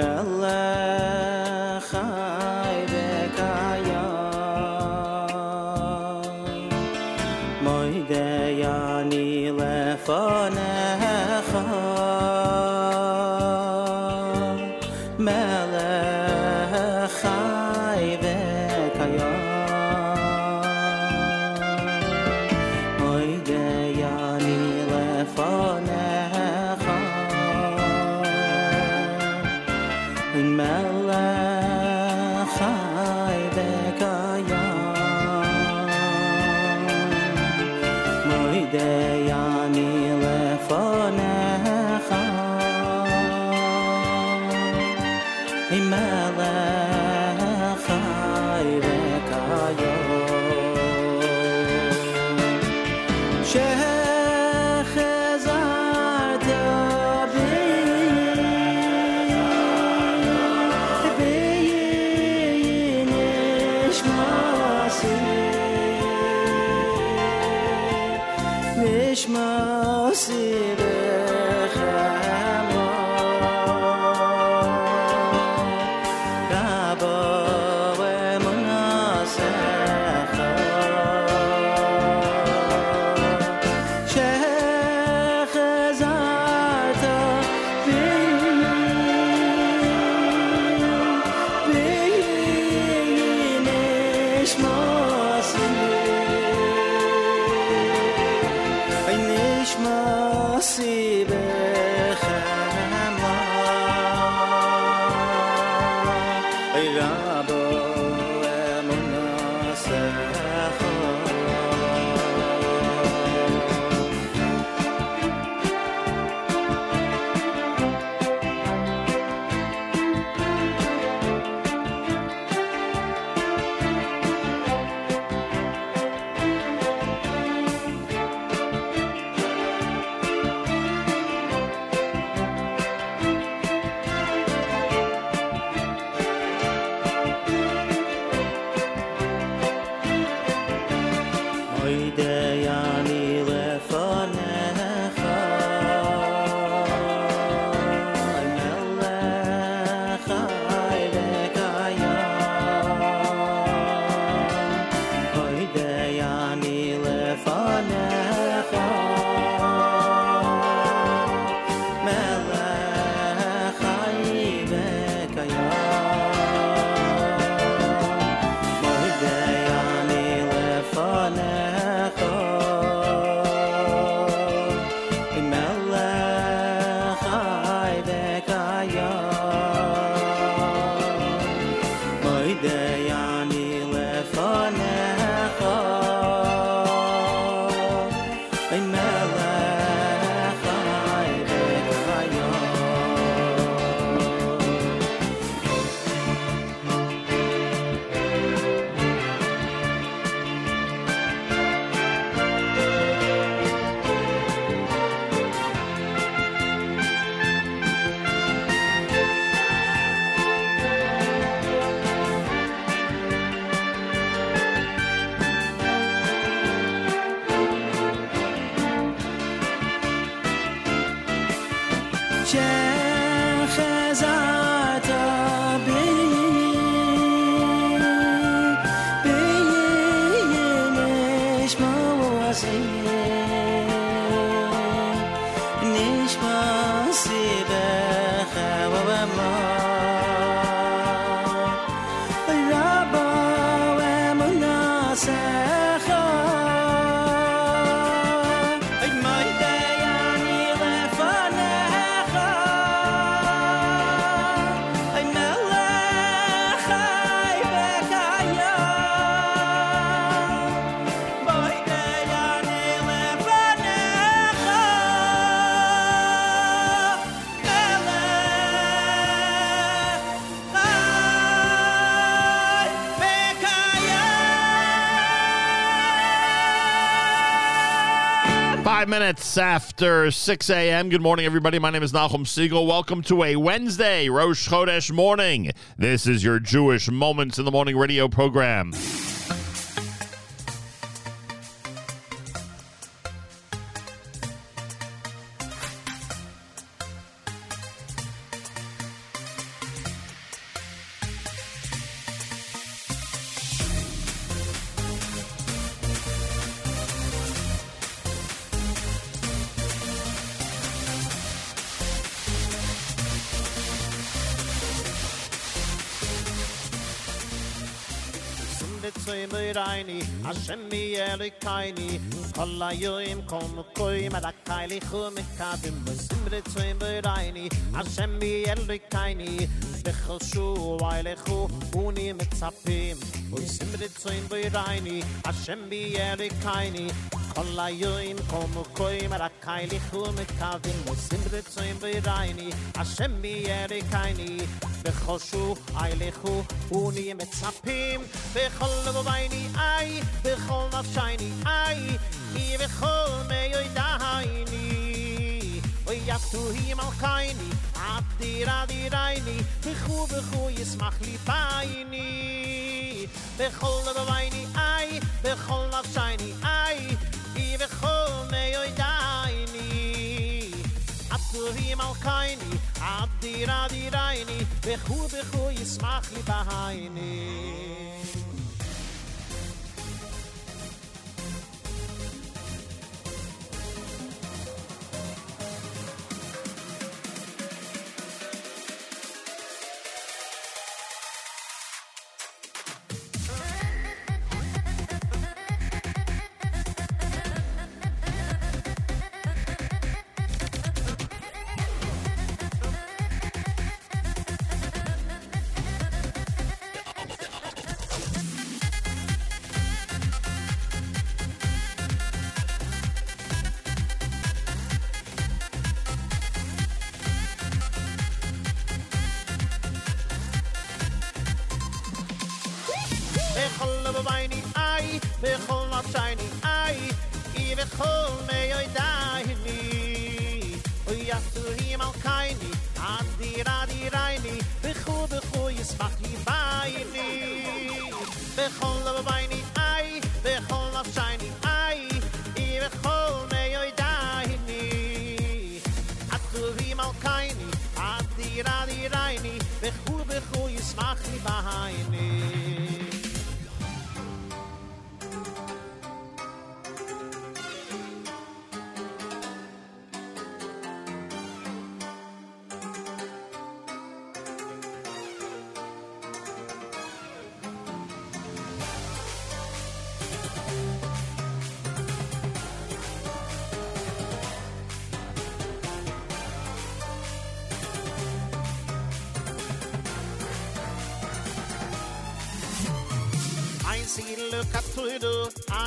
Mel. minutes after 6 a.m. Good morning, everybody. My name is Nachum Segal. Welcome to a Wednesday, Rosh Chodesh morning. This is your Jewish Moments in the Morning radio program. Tsoy mir reini a shem mi ele kaini kolla yoim kom koy ma da kaili khum kadim simre tsoy mir reini a shem mi ele kaini de khoshu waile khu uni mit sapim und simre tsoy mir reini a shem mi ele kaini Kolla yoin komu koi mara kai li khum kavin musim de tsoim bei reini a shemmi eri kai ni be khoshu ay li khu un ye mit tsapim be kholle go bei ni ay be khol na shaini ay ye be khol me yoy da oy yaftu hi mal kaini ni at di ra di rai be khu be khu ye smakh li bei ni be khol na bei ni ay be khol na shaini ay Elohim al קייני, adira dira dira ini bechu bechu yismach li li bahaini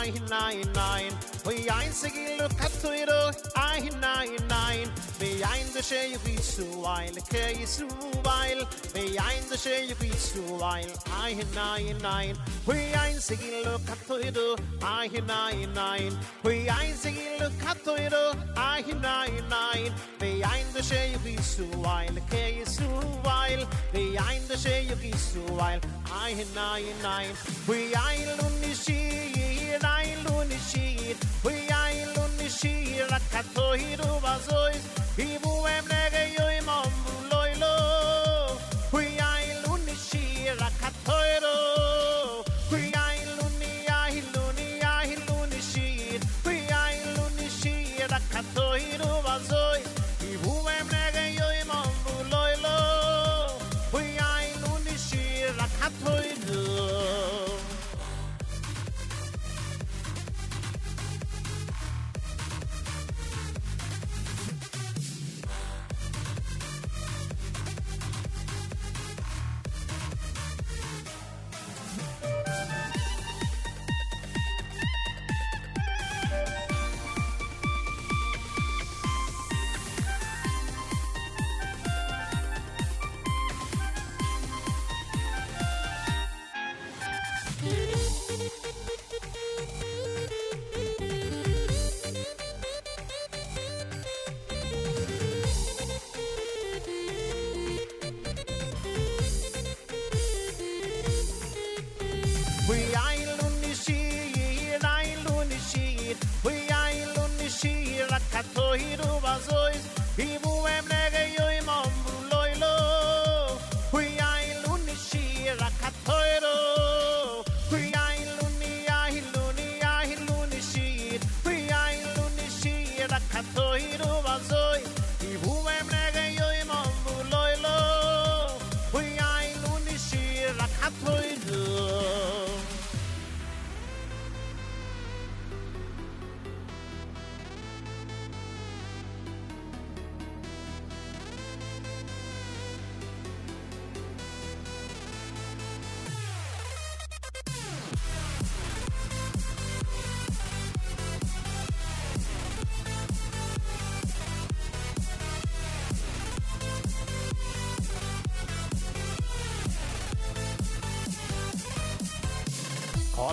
nein, nein, nein. Hoi einzig in lo katoiro, ai, nein, nein. Be ein der schee ju bisu weil, ke isu weil. Be ein der schee ju bisu weil, ai, nein, nein. Hoi einzig in lo katoiro, ai, nein, nein. Hoi einzig in lo katoiro, ai, nein, nein. de shee bi su wail ke su weil er we ein de shee bi su wail i hin nein. Nay we ein lun ni shi i ein lun ni shi we ein lun ni shi ra ka to hi ru ba zo i bu em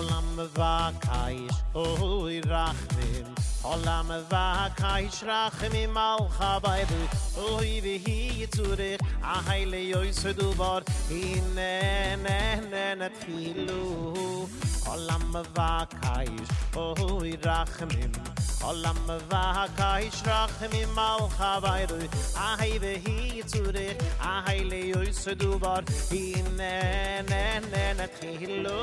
Olam va kaish oy rachmim. Olam va kaish rachmim al khabaydu oy vi hi tsurikh a hayle yoy sudu var in ne ne ne tkhilu Olam va kaish oy rachmim. Olam va kai shrach mi mal khavayru a ve hi tsure ahay le yus du bar in ne ne ne khilo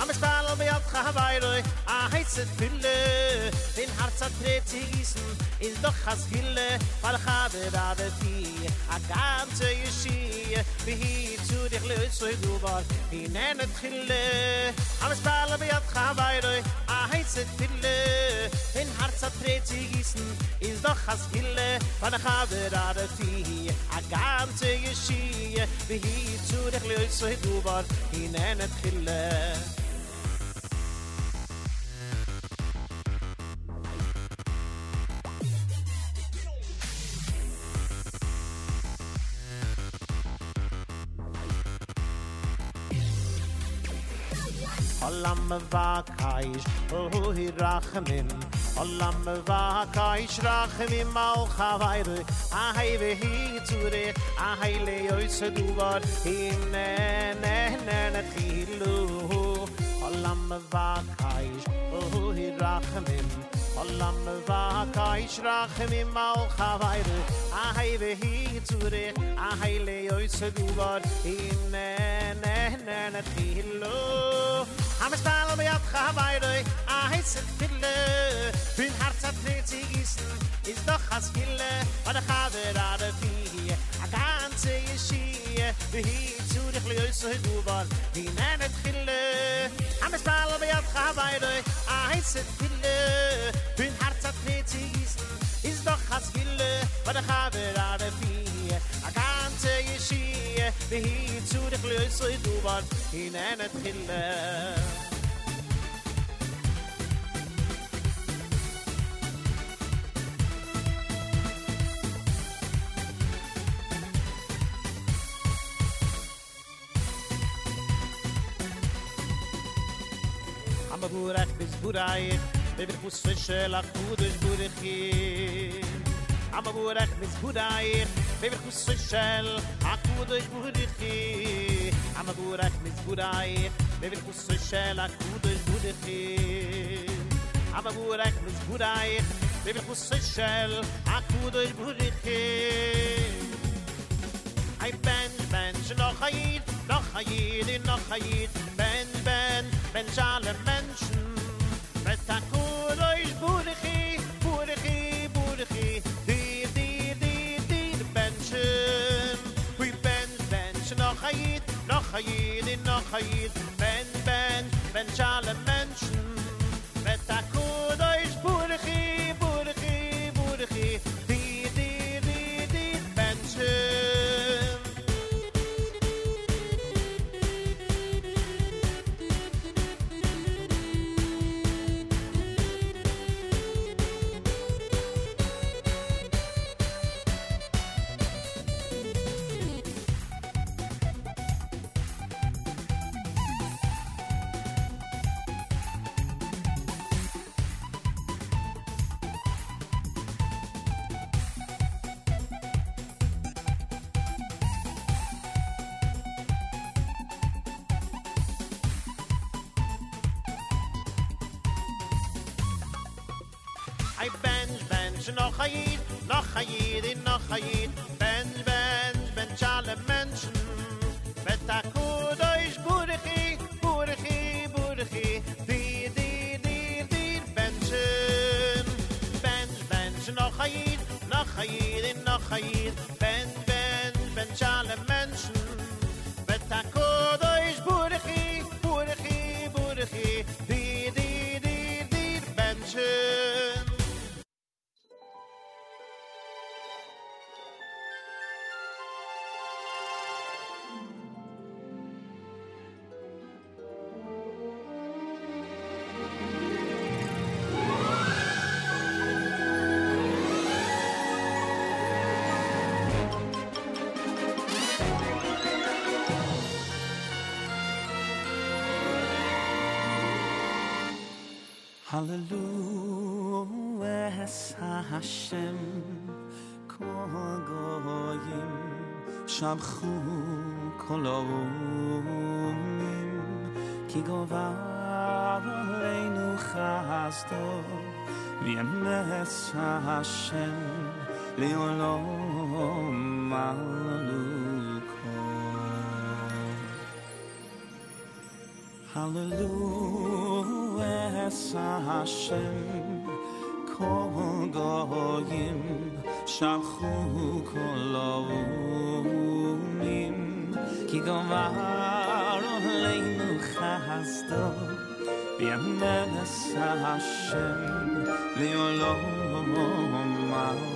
am stal be at khavayru ahay sit fille den harz hat is doch has hille fal khade da de ti a ganze yeshi bi hi zu dir lös so du war i nenet khille am spal be at khavayre a heitset fille den hart hat tret gießen is doch has hille fal khade da de ti a ganze yeshi bi hi zu dir lös so du war i nenet khille Olam va oh ho hi rachmin Olam va rachmin mal khavair a hay ve hi tsure a hay le yoys du var in ne ne ne tilu. Olam va kaish hi rachmin Olam va kai shrach mi mal khavair a hay ve hi tsure a hay le oy in ne ne ne ne tilo. Am stal mi at khavair a hay tilo. Bin hart zat nit is doch as kille va da khaver ar fi ganze Geschichte wie hieß zu dich löse so du war die nennt Chille am Stall bei auf Hawaii a heißt viele bin hart zu tätig ist ist doch has viele Wa der habe da der vier a ganze Geschichte wie hieß zu dich löse so du war die nennt viele am burach bis burai bim khus shel a khudes burachi am burach bis burai bim khus shel a khudes burachi am burach bis burai bim khus shel a khudes burachi am burach bis burai bim khus shel a khudes burachi ay ben ben shnokhayt noch a Jid, noch a Jid, ben, ben, ben alle Menschen. Mit a Kuroish Burchi, Burchi, Burchi, di dir, di di Menschen. Hui ben, ben noch a Jid, noch a Jid, noch a Jid, ben, ben, ben alle Menschen. שבחו כל האומים, כי גובה עלינו חסדו, ויאמץ השם לעולם מלכו. הללו את השם kogoyim shalchu kolomim ki gomar leinu chasto v'yamenes ha'ashem li'olom ma'am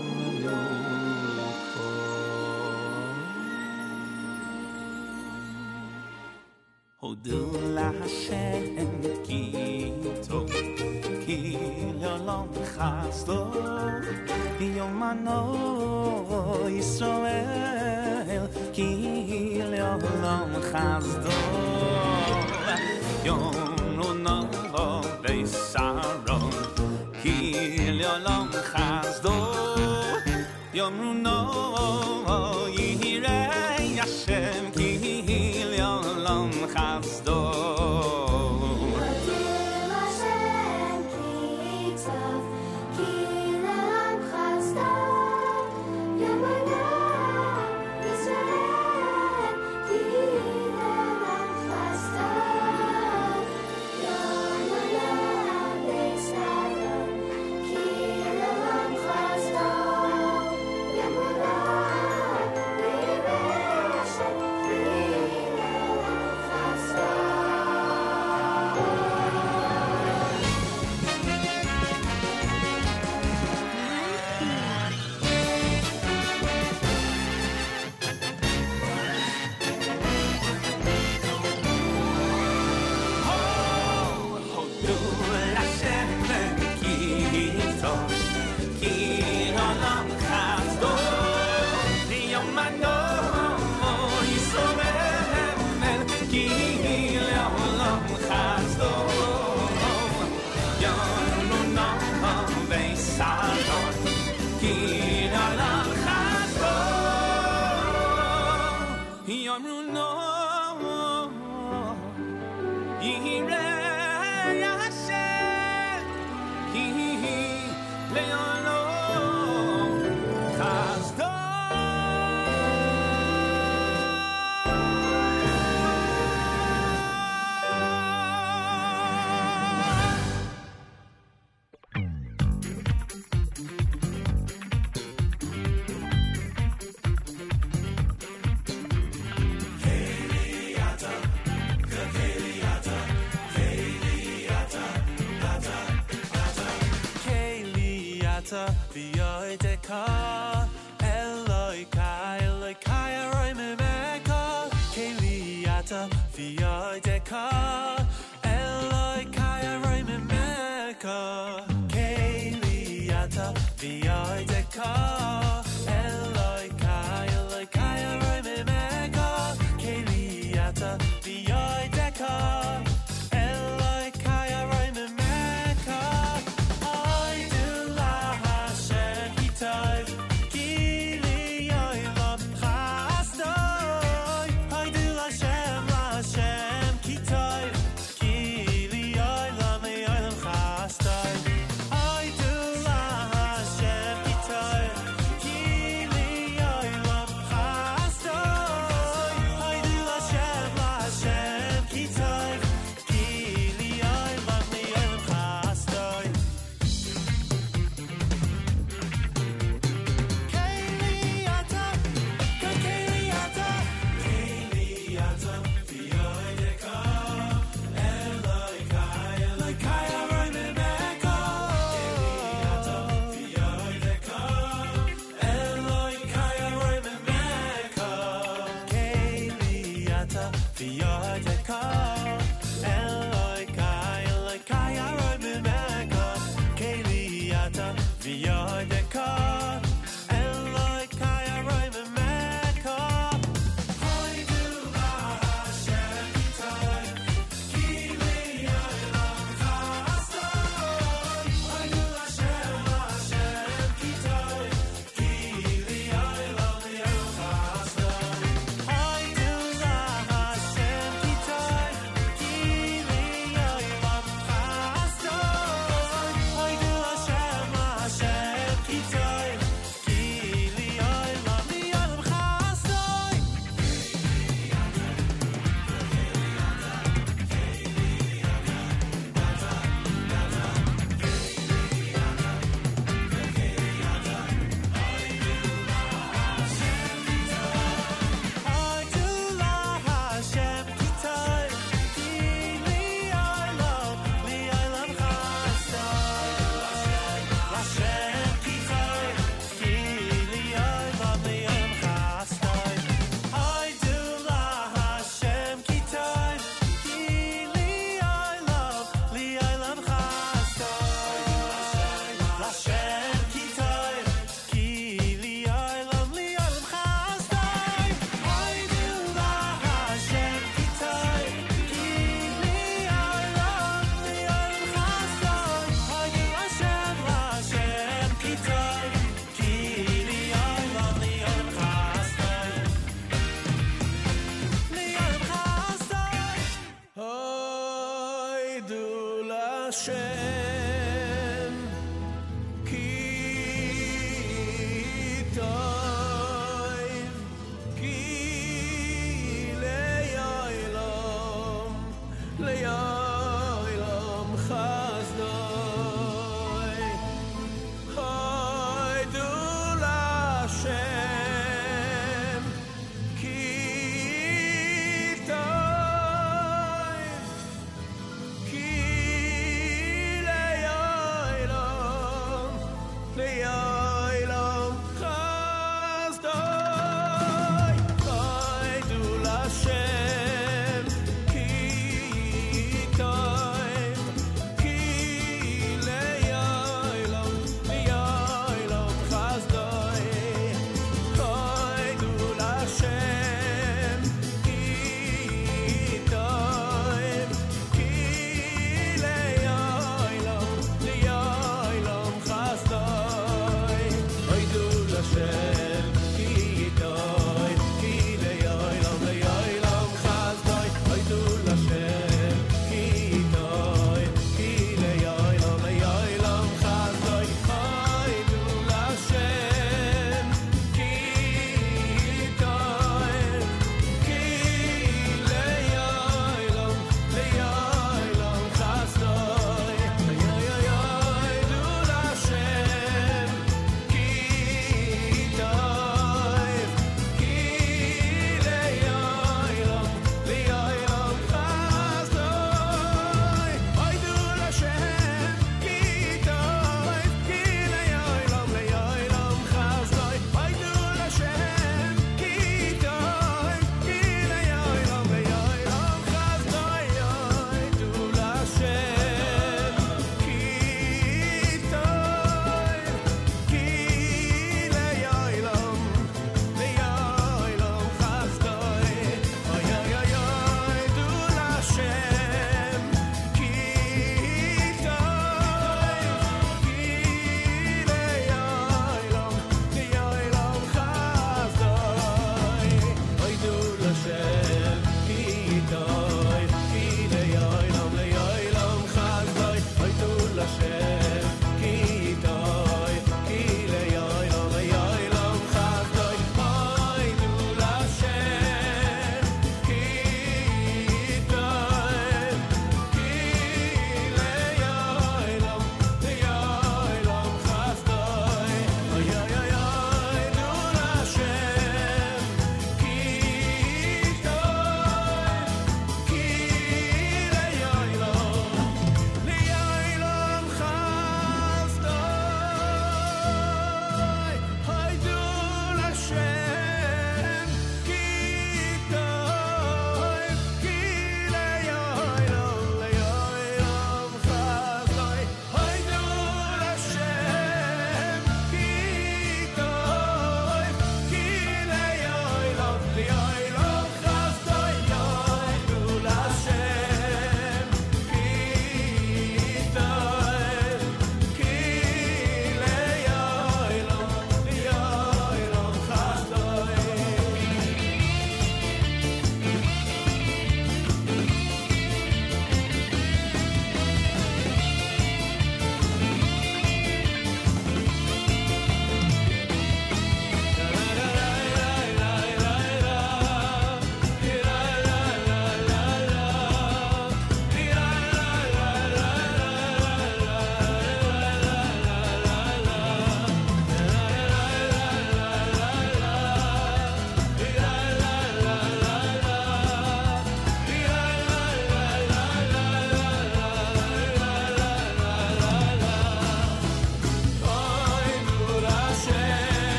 hast du Yo mano Israel Kiel yo lom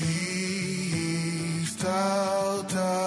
He's thou.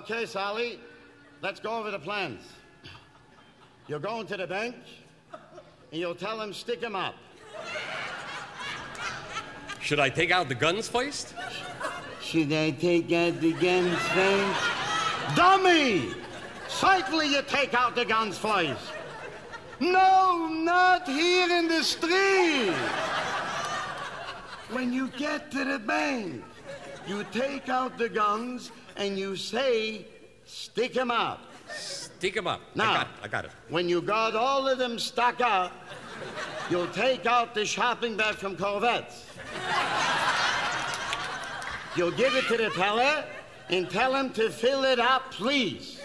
Okay, Sally, let's go over the plans. You're going to the bank, and you'll tell them stick 'em up. Should I take out the guns first? Should I take out the guns first? Dummy! Certainly you take out the guns first. No, not here in the street. When you get to the bank, you take out the guns and you say, stick 'em up. Stick 'em up. Now. I got it. I got it. When you got all of them stuck up, you'll take out the shopping bag from Korvettes. You'll give it to the teller and tell him to fill it up, please.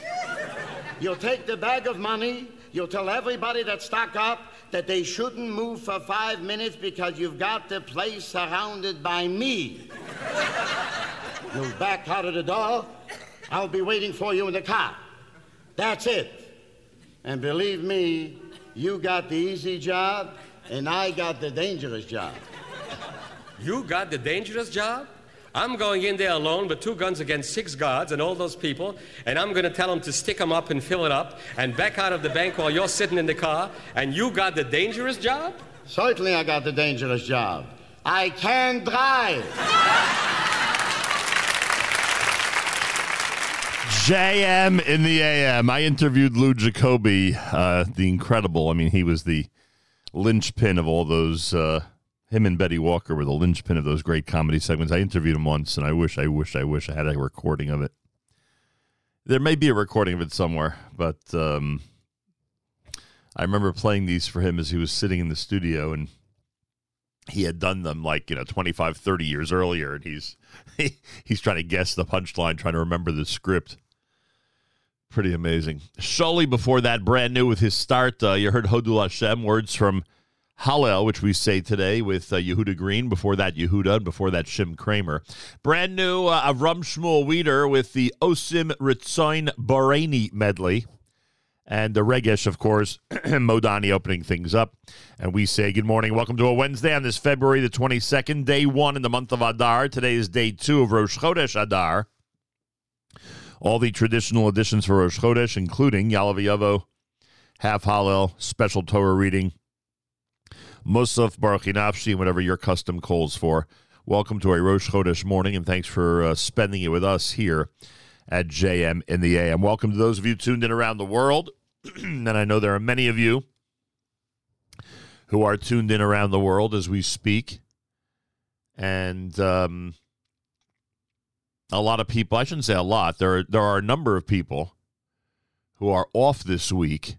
You'll take the bag of money. You'll tell everybody that's stuck up that they shouldn't move for five minutes because you've got the place surrounded by me. You'll back out of the door. I'll be waiting for you in the car. That's it. And believe me, you got the easy job, and I got the dangerous job. You got the dangerous job? I'm going in there alone with two guns against six guards and all those people, and I'm going to tell them to stick them up and fill it up and back out of the bank while you're sitting in the car, and you got the dangerous job? Certainly, I got the dangerous job. I can drive. JM in the AM. I interviewed Lou Jacobi, uh, the incredible. I mean, he was the linchpin of all those uh, Him and Betty Walker were the linchpin of those great comedy segments. I interviewed him once, and I wish, I wish, I wish I had a recording of it. There may be a recording of it somewhere, but um, I remember playing these for him as he was sitting in the studio, and he had done them like you know 25 30 years earlier and he's he, he's trying to guess the punchline trying to remember the script pretty amazing Sholi before that brand new with his start uh, you heard Hodul Hashem words from Hallel which we say today with uh, Yehuda Green before that Yehuda and before that Shim Craimer brand new uh, Avram Shmuel Weeder with the Osim Ritzoin Bahraini medley and the Regesh, of course, Modani opening things up. And we say good morning. Welcome to a Wednesday on this February the 22nd, day one in the month of Adar. Today is day two of Rosh Chodesh Adar. All the traditional editions for Rosh Chodesh, including Yalav Half Hallel, special Torah reading, Musaf, Barchi Nafshi, and whatever your custom calls for. Welcome to a Rosh Chodesh morning, and thanks for uh, spending it with us here at JM in the AM. Welcome to those of you tuned in around the world. and I know there are many of you who are tuned in around the world as we speak. And um, a lot of people, I shouldn't say a lot, there are, there are a number of people who are off this week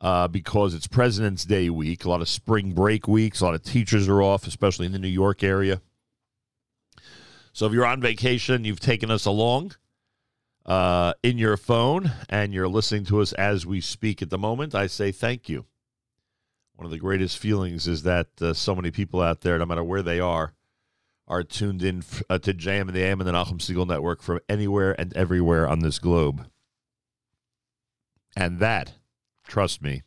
uh, because it's President's Day week, a lot of spring break weeks, a lot of teachers are off, especially in the New York area. So if you're on vacation, you've taken us along uh, in your phone and you're listening to us as we speak at the moment, I say thank you. One of the greatest feelings is that uh, so many people out there, no matter where they are, are tuned in uh, to JM and the AM and the Nachum Segal Network from anywhere and everywhere on this globe. And that, trust me,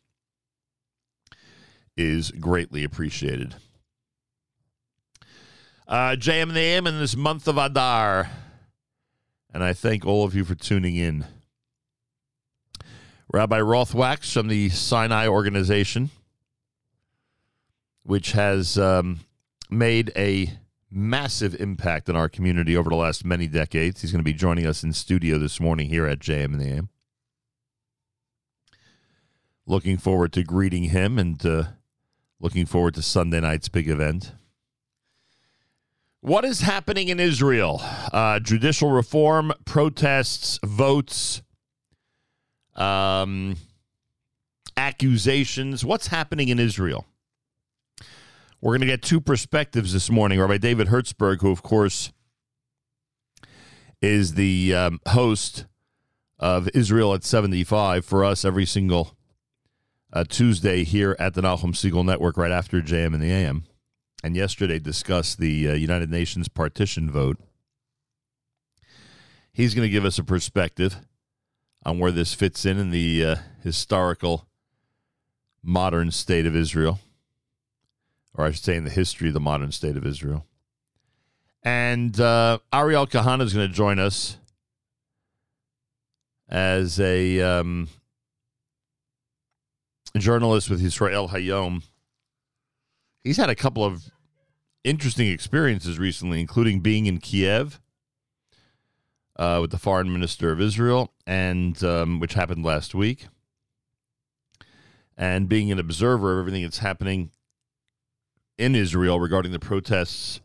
is greatly appreciated. Uh, JM and the AM in this month of Adar and I thank all of you for tuning in. Rabbi Rothwachs from the Sinai organization, which has um, made a massive impact in our community over the last many decades. He's going to be joining us in studio this morning here at JM and the AM. Looking forward to greeting him and uh, looking forward to Sunday night's big event. What is happening in Israel? Uh, judicial reform, protests, votes, um, accusations. What's happening in Israel? We're going to get two perspectives this morning. Rabbi David Hertzberg, who, of course, is the um, host of Israel at 75 for us every single uh, Tuesday here at the Nachum Segal Network right after JM and the AM and yesterday discussed the uh, United Nations partition vote. He's going to give us a perspective on where this fits in in the uh, historical modern state of Israel, or I should say, in the history of the modern state of Israel. And uh, Ariel Kahana is going to join us as a um, journalist with Israel Hayom. He's had a couple of interesting experiences recently, including being in Kiev uh, with the foreign minister of Israel, and um, which happened last week, and being an observer of everything that's happening in Israel regarding the protests,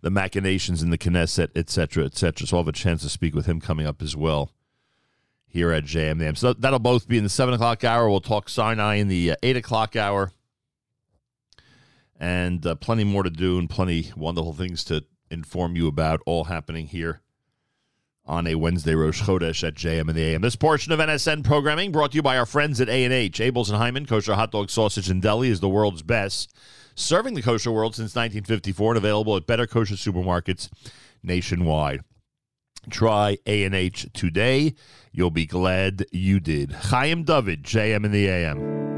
the machinations in the Knesset, etc., cetera, et cetera. So I'll have a chance to speak with him coming up as well here at JMM. So that'll both be in the 7 o'clock hour. We'll talk Sinai in the uh, 8 o'clock hour and uh, plenty more to do and plenty wonderful things to inform you about, all happening here on a Wednesday Rosh Chodesh at JM and the AM. This portion of NSN programming brought to you by our friends at A&H. Abel's and Hyman, kosher hot dog sausage and deli is the world's best. Serving the kosher world since 1954 and available at better kosher supermarkets nationwide. Try A&H today. You'll be glad you did. Chaim David, JM and the AM.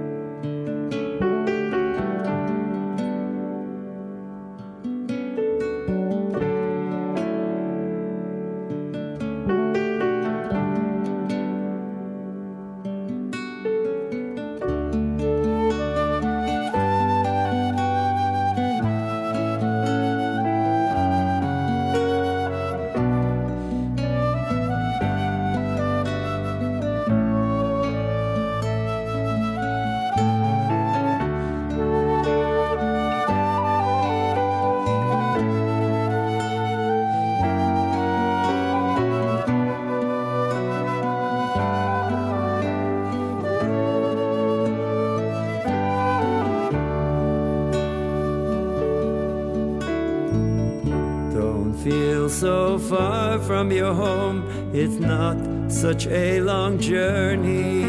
such a long journey.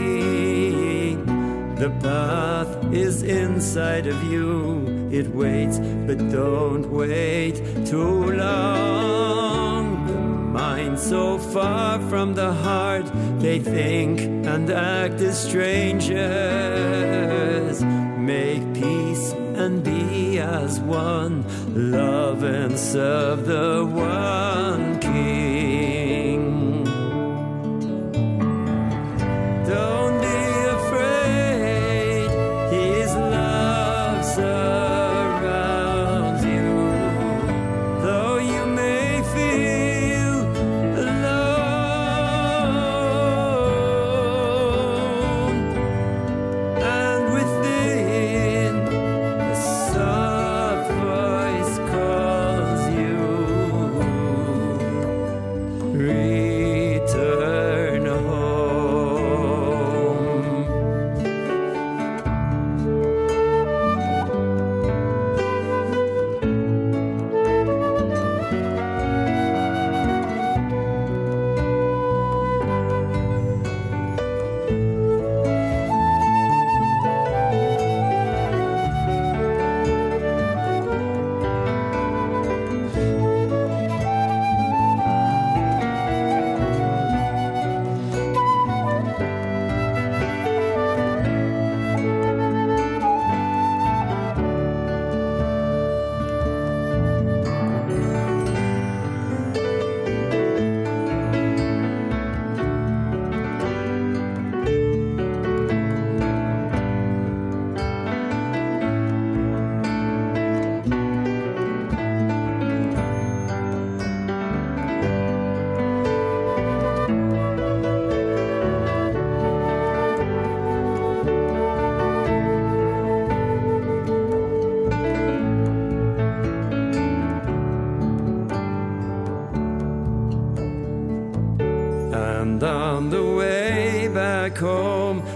The path is inside of you, it waits, but don't wait too long. The mind so far from the heart, they think and act as strange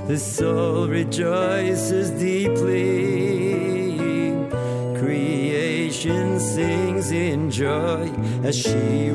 The soul rejoices deeply. Creation sings in joy as she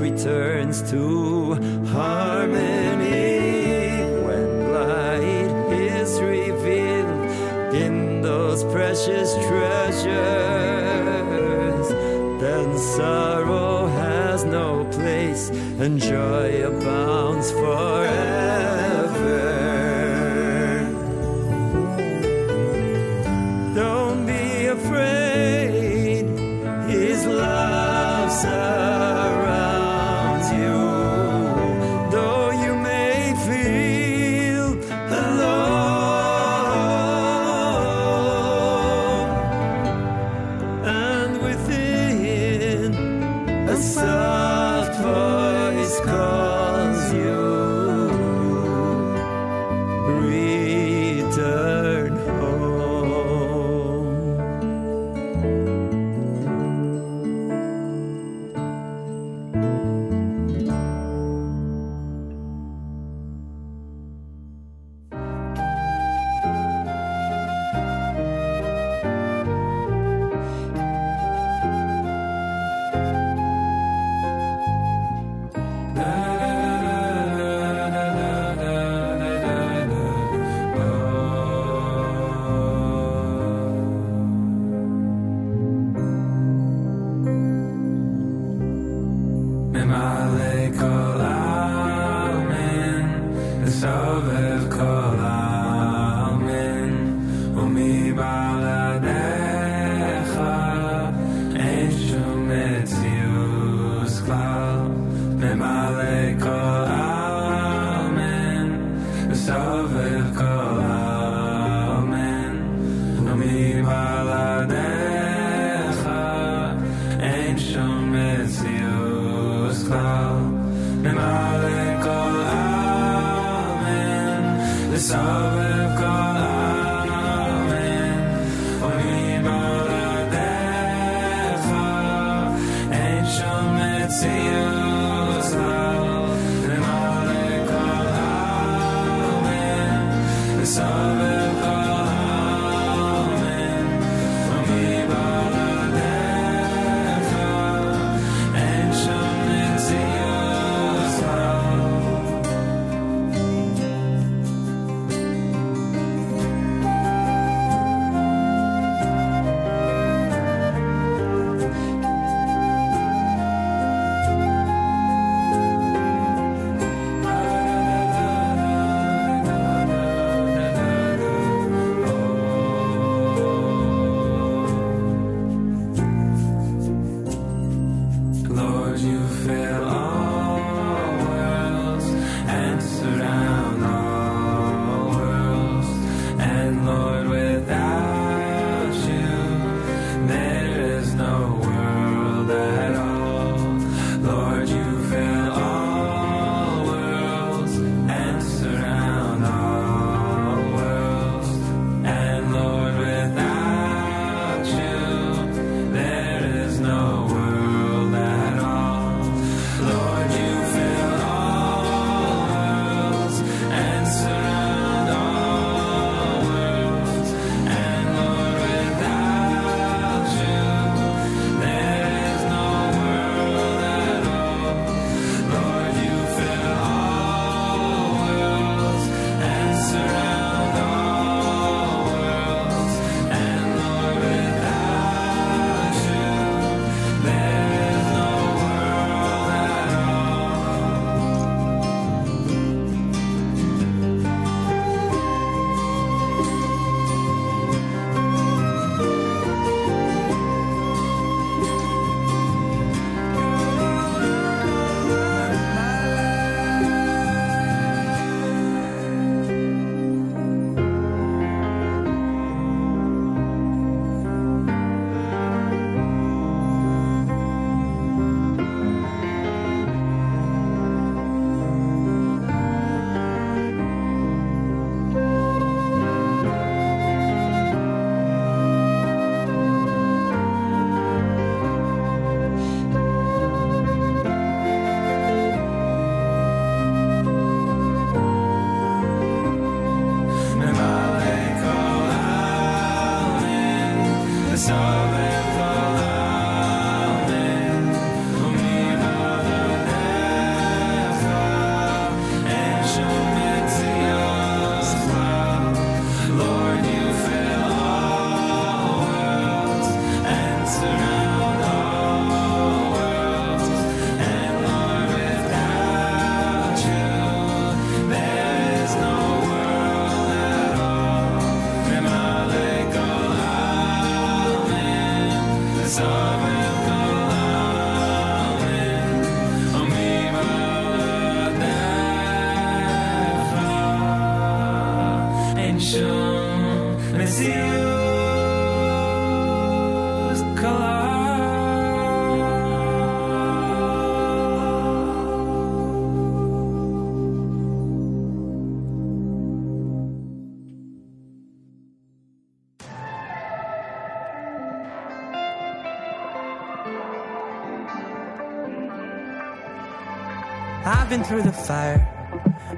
Through the fire,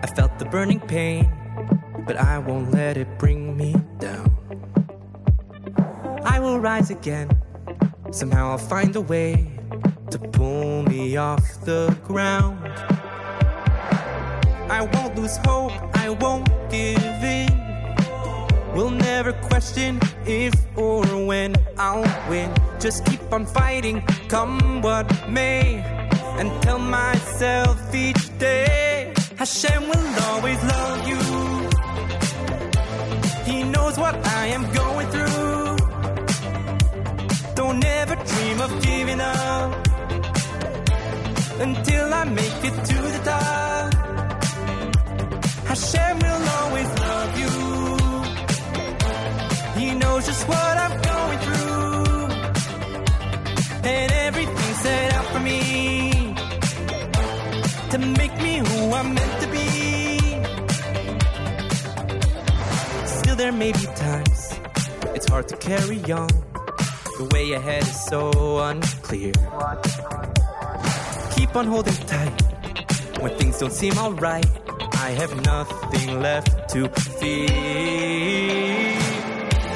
I felt the burning pain, but I won't let it bring me down. I will rise again, somehow I'll find a way to pull me off the ground. I won't lose hope, I won't give in. We'll never question if or when I'll win. Just keep on fighting, come what may. And tell myself each day Hashem will always love you. He knows what I am going through. Don't ever dream of giving up until I make it to the top. I'm meant to be. Still, there may be times it's hard to carry on. The way ahead is so unclear. Keep on holding tight when things don't seem alright. I have nothing left to fear.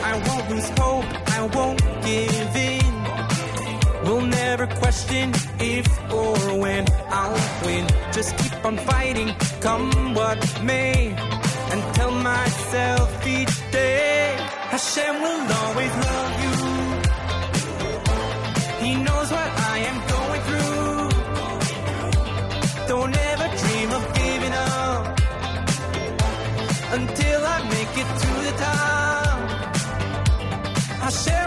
I won't lose hope, I won't give in. We'll never question if or when I'll win. Just keep on fighting, come what may. And tell myself each day Hashem will always love you. He knows what I am going through. Don't ever dream of giving up until I make it to the top. Hashem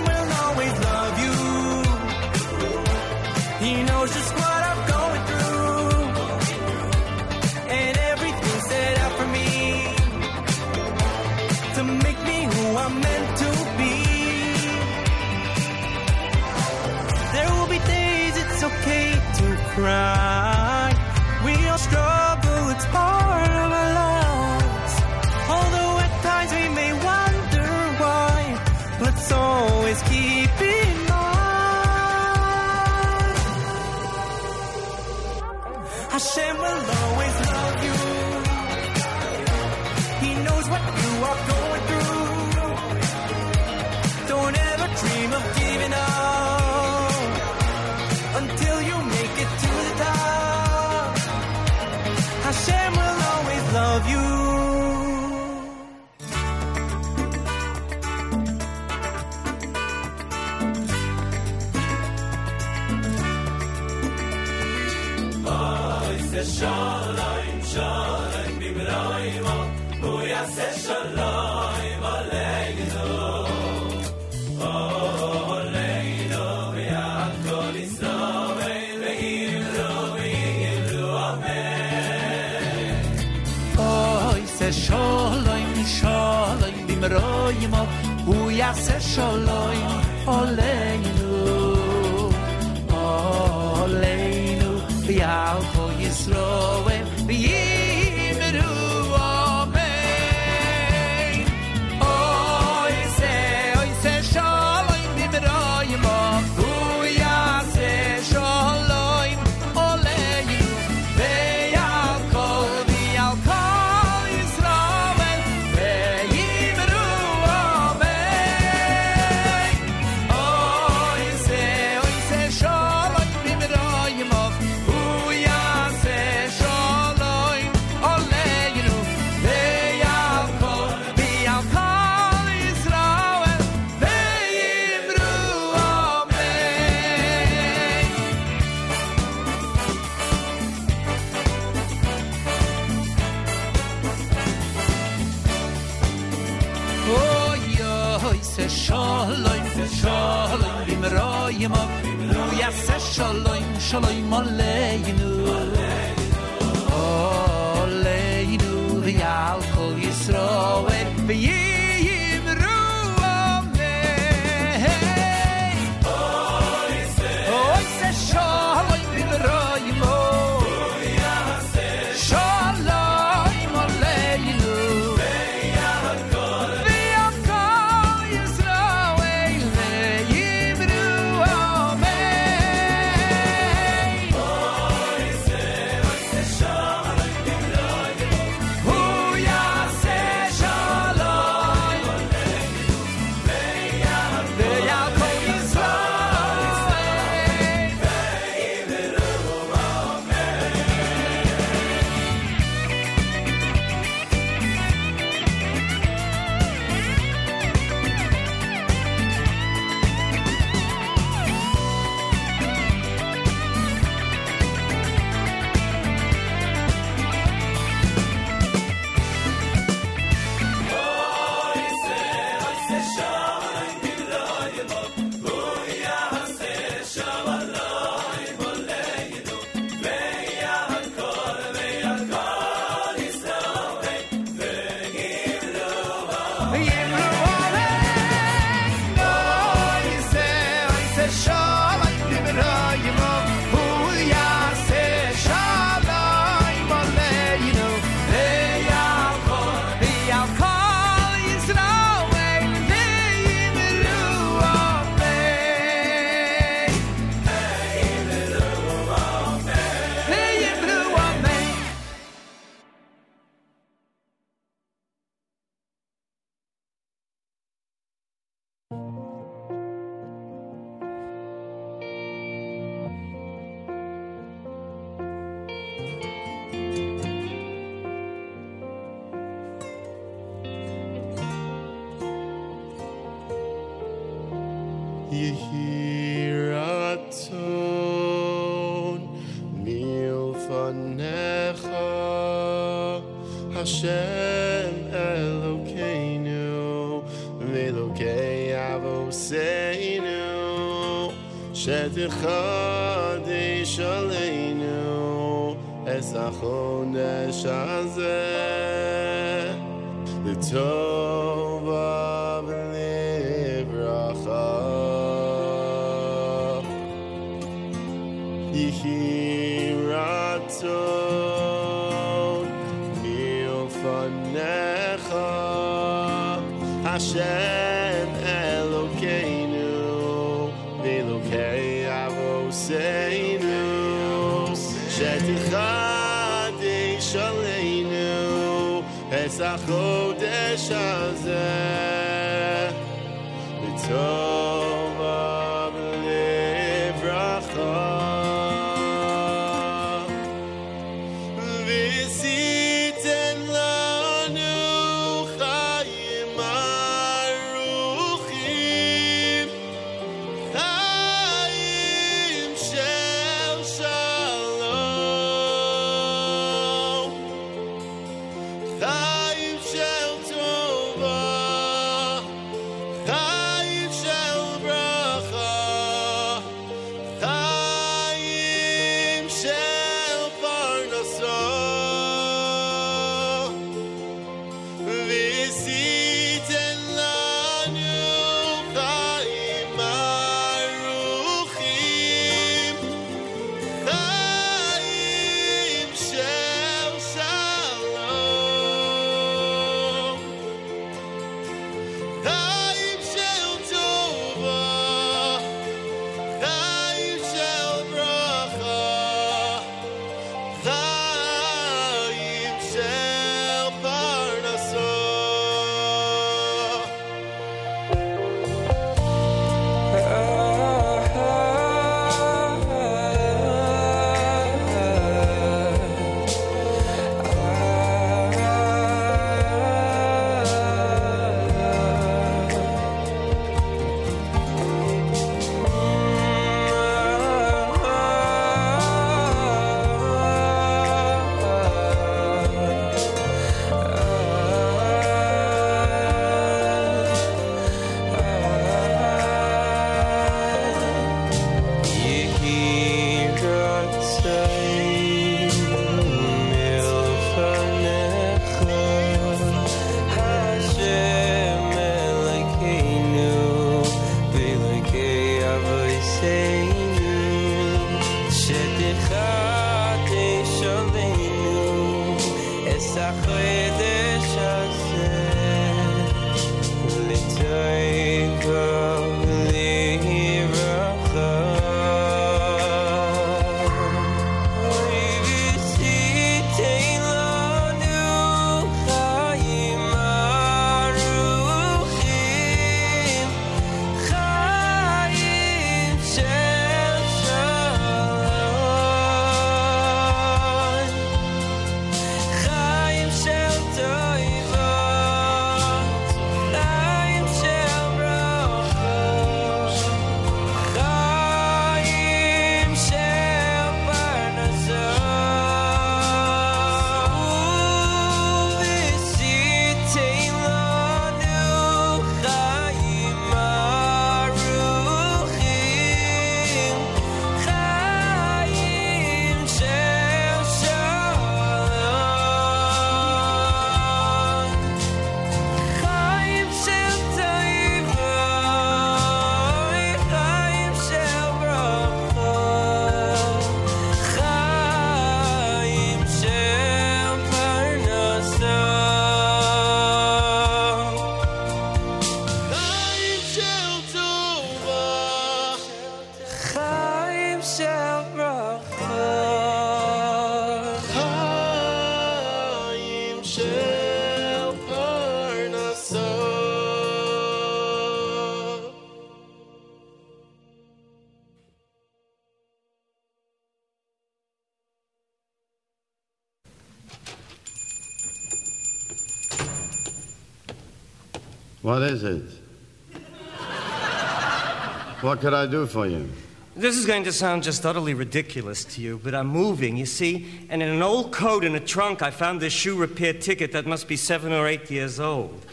what could I do for you? This is going to sound just utterly ridiculous to you, but I'm moving, you see, and in an old coat in a trunk, I found this shoe repair ticket that must be seven or eight years old.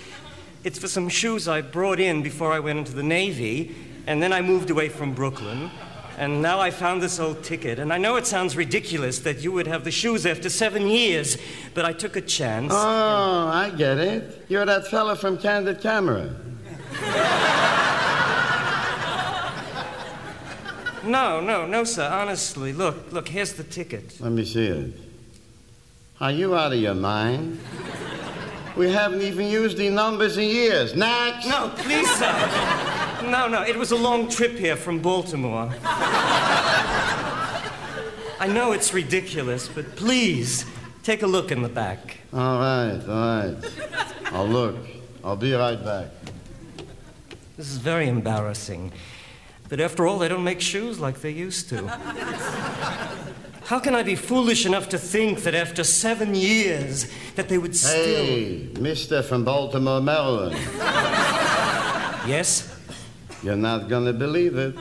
It's for some shoes I brought in before I went into the Navy, and then I moved away from Brooklyn. And now I found this old ticket, and I know it sounds ridiculous that you would have the shoes after seven years, but I took a chance. Oh, I get it. You're that fella from Candid Camera. No, no, no, sir. Honestly, look, look. Here's the ticket. Let me see it. Are you out of your mind? We haven't even used the numbers in years. Next! No, please, sir. No, no. It was a long trip here from Baltimore. I know it's ridiculous, but please take a look in the back. All right, all right. I'll look. I'll be right back. This is very embarrassing. But after all, they don't make shoes like they used to. How can I be foolish enough to think that after seven years that they would still Hey, Mister from Baltimore, Maryland. Yes? You're not gonna believe it.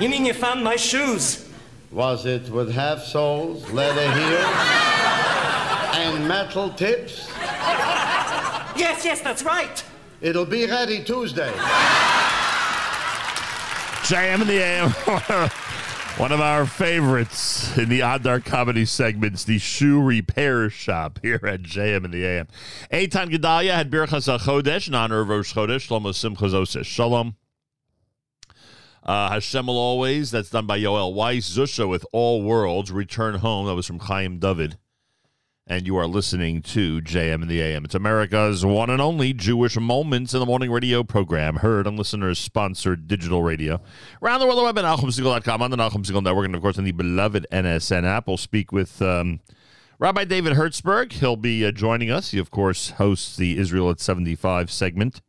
You mean you found my shoes? Was it with half soles, leather heels, and metal tips? Yes, yes, that's right. It'll be ready Tuesday. JM in the AM. One of our favorites in the Odd Dark comedy segments, the shoe repair shop here at JM in the AM. Eitan Gedalia had Birchas HaChodesh in honor of Rosh Chodesh, Shlomo Simchas Oseh Shalom. Uh, Hashem will always, that's done by Yoel Weiss. Zusha with All Worlds, Return Home, that was from Chaim David. And you are listening to JM in the AM. It's America's one and only Jewish Moments in the Morning radio program, heard on listeners sponsored digital radio. Around the world, the web at NachumSegal.com, on the Nachum Segal Network, and of course on the beloved NSN app. We'll speak with um, Rabbi David Hertzberg. He'll be uh, joining us. He, of course, hosts the Israel at 75 segment.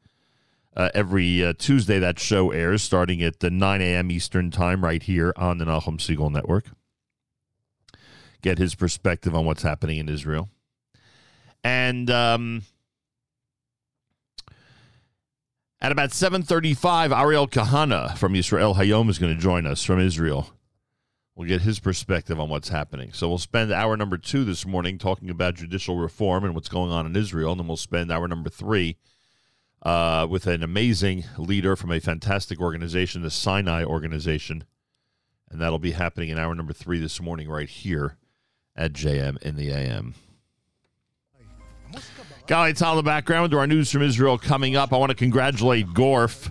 Uh, every uh, Tuesday, that show airs starting at the 9 a.m. Eastern Time right here on the Nachum Segal Network get his perspective on what's happening in Israel. And um, at about 7.35, Ariel Kahana from Israel Hayom is going to join us from Israel. We'll get his perspective on what's happening. So we'll spend hour number two this morning talking about judicial reform and what's going on in Israel. And then we'll spend hour number three uh, with an amazing leader from a fantastic organization, the Sinai Organization. And that'll be happening in hour number three this morning right here at JM in the AM. Galei Tzahal on the background to our news from Israel coming up. I want to congratulate Gorf,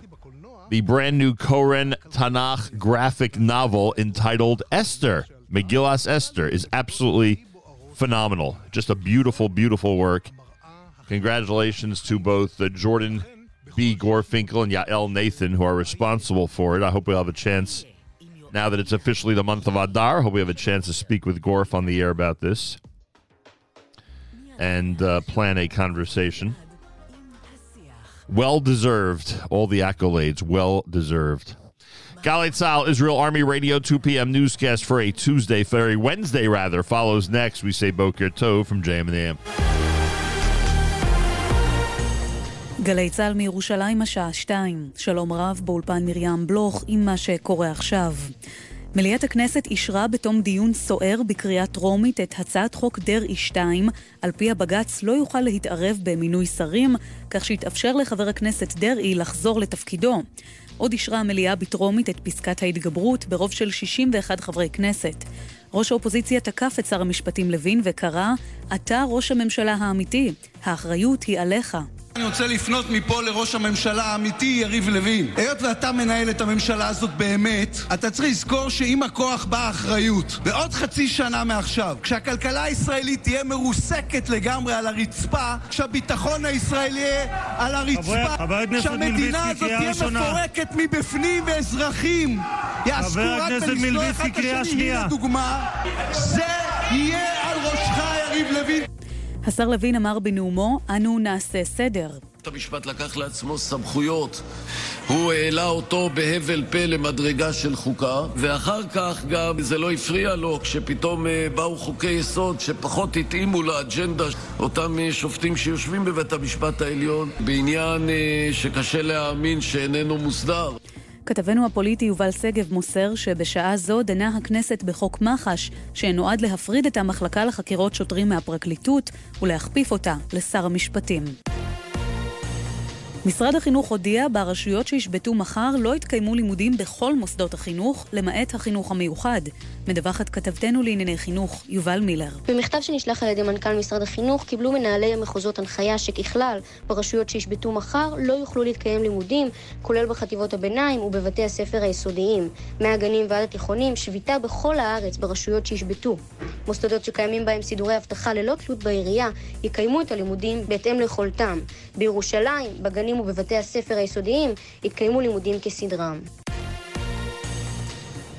the brand new Koren Tanakh graphic novel entitled Esther. Megillas Esther is absolutely phenomenal. Just a beautiful, beautiful work. Congratulations to both uh, Jordan B. Gorfinkel and Yael Nathan, who are responsible for it. I hope we'll have a chance now that it's officially the month of Adar. Hope we have a chance to speak with Gorf on the air about this and uh, plan a conversation. Well deserved. All the accolades. Well deserved. Galei Tzahal, Israel Army Radio, 2 p.m. newscast for a Tuesday, Ferry Wednesday rather, follows next. We say Boker Tov from JM and AM. גלי צה"ל מירושלים השעה שתיים. שלום רב באולפן מרים בלוך עם מה שקורה עכשיו. מליאת הכנסת אישרה בתום דיון סוער בקריאה טרומית את הצעת חוק דרעי 2, על פי הבג"ץ לא יוכל להתערב במינוי שרים, כך שיתאפשר לחבר הכנסת דרעי לחזור לתפקידו. עוד אישרה המליאה בטרומית את פסקת ההתגברות ברוב של 61 חברי כנסת. ראש האופוזיציה תקף את שר המשפטים לוין וקרא, אתה ראש הממשלה האמיתי, האחריות היא עליך. אני רוצה לפנות מפה לראש הממשלה האמיתי יריב לוין. היות ואתה מנהל את הממשלה הזאת באמת, אתה צריך לזכור שעם הכוח באה אחריות. בעוד חצי שנה מעכשיו, כשהכלכלה הישראלית תהיה מרוסקת לגמרי על הרצפה, כשהביטחון הישראלי יהיה על הרצפה, כשהמדינה הזאת תהיה. מפורקת מבפנים ואזרחים יעסקו רק אחד את השני, שנייה. הנה דוגמה. זה יהיה על ראשך, יריב לוין. השר לוין אמר בנאומו, אנו נעשה סדר. בית המשפט לקח לעצמו סמכויות, הוא העלה אותו בהבל פה למדרגה של חוקה, ואחר כך גם זה לא הפריע לו כשפתאום אה, באו חוקי יסוד שפחות התאימו לאג'נדה אותם אה, שופטים שיושבים בבית המשפט העליון בעניין אה, שקשה להאמין שאיננו מוסדר. כתבנו הפוליטי יובל שגב מוסר שבשעה זו דנה הכנסת בחוק מח"ש, שנועד להפריד את המחלקה לחקירות שוטרים מהפרקליטות ולהכפיף אותה לשר המשפטים. משרד החינוך הודיע, ברשויות שישבתו מחר לא יתקיימו לימודים בכל מוסדות החינוך, למעט החינוך המיוחד. מדווחת כתבתנו לענייני חינוך, יובל מילר. במכתב שנשלח על ידי מנכ"ל משרד החינוך, קיבלו מנהלי המחוזות הנחיה שככלל, ברשויות שישבתו מחר לא יוכלו להתקיים לימודים, כולל בחטיבות הביניים ובבתי הספר היסודיים. מהגנים ועד התיכונים, שביתה בכל הארץ ברשויות שישבתו. מוסדות שקיימים בהם סידורי אבטחה ללא תלות בעירייה, יקיימו את הלימודים בהתאם ליכולתם. בירושלים, בגנים ובבתי הספר היסודיים, יתקיימו לימודים כסדרם.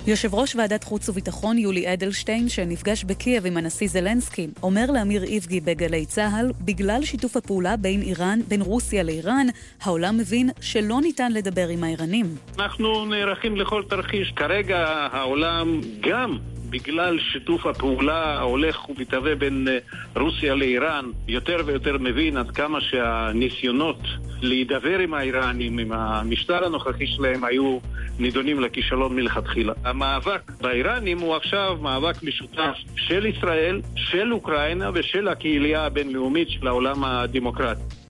יושב ראש ועדת חוץ וביטחון יולי אדלשטיין, שנפגש בקייב עם הנשיא זלנסקי, אומר לאמיר איבגי בגלי צה"ל, בגלל שיתוף הפעולה בין איראן, בין רוסיה לאיראן, העולם מבין שלא ניתן לדבר עם האיראנים. אנחנו נערכים לכל תרחיש. כרגע העולם גם בגלל שיתוף הפעולה ההולך ומתהווה בין אה, רוסיה לאיראן, יותר ויותר מבין עד כמה שהניסיונות להידבר עם האיראנים, עם המשטר הנוכחי שלהם, היו נידונים לכישלון מלכתחילה. המאבק באיראנים הוא עכשיו מאבק משותף של ישראל, של אוקראינה ושל הקהילייה הבינלאומית של העולם הדמוקרטי.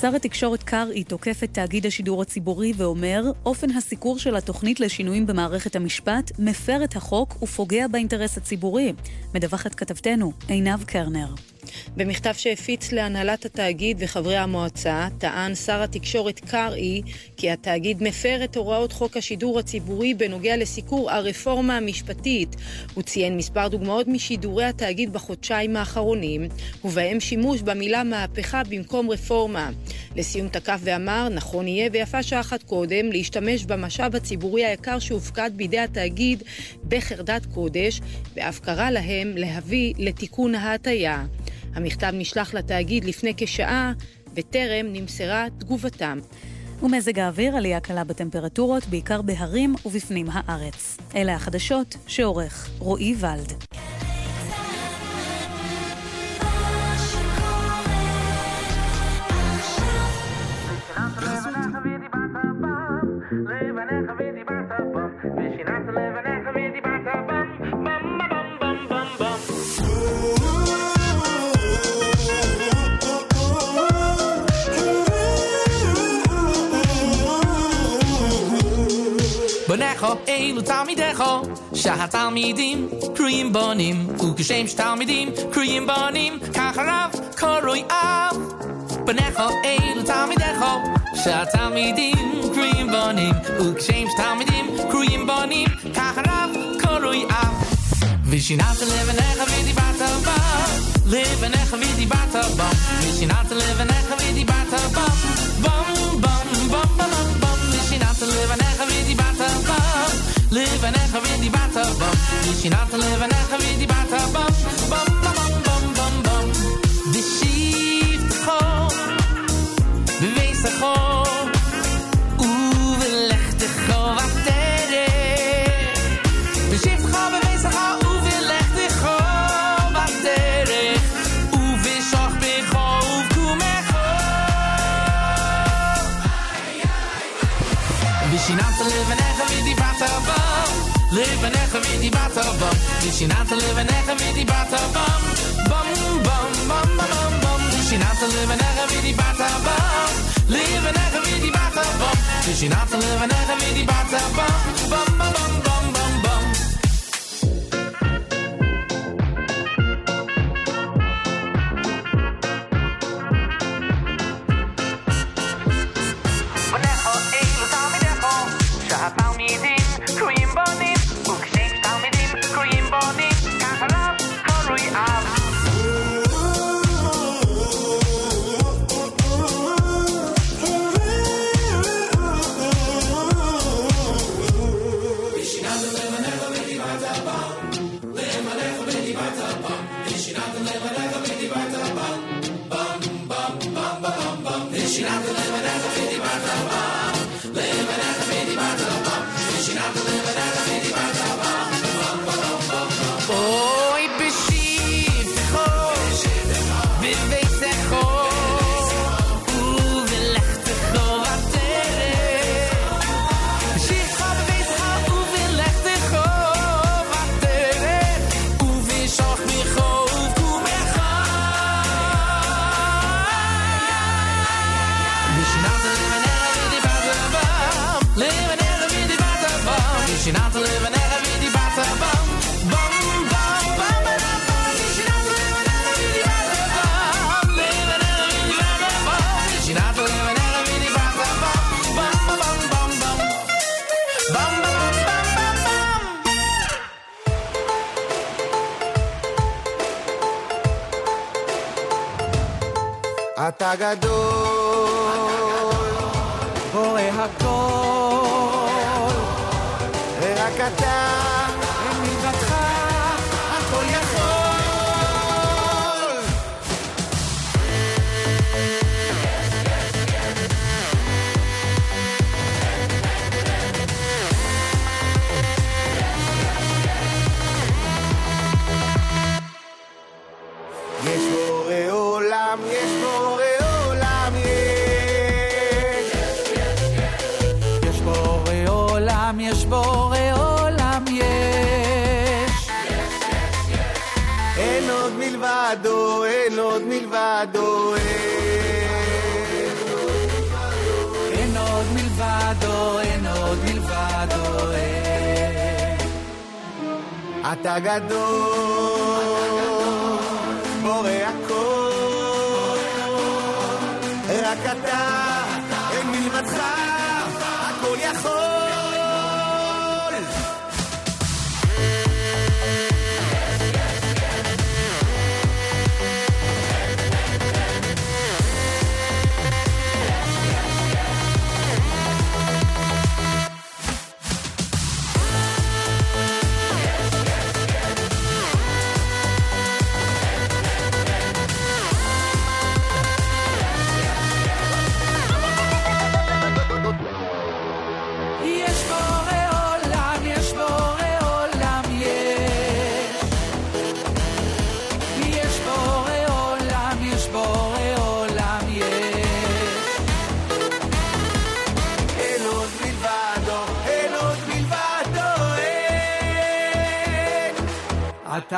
שר התקשורת קרעי תוקף את תאגיד השידור הציבורי ואומר, אופן הסיקור של התוכנית לשינויים במערכת המשפט מפר את החוק ופוגע באינטרס הציבורי. מדווחת כתבתנו, עינב קרנר. במכתב שהפיץ להנהלת התאגיד וחברי המועצה, טען שר התקשורת קרעי כי התאגיד מפר את הוראות חוק השידור הציבורי בנוגע לסיקור הרפורמה המשפטית. הוא ציין מספר דוגמאות משידורי התאגיד בחודשיים האחרונים, ובהם שימוש במילה מהפכה במקום רפורמה. לסיום תקף ואמר, נכון יהיה ויפה שעה אחת קודם להשתמש במשאב הציבורי היקר שהופקד בידי התאגיד בחרדת קודש, ואף קרא להם להביא לתיקון ההטיה. המכתב נשלח לתאגיד לפני כשעה, וטרם נמסרה תגובתם. ומזג האוויר, עלייה קלה בטמפרטורות, בעיקר בהרים ובפנים הארץ. אלה החדשות שעורך רועי ולד. בניך אלו תלמידיך שהתלמידים קרויים בונים וכשם שתלמידים קרויים בונים כך הרב קרוי אב בניך אלו תלמידיך שהתלמידים קרויים בונים וכשם שתלמידים קרויים בונים כך הרב קרוי אב ושיננת לבניך ודיברת בם לבניך ודיברת בם ושיננת לבניך ודיברת בם בם בם בם בם בם ושיננת לבניך ודיברת live and echo with the batter bomb. You should not live and echo with the batter bomb. Leven en weer die waterbam. Dus je na te leven en weer die waterbam.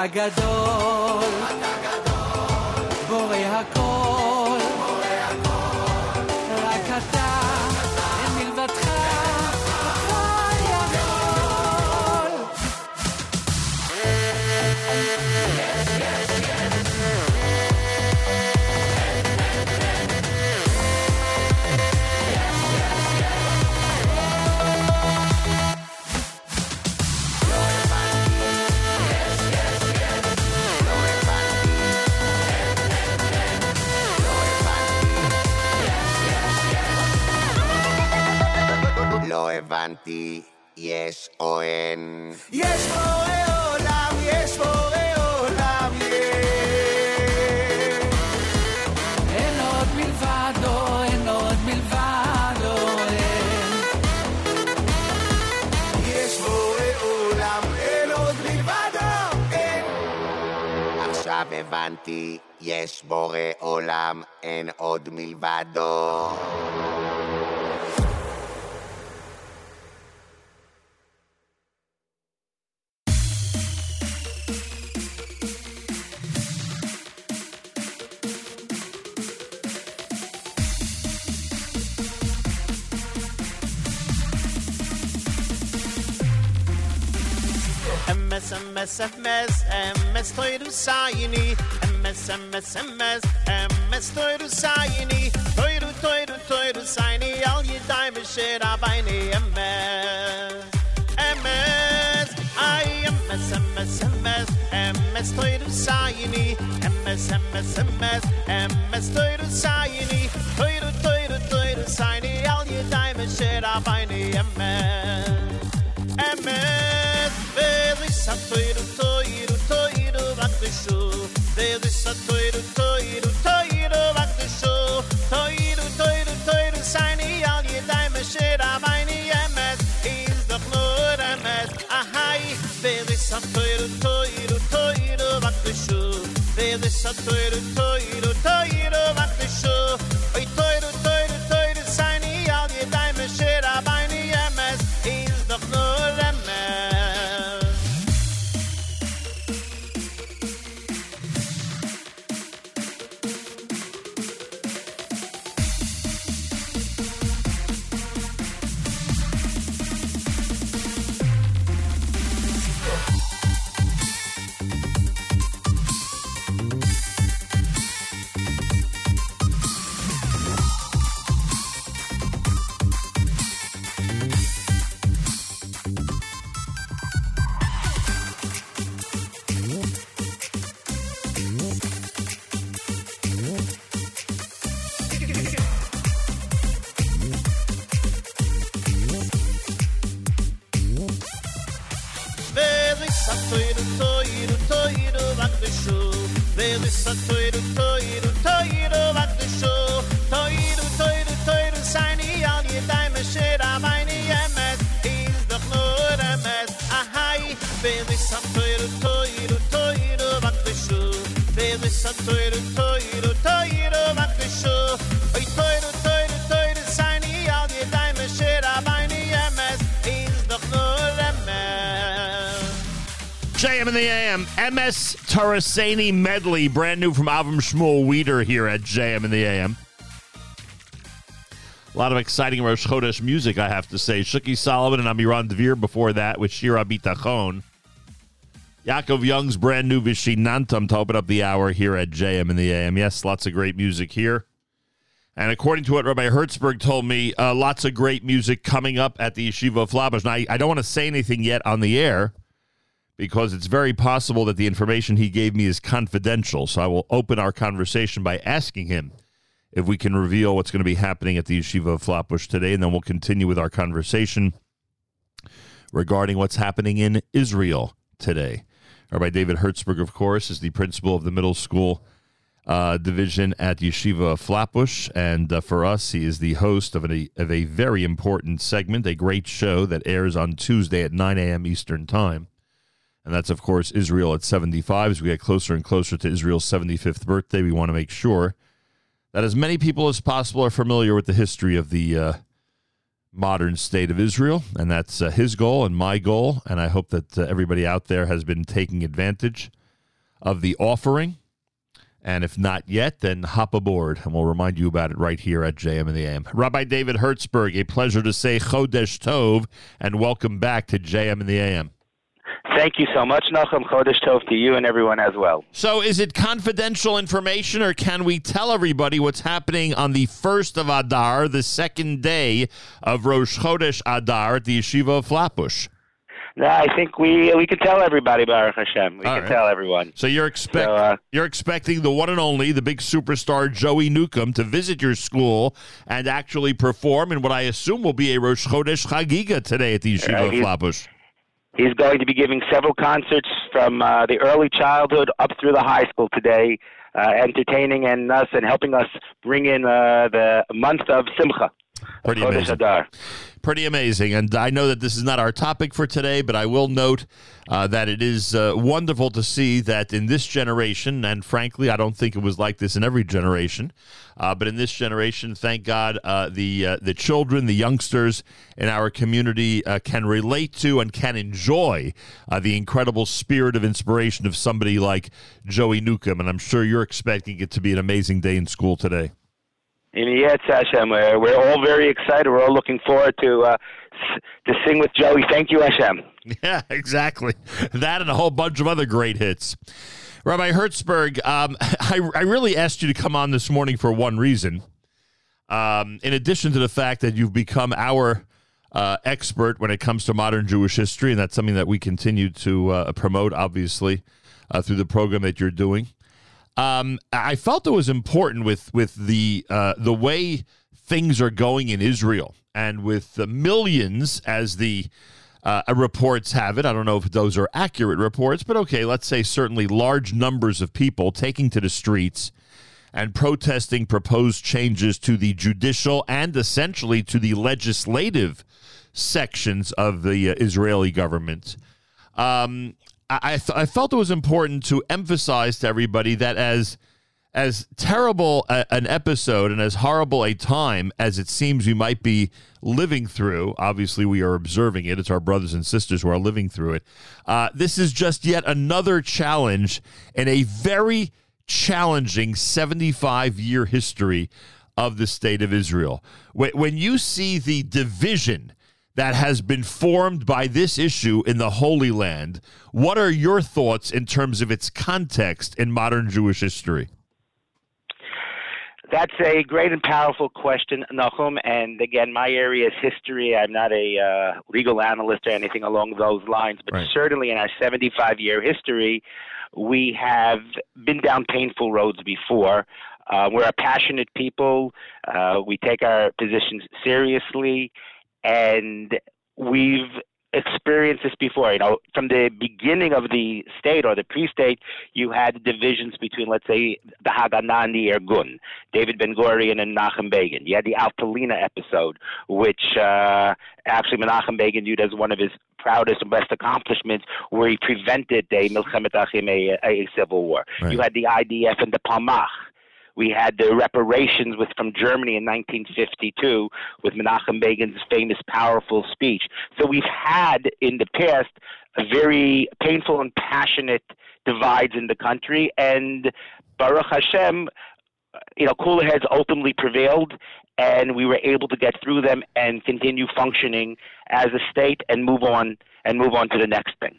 I got toiru toiru toiru wat de is a toiru toiru toiru wat toiru toiru toiru shiny all your shit i is doch nur a mess a is a toiru toiru toiru wat de is a toiru toiru MS Tarasani Medley, brand new from album Shmuel Weeder here at JM in the AM. A lot of exciting Rosh Chodesh music, I have to say. Shuki Solomon and Amiran Dvir before that with Shira Bitachon. Yaakov Young's brand new Vishinantam to open up the hour here at JM in the AM. Yes, lots of great music here. And according to what Rabbi Hertzberg told me, uh, lots of great music coming up at the Yeshiva of Flatbush. Now, I, I don't want to say anything yet on the air because it's very possible that the information he gave me is confidential. So I will open our conversation by asking him if we can reveal what's going to be happening at the Yeshiva of Flatbush today, and then we'll continue with our conversation regarding what's happening in Israel today. Rabbi David Hertzberg, of course, is the principal of the middle school uh, division at Yeshiva Flatbush, and uh, for us, he is the host of a, of a very important segment, a great show that airs on Tuesday at 9 a.m. Eastern Time. And that's, of course, Israel at 75. As we get closer and closer to Israel's 75th birthday, we want to make sure that as many people as possible are familiar with the history of the uh, modern state of Israel. And that's uh, his goal and my goal. And I hope that uh, everybody out there has been taking advantage of the offering. And if not yet, then hop aboard, and we'll remind you about it right here at JM in the AM. Rabbi David Hertzberg, a pleasure to say Chodesh Tov, and welcome back to JM in the AM. Thank you so much, Nachum. Chodesh Tov to you and everyone as well. So, is it confidential information, or can we tell everybody what's happening on the first of Adar, the second day of Rosh Chodesh Adar at the Yeshiva of Flatbush? No, I think we we can tell everybody, Baruch Hashem. We All can right. tell everyone. So you're expect So, uh, you're expecting the one and only, the big superstar Joey Newcomb to visit your school and actually perform in what I assume will be a Rosh Chodesh Chagiga today at the Yeshiva Right, of Flatbush. He's going to be giving several concerts from uh, the early childhood up through the high school today, uh, entertaining and us and helping us bring in uh, the month of Simcha. Pretty amazing. Adar. Pretty amazing. And I know that this is not our topic for today, but I will note uh, that it is uh, wonderful to see that in this generation, and frankly, I don't think it was like this in every generation, uh, but in this generation, thank God, uh, the uh, the children, the youngsters in our community uh, can relate to and can enjoy the incredible spirit of inspiration of somebody like Joey Newcomb. And I'm sure you're expecting it to be an amazing day in school today. In Yetz Hashem, we're, we're all very excited. We're all looking forward to uh, to sing with Joey. Thank you, Hashem. Yeah, exactly. That and a whole bunch of other great hits. Rabbi Hertzberg, um, I, I really asked you to come on this morning for one reason. Um, in addition to the fact that you've become our uh, expert when it comes to modern Jewish history, and that's something that we continue to uh, promote, obviously, uh, through the program that you're doing. Um, I felt it was important with with the uh, the way things are going in Israel and with the millions, as the uh, reports have it. I don't know if those are accurate reports, but okay, let's say certainly large numbers of people taking to the streets and protesting proposed changes to the judicial and essentially to the legislative sections of the uh, Israeli government. Um, I, th- I felt it was important to emphasize to everybody that as as terrible a, an episode and as horrible a time as it seems we might be living through, obviously we are observing it. It's our brothers and sisters who are living through it. Uh, this is just yet another challenge in a very challenging 75 year history of the state of Israel. When, when you see the division that has been formed by this issue in the Holy Land, what are your thoughts in terms of its context in modern Jewish history? That's a great and powerful question, Nachum. And again, my area is history. I'm not a uh, legal analyst or anything along those lines, but Right. certainly in our 75 year history, we have been down painful roads before. Uh, we're a passionate people. Uh, we take our positions seriously, and we've experienced this before. You know, from the beginning of the state or the pre-state, you had divisions between, let's say, the Haganah and the Irgun, David Ben Gurion and Menachem Begin. You had the Altalena episode, which uh, actually Menachem Begin viewed as one of his proudest and best accomplishments, where he prevented a Milchemet Achim, a, a civil war. Right. You had the IDF and the Palmach. We had the reparations with from Germany in 1952 with Menachem Begin's famous, powerful speech. So we've had in the past a very painful and passionate divides in the country, and Baruch Hashem, you know, cooler heads ultimately prevailed, and we were able to get through them and continue functioning as a state and move on and move on to the next thing.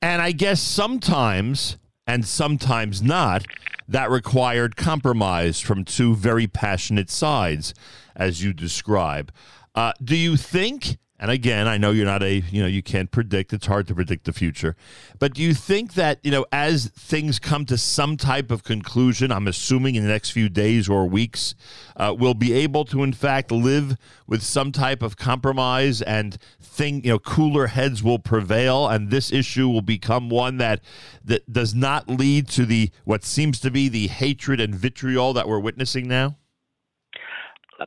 And I guess sometimes, and sometimes not, that required compromise from two very passionate sides, as you describe. Uh, do you think? And again, I know you're not a, you know, you can't predict. It's hard to predict the future. But do you think that, you know, as things come to some type of conclusion, I'm assuming in the next few days or weeks, uh, we'll be able to, in fact, live with some type of compromise and thing, you know, cooler heads will prevail and this issue will become one that that does not lead to the what seems to be the hatred and vitriol that we're witnessing now?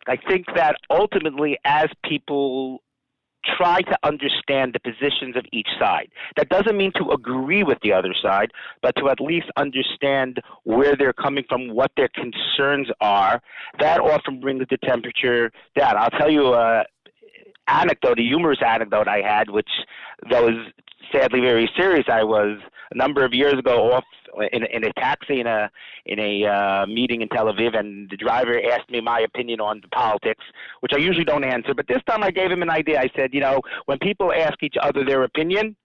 I think that ultimately, as people try to understand the positions of each side, that doesn't mean to agree with the other side, but to at least understand where they're coming from, what their concerns are. That often brings the temperature down. I'll tell you a anecdote, a humorous anecdote I had, which though was sadly very serious. I was a number of years ago off in, in a taxi in a in a uh, meeting in Tel Aviv, and the driver asked me my opinion on the politics, which I usually don't answer. But this time I gave him an idea. I said, you know, when people ask each other their opinion,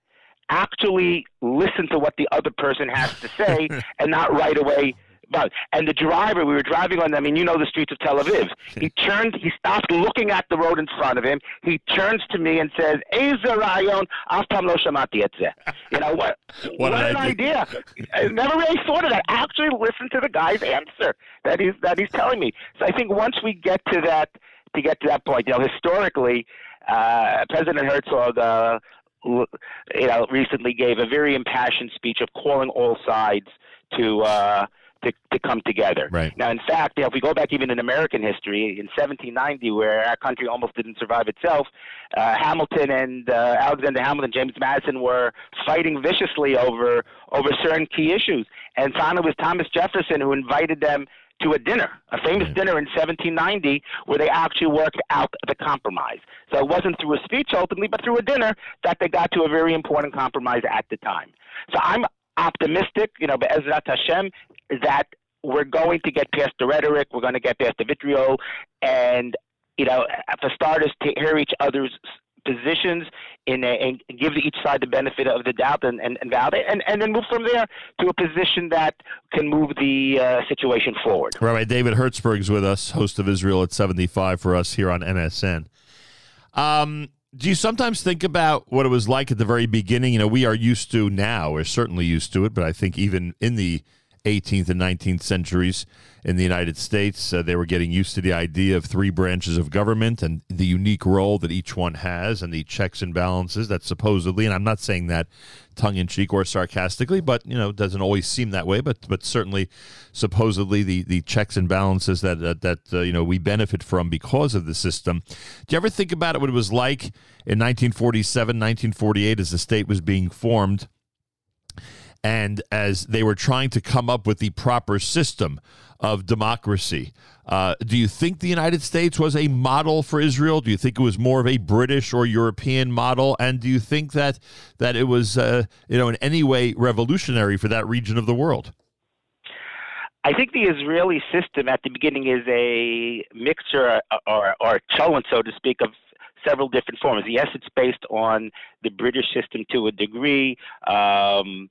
actually listen to what the other person has to say, and not right away. But and the driver, we were driving on. I mean, you know the streets of Tel Aviv. He turned. He stopped looking at the road in front of him. He turns to me and says, "Eze rayon, af tam lo shamati etzeh." You know what? What an an idea! I never really thought of that. Actually, listen to the guy's answer that he's that he's telling me. So I think once we get to that to get to that point, you know, historically, uh, President Herzog. Uh, you know, recently gave a very impassioned speech of calling all sides to uh, to, to come together. Right. Now, in fact, if we go back even in American history, in 1790, where our country almost didn't survive itself, uh, Hamilton and uh, Alexander Hamilton, James Madison were fighting viciously over over certain key issues, and finally it was Thomas Jefferson who invited them to a dinner, a famous dinner in 1790, where they actually worked out the compromise. So it wasn't through a speech ultimately, but through a dinner that they got to a very important compromise at the time. So I'm optimistic, you know, Be'ezrat Hashem, that we're going to get past the rhetoric, we're going to get past the vitriol, and, you know, for starters, to hear each other's positions in a, and give each side the benefit of the doubt and, and, and validate, and, and then move from there to a position that can move the uh, situation forward. Rabbi David Hertzberg's with us, host of Israel at 75 for us here on NSN. Um, do you sometimes think about what it was like at the very beginning? You know, we are used to now, we're certainly used to it, but I think even in the 18th and 19th centuries in the United States, uh, they were getting used to the idea of three branches of government and the unique role that each one has and the checks and balances that supposedly, and I'm not saying that tongue in cheek or sarcastically, but you know, doesn't always seem that way, but but certainly supposedly the the checks and balances that that, that uh, you know we benefit from because of the system. Do you ever think about it what it was like in 1947, 1948 as the state was being formed? and as they were trying to come up with the proper system of democracy. Uh, do you think the United States was a model for Israel? Do you think it was more of a British or European model? And do you think that that it was, uh, you know, in any way revolutionary for that region of the world? I think the Israeli system at the beginning is a mixture or, or a cholent, so to speak, of several different forms. Yes, it's based on the British system to a degree. Um,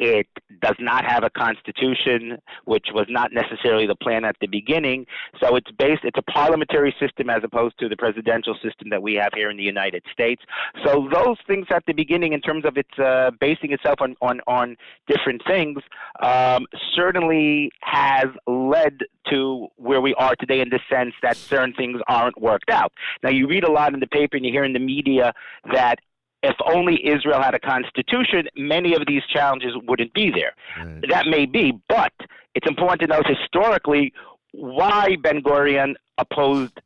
it does not have a constitution, which was not necessarily the plan at the beginning. So it's based, it's a parliamentary system as opposed to the presidential system that we have here in the United States. So those things at the beginning, in terms of its uh, basing itself on, on, on different things, um, certainly has led to where we are today in the sense that certain things aren't worked out. Now, you read a lot in the paper and you hear in the media that if only Israel had a constitution, many of these challenges wouldn't be there. Right. That may be, but it's important to note historically why Ben Gurion opposed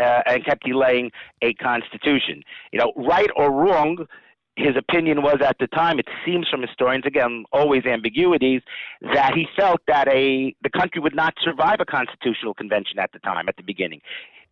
uh, and kept delaying a constitution. You know, right or wrong, his opinion was at the time, it seems from historians, again, always ambiguities, that he felt that a the country would not survive a constitutional convention at the time, at the beginning.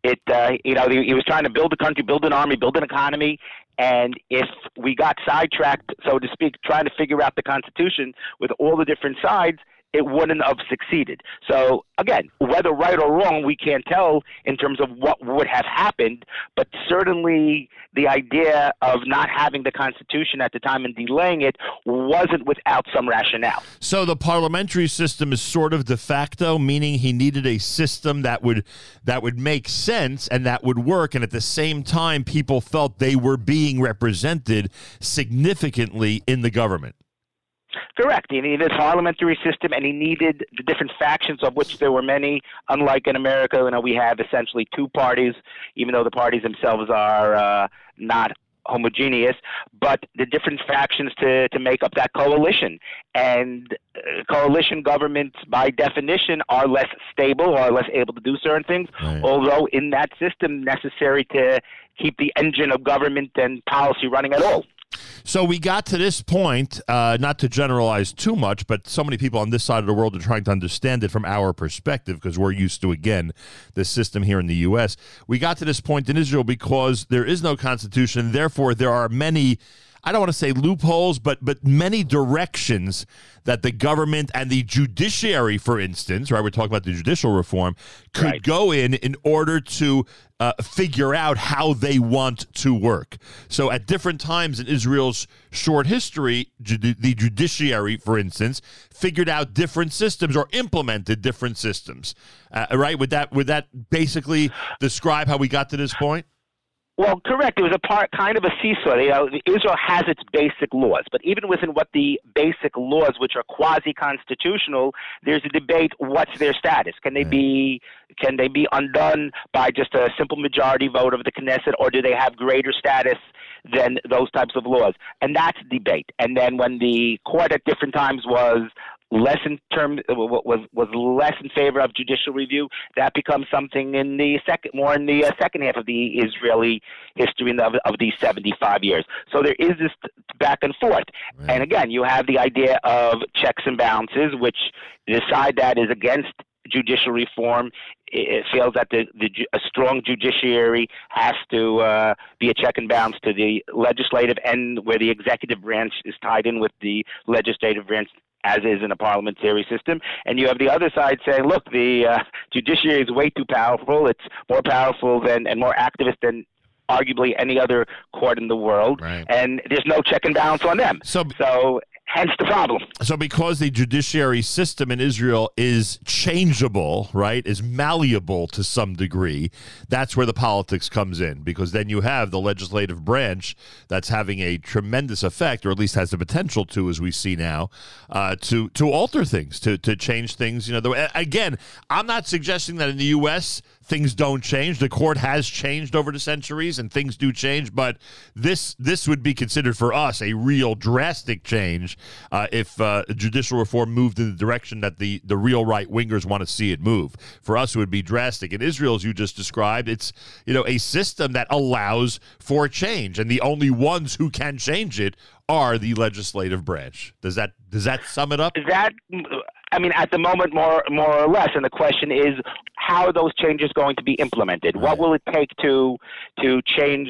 It, uh, you know, he, was trying to build a country, build an army, build an economy, and if we got sidetracked, so to speak, trying to figure out the Constitution with all the different sides, it wouldn't have succeeded. So again, whether right or wrong, we can't tell in terms of what would have happened, but certainly the idea of not having the Constitution at the time and delaying it wasn't without some rationale. So the parliamentary system is sort of de facto, meaning he needed a system that would that would make sense and that would work, and at the same time, people felt they were being represented significantly in the government. Correct. He needed a parliamentary system, and he needed the different factions, of which there were many. Unlike in America, you know, we have essentially two parties, even though the parties themselves are uh, not homogeneous, but the different factions to, to make up that coalition. And uh, coalition governments, by definition, are less stable or less able to do certain things, right. although in that system, necessary to keep the engine of government and policy running at all. So we got to this point, uh, not to generalize too much, but so many people on this side of the world are trying to understand it from our perspective because we're used to, again, the system here in the U.S. We got to this point in Israel because there is no constitution. Therefore, there are many I don't want to say loopholes, but but many directions that the government and the judiciary, for instance, right? We're talking about the judicial reform, could right. go in in order to uh, figure out how they want to work. So at different times in Israel's short history, ju- the judiciary, for instance, figured out different systems or implemented different systems. Uh, right? Would that would that basically describe how we got to this point? Well, correct. It was a part, kind of a seesaw. You uh, know, Israel has its basic laws, but even within what the basic laws, which are quasi-constitutional, there's a debate: what's their status? Can they mm. be can they be undone by just a simple majority vote of the Knesset, or do they have greater status than those types of laws? And that's debate. And then when the court at different times was less in term was was less in favor of judicial review. That becomes something in the second, more in the uh, second half of the Israeli history of, of these 75 years. So there is this back and forth. Right. And again, you have the idea of checks and balances, which the side that is against judicial reform it feels that the, the a strong judiciary has to uh, be a check and balance to the legislative and where the executive branch is tied in with the legislative branch as is in a parliamentary system. And you have the other side saying, look, the uh, judiciary is way too powerful. It's more powerful than and more activist than arguably any other court in the world. Right. And there's no check and balance on them. So, so Hence the problem. So, because the judiciary system in Israel is changeable, right, is malleable to some degree, that's where the politics comes in. Because then you have the legislative branch that's having a tremendous effect, or at least has the potential to, as we see now, uh, to to alter things, to to change things. You know, the, again, I'm not suggesting that in the U.S things don't change. The court has changed over the centuries, and things do change. But this this would be considered for us a real drastic change uh, if uh, judicial reform moved in the direction that the, the real right wingers want to see it move. For us, it would be drastic. In Israel, as you just described, it's you know a system that allows for change, and the only ones who can change it are the legislative branch. Does that does that sum it up? That I mean, at the moment, more more or less, and the question is, how are those changes going to be implemented? What will it take to to change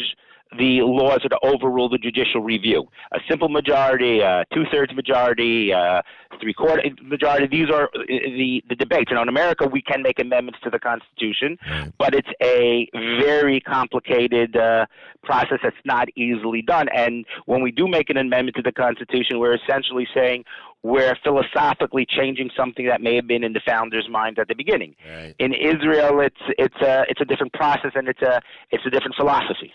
the laws or to overrule the judicial review? A simple majority, a two thirds majority, a three quarter majority. These are uh, the the debates. You know, in America, we can make amendments to the Constitution, but it's a very complicated uh, process that's not easily done. And when we do make an amendment to the Constitution, we're essentially saying we're philosophically changing something that may have been in the founders' minds at the beginning. In Israel, it's it's a it's a different process and it's a it's a different philosophy.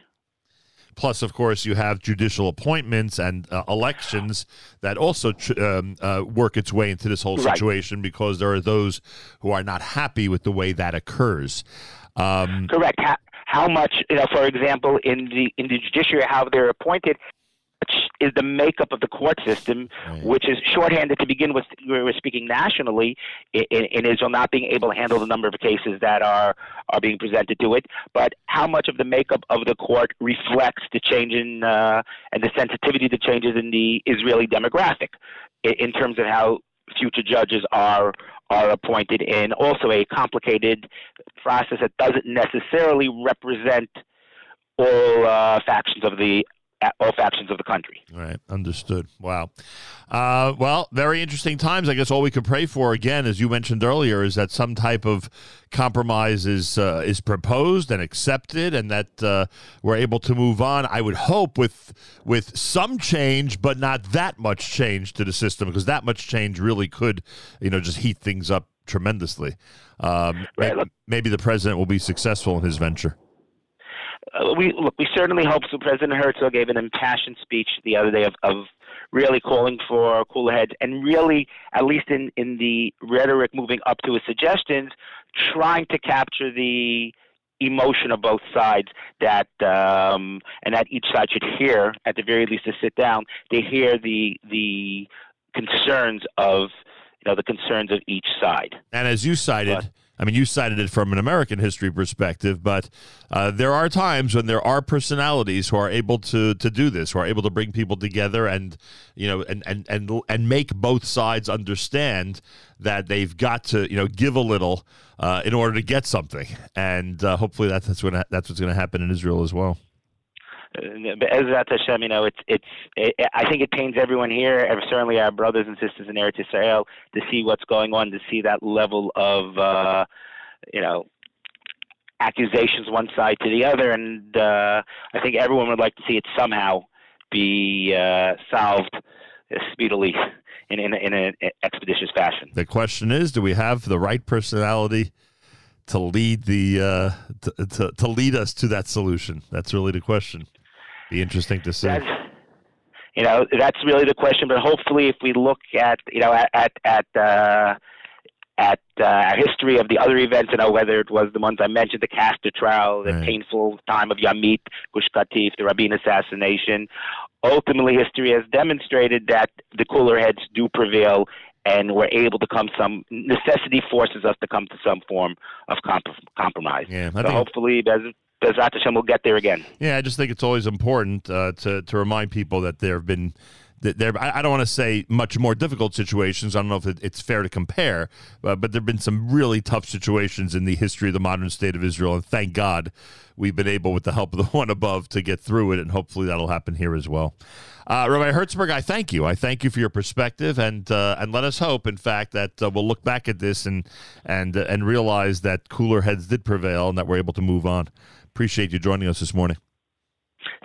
Plus, of course, you have judicial appointments and uh, elections that also tr- um, uh, work its way into this whole Right. situation because there are those who are not happy with the way that occurs. Um, Correct. How, how much, you know, for example, in the in the judiciary, how they're appointed is the makeup of the court system, which is shorthanded to begin with. We're speaking nationally in, in Israel, not being able to handle the number of cases that are are being presented to it. But how much of the makeup of the court reflects the change in uh, and the sensitivity to changes in the Israeli demographic, in, in terms of how future judges are are appointed in also a complicated process that doesn't necessarily represent all uh, factions of the all factions of the country. Right, understood. Wow. Uh, well, very interesting times. I guess all we could pray for, again, as you mentioned earlier, is that some type of compromise is uh, is proposed and accepted, and that uh, we're able to move on. I would hope with with some change, but not that much change to the system, because that much change really could, you know, just heat things up tremendously. Um, may- maybe the president will be successful in his venture. Uh, we look. We certainly hope so. President Herzog gave an impassioned speech the other day of, of really calling for cooler heads, and really, at least in in the rhetoric moving up to his suggestions, trying to capture the emotion of both sides that um, and that each side should hear at the very least to sit down they hear the the concerns of you know the concerns of each side And as you cited, I mean, you cited it from an American history perspective, but uh, there are times when there are personalities who are able to to do this, who are able to bring people together and you know and and and and make both sides understand that they've got to you know give a little uh, in order to get something, and uh, hopefully that's that's what that's what's going to happen in Israel as well. Uh, but Ezrat Hashem, you know, it's it's. It, I think it pains everyone here, certainly our brothers and sisters in Eretz Israel, to see what's going on, to see that level of, uh, you know, accusations one side to the other, and uh, I think everyone would like to see it somehow be uh, solved speedily in in, in an expeditious fashion. The question is, do we have the right personality to lead the uh, to, to to lead us to that solution? That's really the question. Be interesting to see. you know that's really the question but hopefully if we look at you know at at at uh at uh, our history of the other events, you know, whether it was the ones I mentioned, the Kastner trial, the painful time of Yamit, Gush Katif, the Rabin assassination, ultimately history has demonstrated that the cooler heads do prevail and we're able to come some necessity forces us to come to some form of comp- compromise. Yeah, I so hopefully Bez- Bezrat Hashem will get there again. Yeah, I just think it's always important uh, to to remind people that there have been that there. I don't want to say much more difficult situations. I don't know if it, it's fair to compare, uh, but there've been some really tough situations in the history of the modern state of Israel, and thank God we've been able, with the help of the one above, to get through it, and hopefully that'll happen here as well. Uh, Rabbi Hertzberg, I thank you. I thank you for your perspective, and uh, and let us hope, in fact, that uh, we'll look back at this and and uh, and realize that cooler heads did prevail, and that we're able to move on. Appreciate you joining us this morning.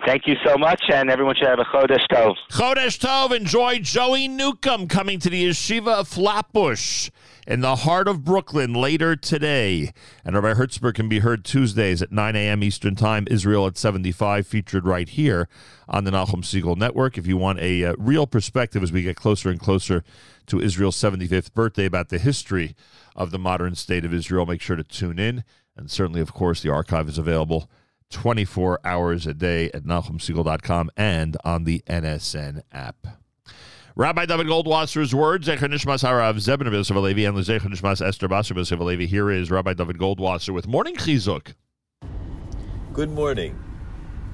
Thank you so much, and everyone should have a Chodesh Tov. Chodesh Tov, enjoy Joey Newcomb coming to the Yeshiva of Flatbush in the heart of Brooklyn later today. And Rabbi Hertzberg can be heard Tuesdays at 9 a.m. Eastern Time, Israel at 75, featured right here on the Nachum Segal Network. If you want a uh, real perspective as we get closer and closer to Israel's 75th birthday about the history of the modern state of Israel, make sure to tune in. And certainly, of course, the archive is available 24 hours a day at NachumSegal.com and on the NSN app. Rabbi David Goldwasser's words, Zecher Nishmas Harav Zebin Alevi, and Nishmas Esther Yosef Here is Rabbi David Goldwasser with Morning Chizuk. Good morning.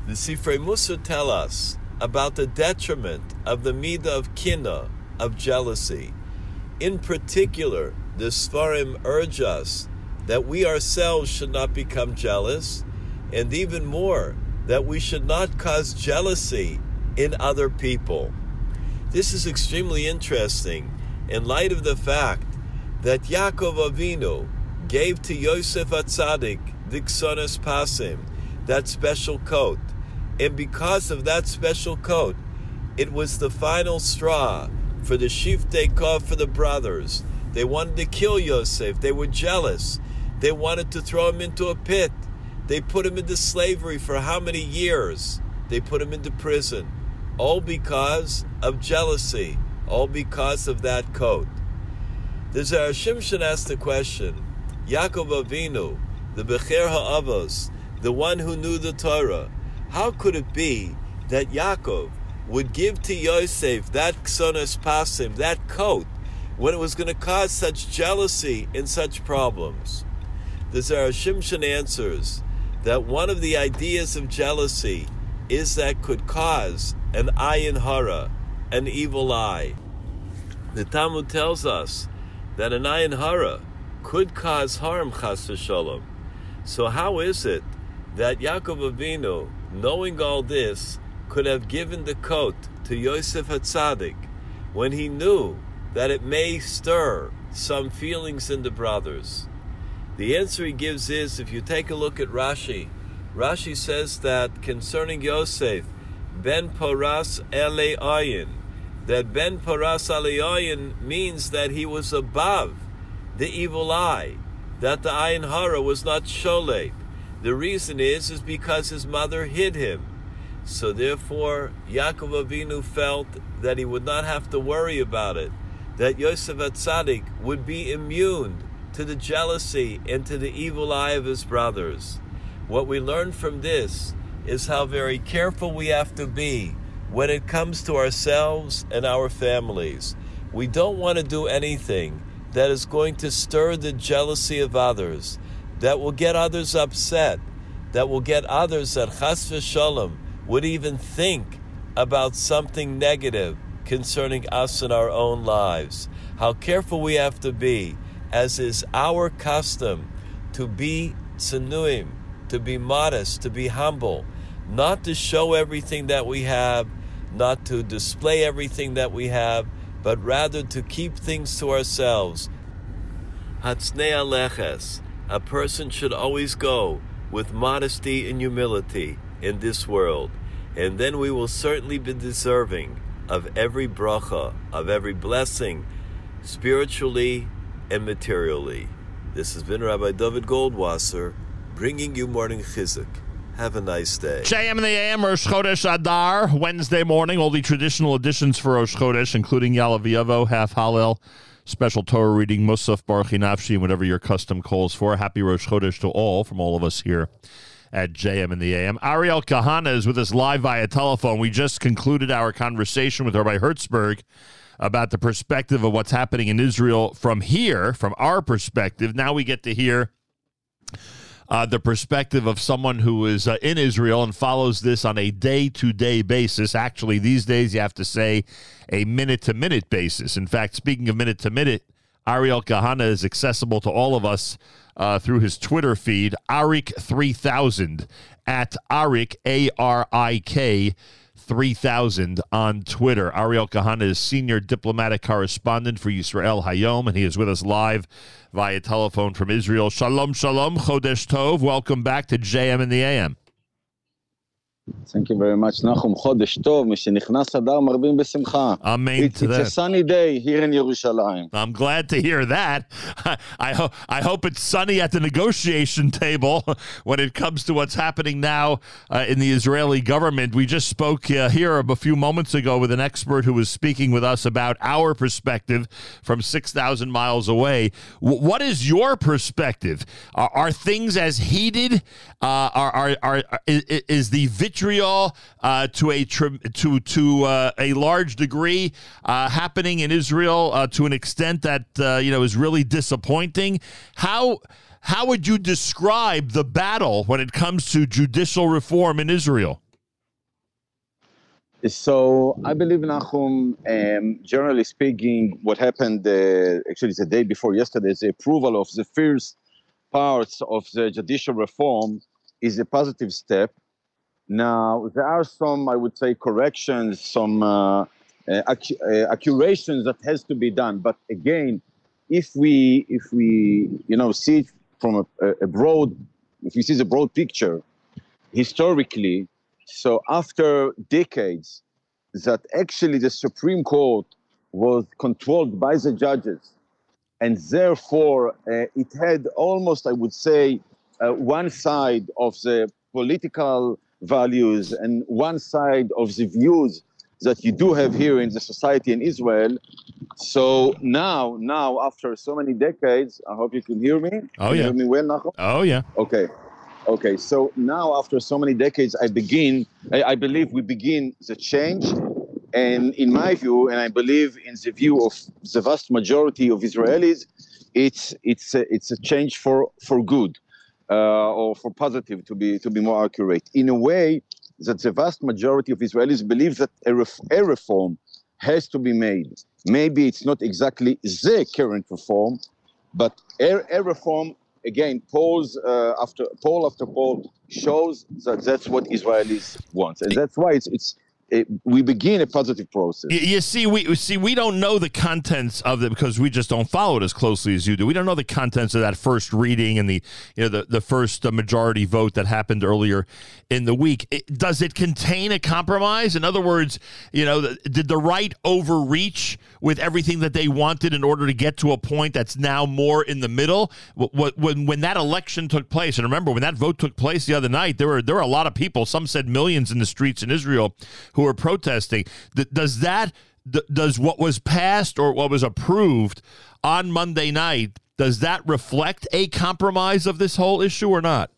The Sifrei Mussar tell us about the detriment of the midah of kina, of jealousy. In particular, the Sfarim urge us that we ourselves should not become jealous, and even more, that we should not cause jealousy in other people. This is extremely interesting in light of the fact that Yaakov Avinu gave to Yosef Hatzadik Ksonas Pasim, that special coat. And because of that special coat, it was the final straw for the Shif Kov for the brothers. They wanted to kill Yosef. They were jealous. They wanted to throw him into a pit. They put him into slavery for how many years? They put him into prison. All because of jealousy. All because of that coat. The Zera Shimshon asked the question Yaakov Avinu, the Bechir HaAvos, the one who knew the Torah, how could it be that Yaakov would give to Yosef that Ksonas Pasim, that coat, when it was going to cause such jealousy and such problems? The Zera Shimshon answers that one of the ideas of jealousy is that could cause an ayin hara, an evil eye. The Talmud tells us that an ayin hara could cause harm, chas v'shalom. So how is it that Yaakov Avinu, knowing all this, could have given the coat to Yosef Hatzadik when he knew that it may stir some feelings in the brothers? The answer he gives is if you take a look at Rashi, Rashi says that concerning Yosef, Ben Paras Ele Ayin, that Ben Paras Ele Ayin means that he was above the evil eye, that the Ayin Hara was not Sholeh. The reason is is because his mother hid him. So therefore, Yaakov Avinu felt that he would not have to worry about it, that Yosef Hatzadik would be immune to the jealousy and to the evil eye of his brothers. What we learn from this is how very careful we have to be when it comes to ourselves and our families. We don't want to do anything that is going to stir the jealousy of others, that will get others upset, that will get others that chas v'shalom would even think about something negative concerning us and our own lives. How careful we have to be, as is our custom, to be tsanuim, to be modest, to be humble, not to show everything that we have, not to display everything that we have, but rather to keep things to ourselves. Hatznei aleches, a person should always go with modesty and humility in this world, and then we will certainly be deserving of every bracha, of every blessing, spiritually and materially. This has been Rabbi David Goldwasser bringing you morning chizuk. Have a nice day. JM in the AM, Rosh Chodesh Adar, Wednesday morning. All the traditional editions for Rosh Chodesh, including Ya'aleh V'yavo, Half Hallel, special Torah reading, Musaf, Baruch and whatever your custom calls for. Happy Rosh Chodesh to all from all of us here at JM in the AM. Ariel Kahana is with us live via telephone. We just concluded our conversation with Rabbi Hertzberg about the perspective of what's happening in Israel from here, from our perspective. Now we get to hear uh, the perspective of someone who is uh, in Israel and follows this on a day to day basis. Actually, these days you have to say a minute to minute basis. In fact, speaking of minute to minute, Ariel Kahana is accessible to all of us uh, through his Twitter feed, Arik3000, at Arik, A R I K. 3000 on Twitter. Ariel Kahana is senior diplomatic correspondent for Yisrael Hayom, and he is with us live via telephone from Israel. Shalom, shalom, Chodesh Tov. Welcome back to JM in the AM. Thank you very much, נחום. חודש טוב, משנכנס אדר מרבים בשמחה. Amen It's, to it's a that. sunny day here in Yerushalayim. I'm glad to hear that. I, ho- I hope it's sunny at the negotiation table when it comes to what's happening now uh, in the Israeli government. We just spoke uh, here a few moments ago with an expert who was speaking with us about our perspective from 6,000 miles away. W- what is your perspective? Are, are things as heated? Uh, are, are, are, is, is the vitriol uh, to a to to uh, a large degree, uh, happening in Israel uh, to an extent that uh, you know is really disappointing. How how would you describe the battle when it comes to judicial reform in Israel? So I believe, Nachum, um, generally speaking, what happened uh, actually the day before yesterday, the approval of the first parts of the judicial reform is a positive step. Now, there are some, I would say, corrections, some uh, uh, uh, accurations that has to be done. But again, if we, if we, you know, see it from a, a broad, if we see the broad picture, historically, so after decades that actually the Supreme Court was controlled by the judges, and therefore uh, it had almost, I would say, uh, one side of the political values and one side of the views that you do have here in the society in Israel. So now, now after so many decades, I hope you can hear me. Oh, Can you yeah. hear me well, Nachum? Oh yeah. Okay. Okay. So now, after so many decades, I begin, I, I believe we begin the change. And in my view, and I believe in the view of the vast majority of Israelis, it's, it's, a, it's a change for, for good or for positive, to be, to be more accurate. In a way that the vast majority of Israelis believe that a, ref, a reform has to be made. Maybe it's not exactly the current reform, but a, a reform again polls uh, after poll after poll shows that that's what Israelis want, and that's why it's it's it, we begin a positive process. You, see, we see we don't know the contents of it because we just don't follow it as closely as you do. We don't know the contents of that first reading and the you know the the first uh, majority vote that happened earlier in the week. It, does it contain a compromise? In other words, you know, the, did the right overreach with everything that they wanted in order to get to a point that's now more in the middle? Wh- wh- When when that election took place, and remember when that vote took place the other night, there were there were a lot of people. Some said millions in the streets in Israel who are protesting. Does that does what was passed or what was approved on Monday night does that reflect a compromise of this whole issue or not?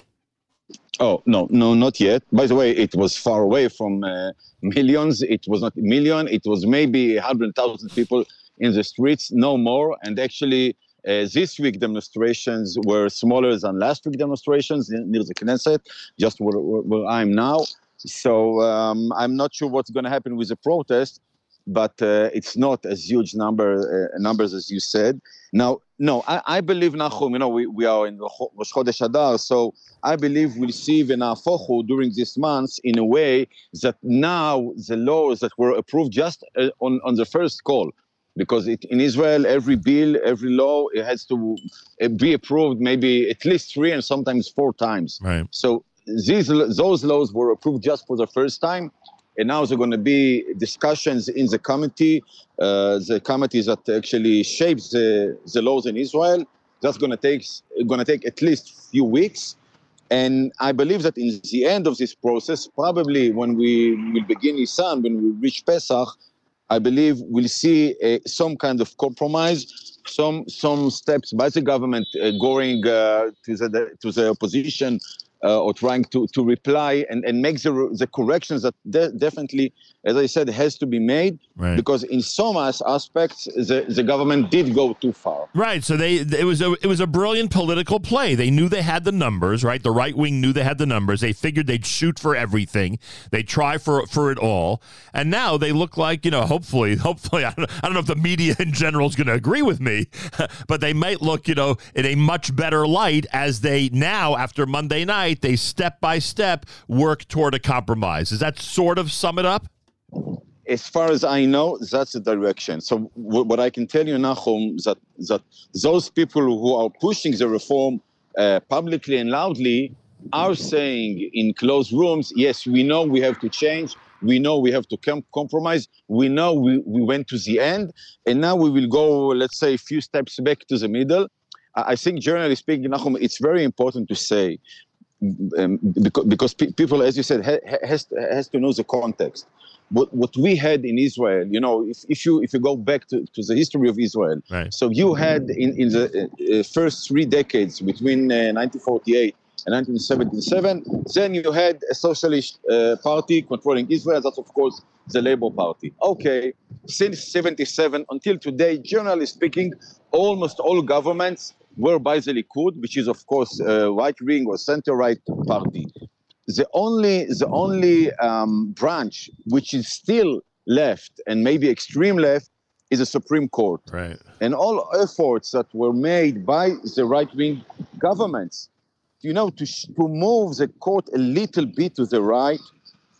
Oh no, no, not yet. By the way, it was far away from uh, millions. It was not a million. It was maybe hundred thousand people in the streets, no more. And actually, uh, this week demonstrations were smaller than last week demonstrations near the Knesset, just where, where, where I'm now. So um, I'm not sure what's going to happen with the protest, but uh, it's not as huge number uh, numbers as you said. Now, no, I, I believe Nachum. You know, we, we are in Rosh Chodesh Adar, so I believe we'll see Venafochu during this month in a way that now the laws that were approved just uh, on on the first call. Because it, in Israel, every bill, every law, it has to uh, be approved maybe at least three and sometimes four times. Right. So these those laws were approved just for the first time, and now there are going to be discussions in the committee, uh, the committee that actually shapes the, the laws in Israel. That's going to take going to take at least a few weeks, and I believe that in the end of this process, probably when we will begin Nisan, when we reach Pesach, I believe we'll see uh, some kind of compromise, some some steps by the government uh, going uh, to the to the opposition uh, or trying to to reply and, and make the the corrections that de- definitely, as I said, has to be made Right. because in some aspects the, the government did go too far. Right. So they it was a it was a brilliant political play. They knew they had the numbers, right? The right wing knew they had the numbers. They figured they'd shoot for everything. They try for for it all. And now they look like, you know, hopefully, hopefully I don't, I don't know if the media in general is going to agree with me, but they might look, you know, in a much better light as they now after Monday night, they step by step work toward a compromise. Does that sort of sum it up? as far as I know, that's the direction. So w- what I can tell you, Nachum, that that those people who are pushing the reform uh, publicly and loudly are saying in closed rooms, yes, we know we have to change. We know we have to com- compromise. We know we, we went to the end, and now we will go, let's say, a few steps back to the middle. I I think, generally speaking, Nachum, it's very important to say um, because, because pe- people, as you said, ha- ha- has has to know the context. What what we had in Israel, you know, if, if you if you go back to, to the history of Israel, Right. so you had in in the uh, uh, first three decades between uh, 1948 and 1977. Then you had a socialist uh, party controlling Israel. That's, of course, the Labour Party. Okay, since 77 until today, generally speaking, almost all governments were by the Likud, which is, of course, a right wing or center right party. The only, the only um, branch which is still left and maybe extreme left is the Supreme Court. Right. And all efforts that were made by the right wing governments, you know, to, sh- to move the court a little bit to the right,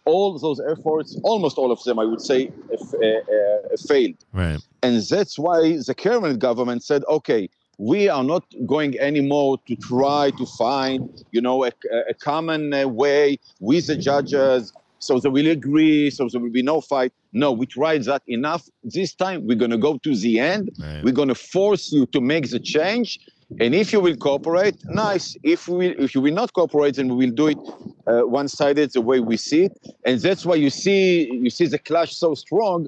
all those efforts, almost all of them, I would say, f- uh, uh, failed. Right. And that's why the current government said, okay, we are not going anymore to try to find, you know, a, a common uh, way with the judges, so they will agree, so there will be no fight. No, we tried that enough. This time we're going to go to the end. We're going to force you to make the change. And if you will cooperate, nice. If we if you will not cooperate, then we will do it uh, one-sided the way we see it. And that's why you see you see the clash so strong,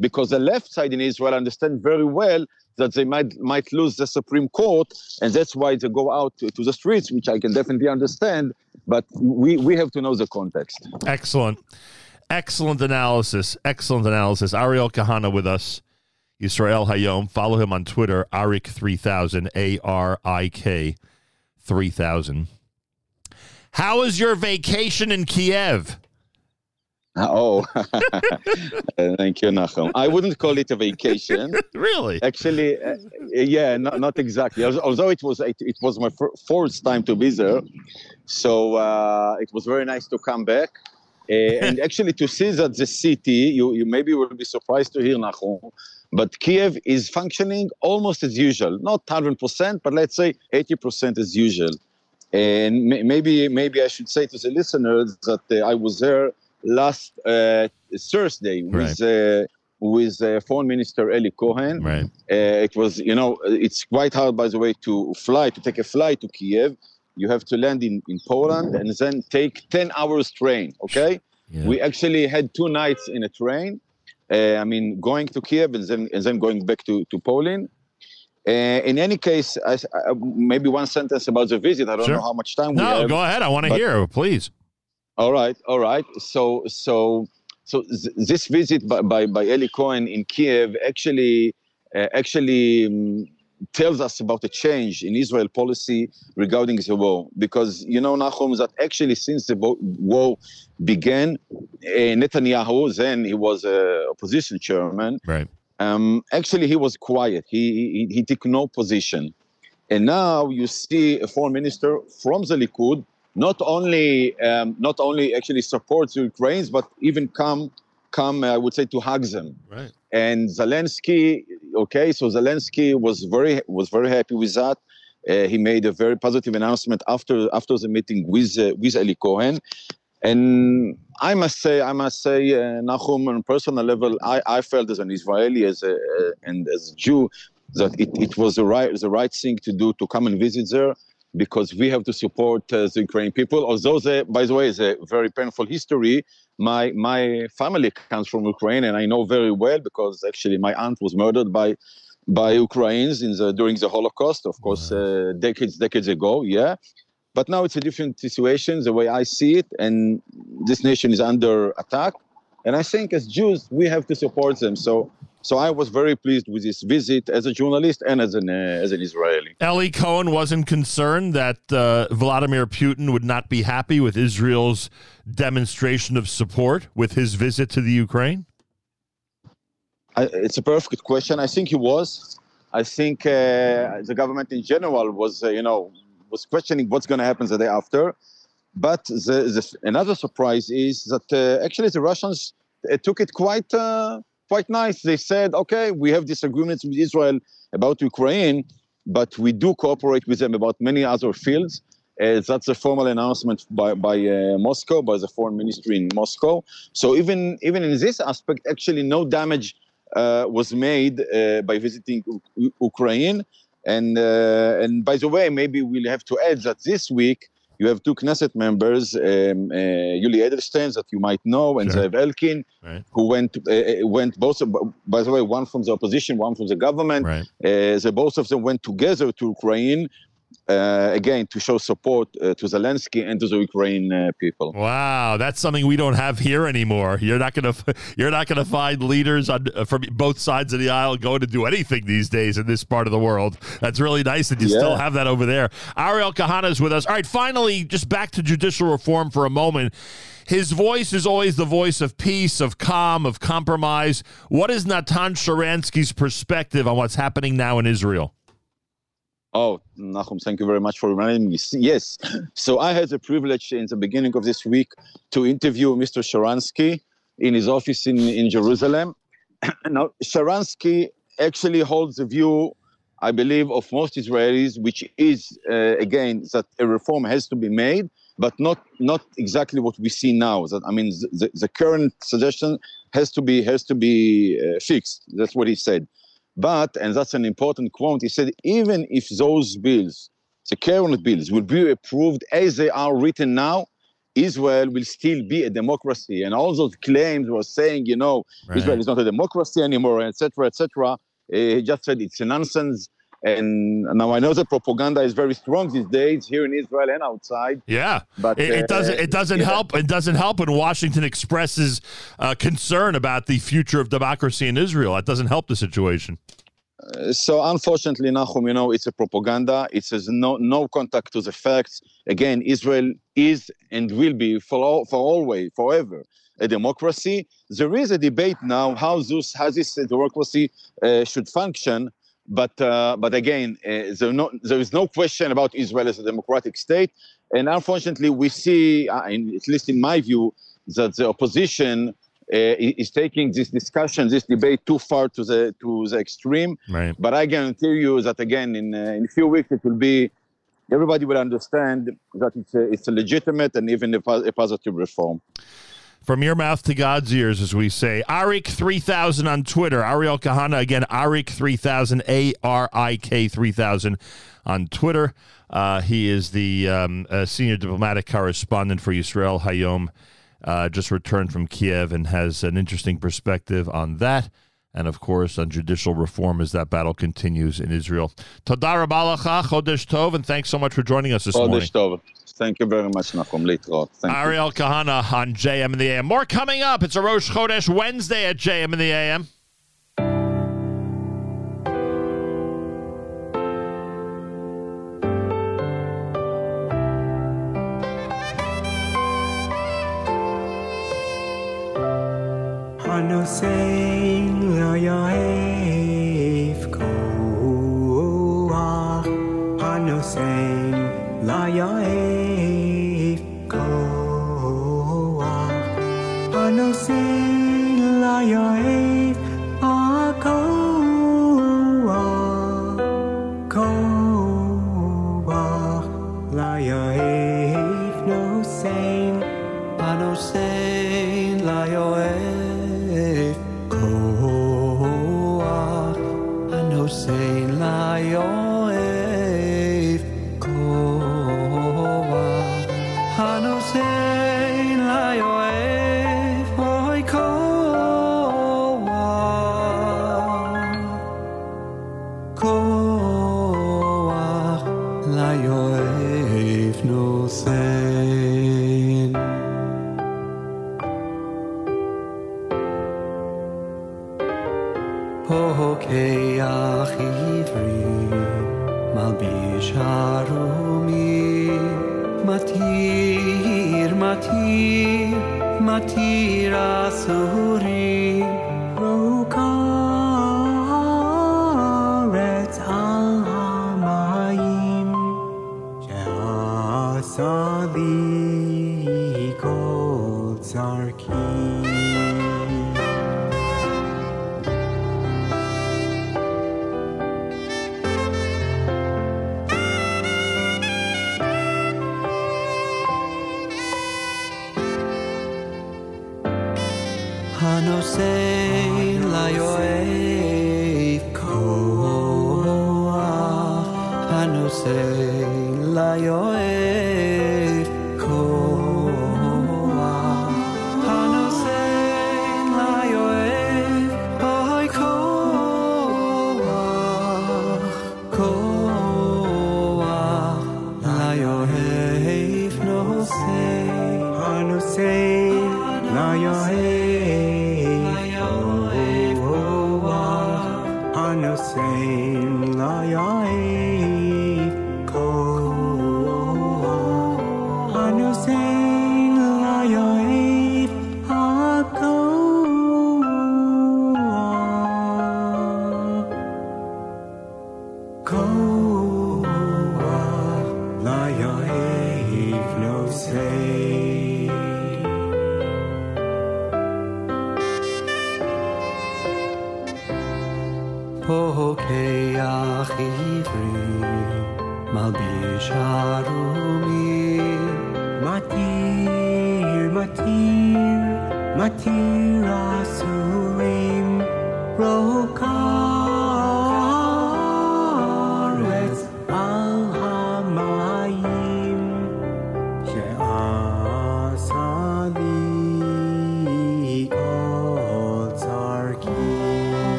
because the left side in Israel understand very well that they might might lose the Supreme Court, and that's why they go out to, to the streets, which I can definitely understand. But we we have to know the context. Excellent. Excellent analysis. Excellent analysis. Ariel Kahana with us. Israel Hayom. Follow him on Twitter, Arik3000, A R I K 3000. How is your vacation in Kiev? Oh, thank you, Nachum. I wouldn't call it a vacation. really? Actually, uh, yeah, not, not exactly. Although it was it, it was my fourth time to be there, so uh, it was very nice to come back. Uh, and actually, to see that the city, you, you maybe will be surprised to hear, Nachum, but Kiev is functioning almost as usual. Not 100%, but let's say 80% as usual. And may- maybe maybe I should say to the listeners that uh, I was there last uh, Thursday with uh, with uh, Foreign Minister Eli Cohen. Right. Uh, it was, you know, it's quite hard, by the way, to fly to take a flight to Kiev. You have to land in, in Poland and then take 10 hours train. Okay. We actually had two nights in a train. Uh, I mean, going to Kiev and then and then going back to to Poland. Uh, in any case, I, I- maybe one sentence about the visit. I don't Sure. know how much time we No, have. go ahead. I want to hear. Please. All right, all right. So, so, so th- this visit by, by, by Eli Cohen in Kiev actually, uh, actually um, tells us about a change in Israel policy regarding the war. Because you know, Nachum, that actually since the bo- war began, uh, Netanyahu, then he was a opposition chairman. Right. Um, actually, he was quiet. He, he he took no position. And now you see a foreign minister from the Likud not only um, not only actually supports the Ukrainians, but even come come I would say to hug them. Right. And Zelensky, okay, so Zelensky was very was very happy with that. Uh, he made a very positive announcement after after the meeting with uh, with Eli Cohen. And I must say, I must say, uh, Nachum, on a personal level, I, I felt as an Israeli, as a, uh, and as a Jew, that it, it was the right the right thing to do to come and visit there because we have to support uh, the Ukrainian people. Although, the, by the way, it's a very painful history. My my family comes from Ukraine, and I know very well because actually my aunt was murdered by by Ukrainians in the during the Holocaust, of course, uh, decades decades ago. Yeah, but now it's a different situation, the way I see it, and this nation is under attack. And I think as Jews, we have to support them. So, so I was very pleased with this visit as a journalist and as an uh, as an Israeli. Eli Cohen wasn't concerned that uh, Vladimir Putin would not be happy with Israel's demonstration of support with his visit to the Ukraine. I, it's a perfect question. I think he was. I think uh, the government in general was, uh, you know, was questioning what's going to happen the day after. But the, the, another surprise is that uh, actually the Russians uh, took it quite uh, quite nice. They said, okay, we have disagreements with Israel about Ukraine, but we do cooperate with them about many other fields. Uh, that's a formal announcement by, by uh, Moscow, by the foreign ministry in Moscow. So even even in this aspect, actually, no damage uh, was made uh, by visiting U- Ukraine. And uh, and by the way, maybe we'll have to add that this week you have two Knesset members, um, uh, Yuli Edelstein, that you might know, and Sure. Zev Elkin, Right. who went uh, uh, went both. By the way, one from the opposition, one from the government. Right. Uh, the both of them went together to Ukraine uh, again to show support uh, to Zelensky and to the Ukraine uh, people. Wow, that's something we don't have here anymore. You're not gonna you're not gonna find leaders on uh, from both sides of the aisle going to do anything these days in this part of the world. That's really nice that you Yeah. still have that over there. Ariel Kahana is with us. All right, finally, just back to judicial reform for a moment. His voice is always the voice of peace, of calm, of compromise. What is Natan Sharansky's perspective on what's happening now in Israel? Oh, Nachum, thank you very much for reminding me. Yes. So I had the privilege in the beginning of this week to interview Mr. Sharansky in his office in, in Jerusalem. now, Sharansky actually holds the view, I believe, of most Israelis, which is, uh, again, that a reform has to be made, but not not exactly what we see now. That I mean, the, the current suggestion has to be has to be uh, fixed. That's what he said. But, and that's an important quote, he said, even if those bills, the current bills, will be approved as they are written now, Israel will still be a democracy. And all those claims were saying, you know, Right. Israel is not a democracy anymore, etc., etc. Eh, he just said it's nonsense. And now I know that propaganda is very strong these days here in Israel and outside. Yeah, But, it, it uh, doesn't. It doesn't yeah. help. It doesn't help when Washington expresses uh, concern about the future of democracy in Israel. That doesn't help the situation. Uh, so unfortunately, Nachum, you know, it's a propaganda. It says no no contact to the facts. Again, Israel is and will be for all, for always, forever, a democracy. There is a debate now how this how this democracy uh, should function. But uh, but again, uh, there, no, there is no question about Israel as a democratic state. And unfortunately, we see, uh, in, at least in my view, that the opposition uh, is taking this discussion, this debate too far to the to the extreme. Right. But I guarantee you that again, in uh, in a few weeks, it will be everybody will understand that it's a, it's a legitimate and even a, a positive reform. From your mouth to God's ears, as we say. Arik three thousand on Twitter. Ariel Kahana again. Arik three thousand. A R I K three thousand on Twitter. Uh, he is the um, uh, senior diplomatic correspondent for Yisrael Hayom. Uh, just returned from Kiev and has an interesting perspective on that. And of course, on judicial reform as that battle continues in Israel. Todar Chodesh Tov, and thanks so much for joining us this morning. Chodesh Tov. Thank you very much, Nachum, Leitrot. Thank Ariel you. Kahana on JM in the AM. More coming up. It's a Rosh Chodesh Wednesday at JM in the AM.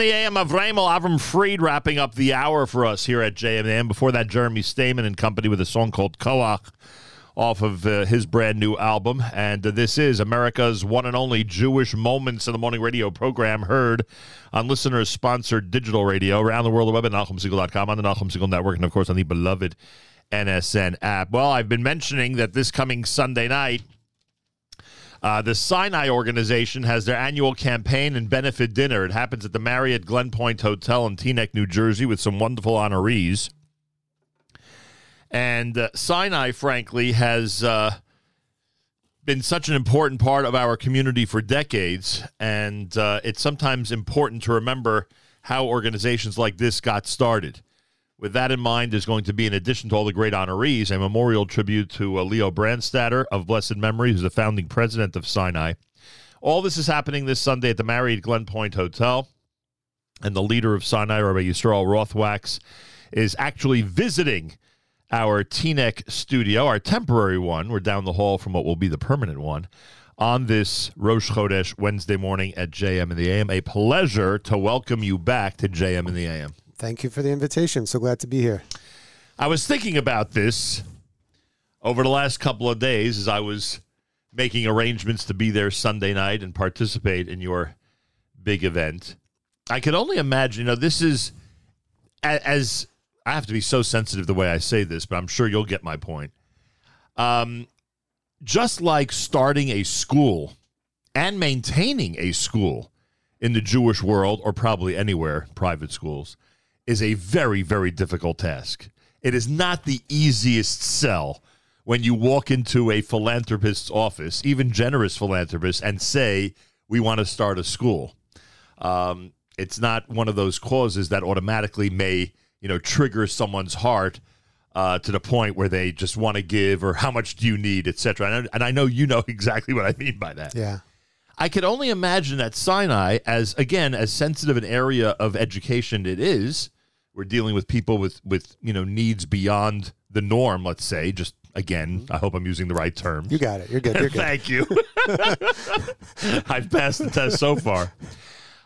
The AM of Ramel Avram Fried wrapping up the hour for us here at JM in the AM. Before that, Jeremy Stamen and company with a song called Koach off of uh, his brand new album. And uh, this is America's one and only Jewish Moments in the Morning radio program heard on listeners sponsored digital radio around the world, the web at NachumSegal.com, on the Nachum Segal Network, and of course on the beloved NSN app. Well, I've been mentioning that this coming Sunday night, uh, the Sinai organization has their annual campaign and benefit dinner. It happens at the Marriott Glen Point Hotel in Teaneck, New Jersey, with some wonderful honorees. And uh, Sinai, frankly, has uh, been such an important part of our community for decades. And uh, it's sometimes important to remember how organizations like this got started. With that in mind, there's going to be, in addition to all the great honorees, a memorial tribute to uh, Leo Brandstatter of blessed memory, who's the founding president of Sinai. All this is happening this Sunday at the Marriott Glen Point Hotel. And the leader of Sinai, Rabbi Yisrael Rothwachs, is actually visiting our Teaneck studio, our temporary one. We're down the hall from what will be the permanent one on this Rosh Chodesh Wednesday morning at JM in the AM. A pleasure to welcome you back to JM in the AM. Thank you for the invitation. So glad to be here. I was thinking about this over the last couple of days as I was making arrangements to be there Sunday night and participate in your big event. I could only imagine, you know, this is as I have to be so sensitive the way I say this, but I'm sure you'll get my point. Um, just like starting a school and maintaining a school in the Jewish world, or probably anywhere, private schools, is a very, very difficult task. It is not the easiest sell when you walk into a philanthropist's office, even generous philanthropists, and say, We want to start a school. Um, it's not one of those causes that automatically may, you know, trigger someone's heart uh, to the point where they just want to give or how much do you need, etc. And, I- and I know you know exactly what I mean by that. Yeah. I could only imagine that Sinai, as again, as sensitive an area of education it is, we're dealing with people with with you know needs beyond the norm. Let's say, just again, I hope I'm using the right terms. You got it. You're good. You're good. Thank you. I've passed the test so far.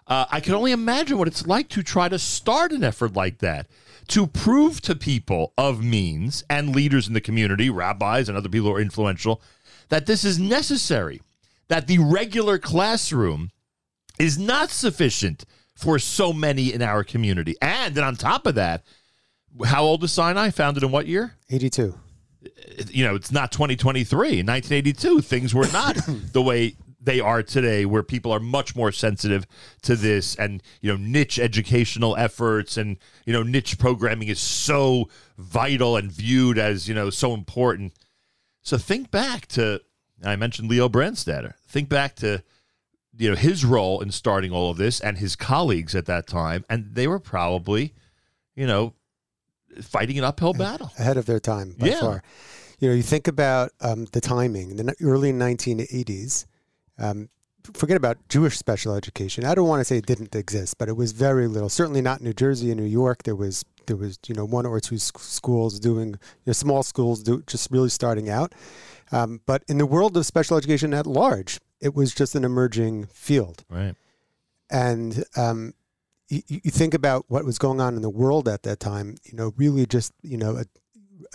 Uh, I can only imagine what it's like to try to start an effort like that to prove to people of means and leaders in the community, rabbis and other people who are influential, that this is necessary, that the regular classroom is not sufficient for so many in our community. And then on top of that, how old is Sinai? Founded in what year? 82. You know, it's not 2023. In 1982, things were not the way they are today, where people are much more sensitive to this and, you know, niche educational efforts and, you know, niche programming is so vital and viewed as, you know, so important. So think back to, I mentioned Leo Brandstatter. Think back to, you know, his role in starting all of this and his colleagues at that time. And they were probably, you know, fighting an uphill battle. Ahead of their time by Yeah. far. You know, you think about um, the timing in the early 1980s. Um, forget about Jewish special education. I don't want to say it didn't exist, but it was very little. Certainly not New Jersey and New York. There was there was you know one or two sc- schools doing you know, small schools do, just really starting out. Um, but in the world of special education at large, it was just an emerging field. Right. And um, you, you think about what was going on in the world at that time. You know, really just you know a,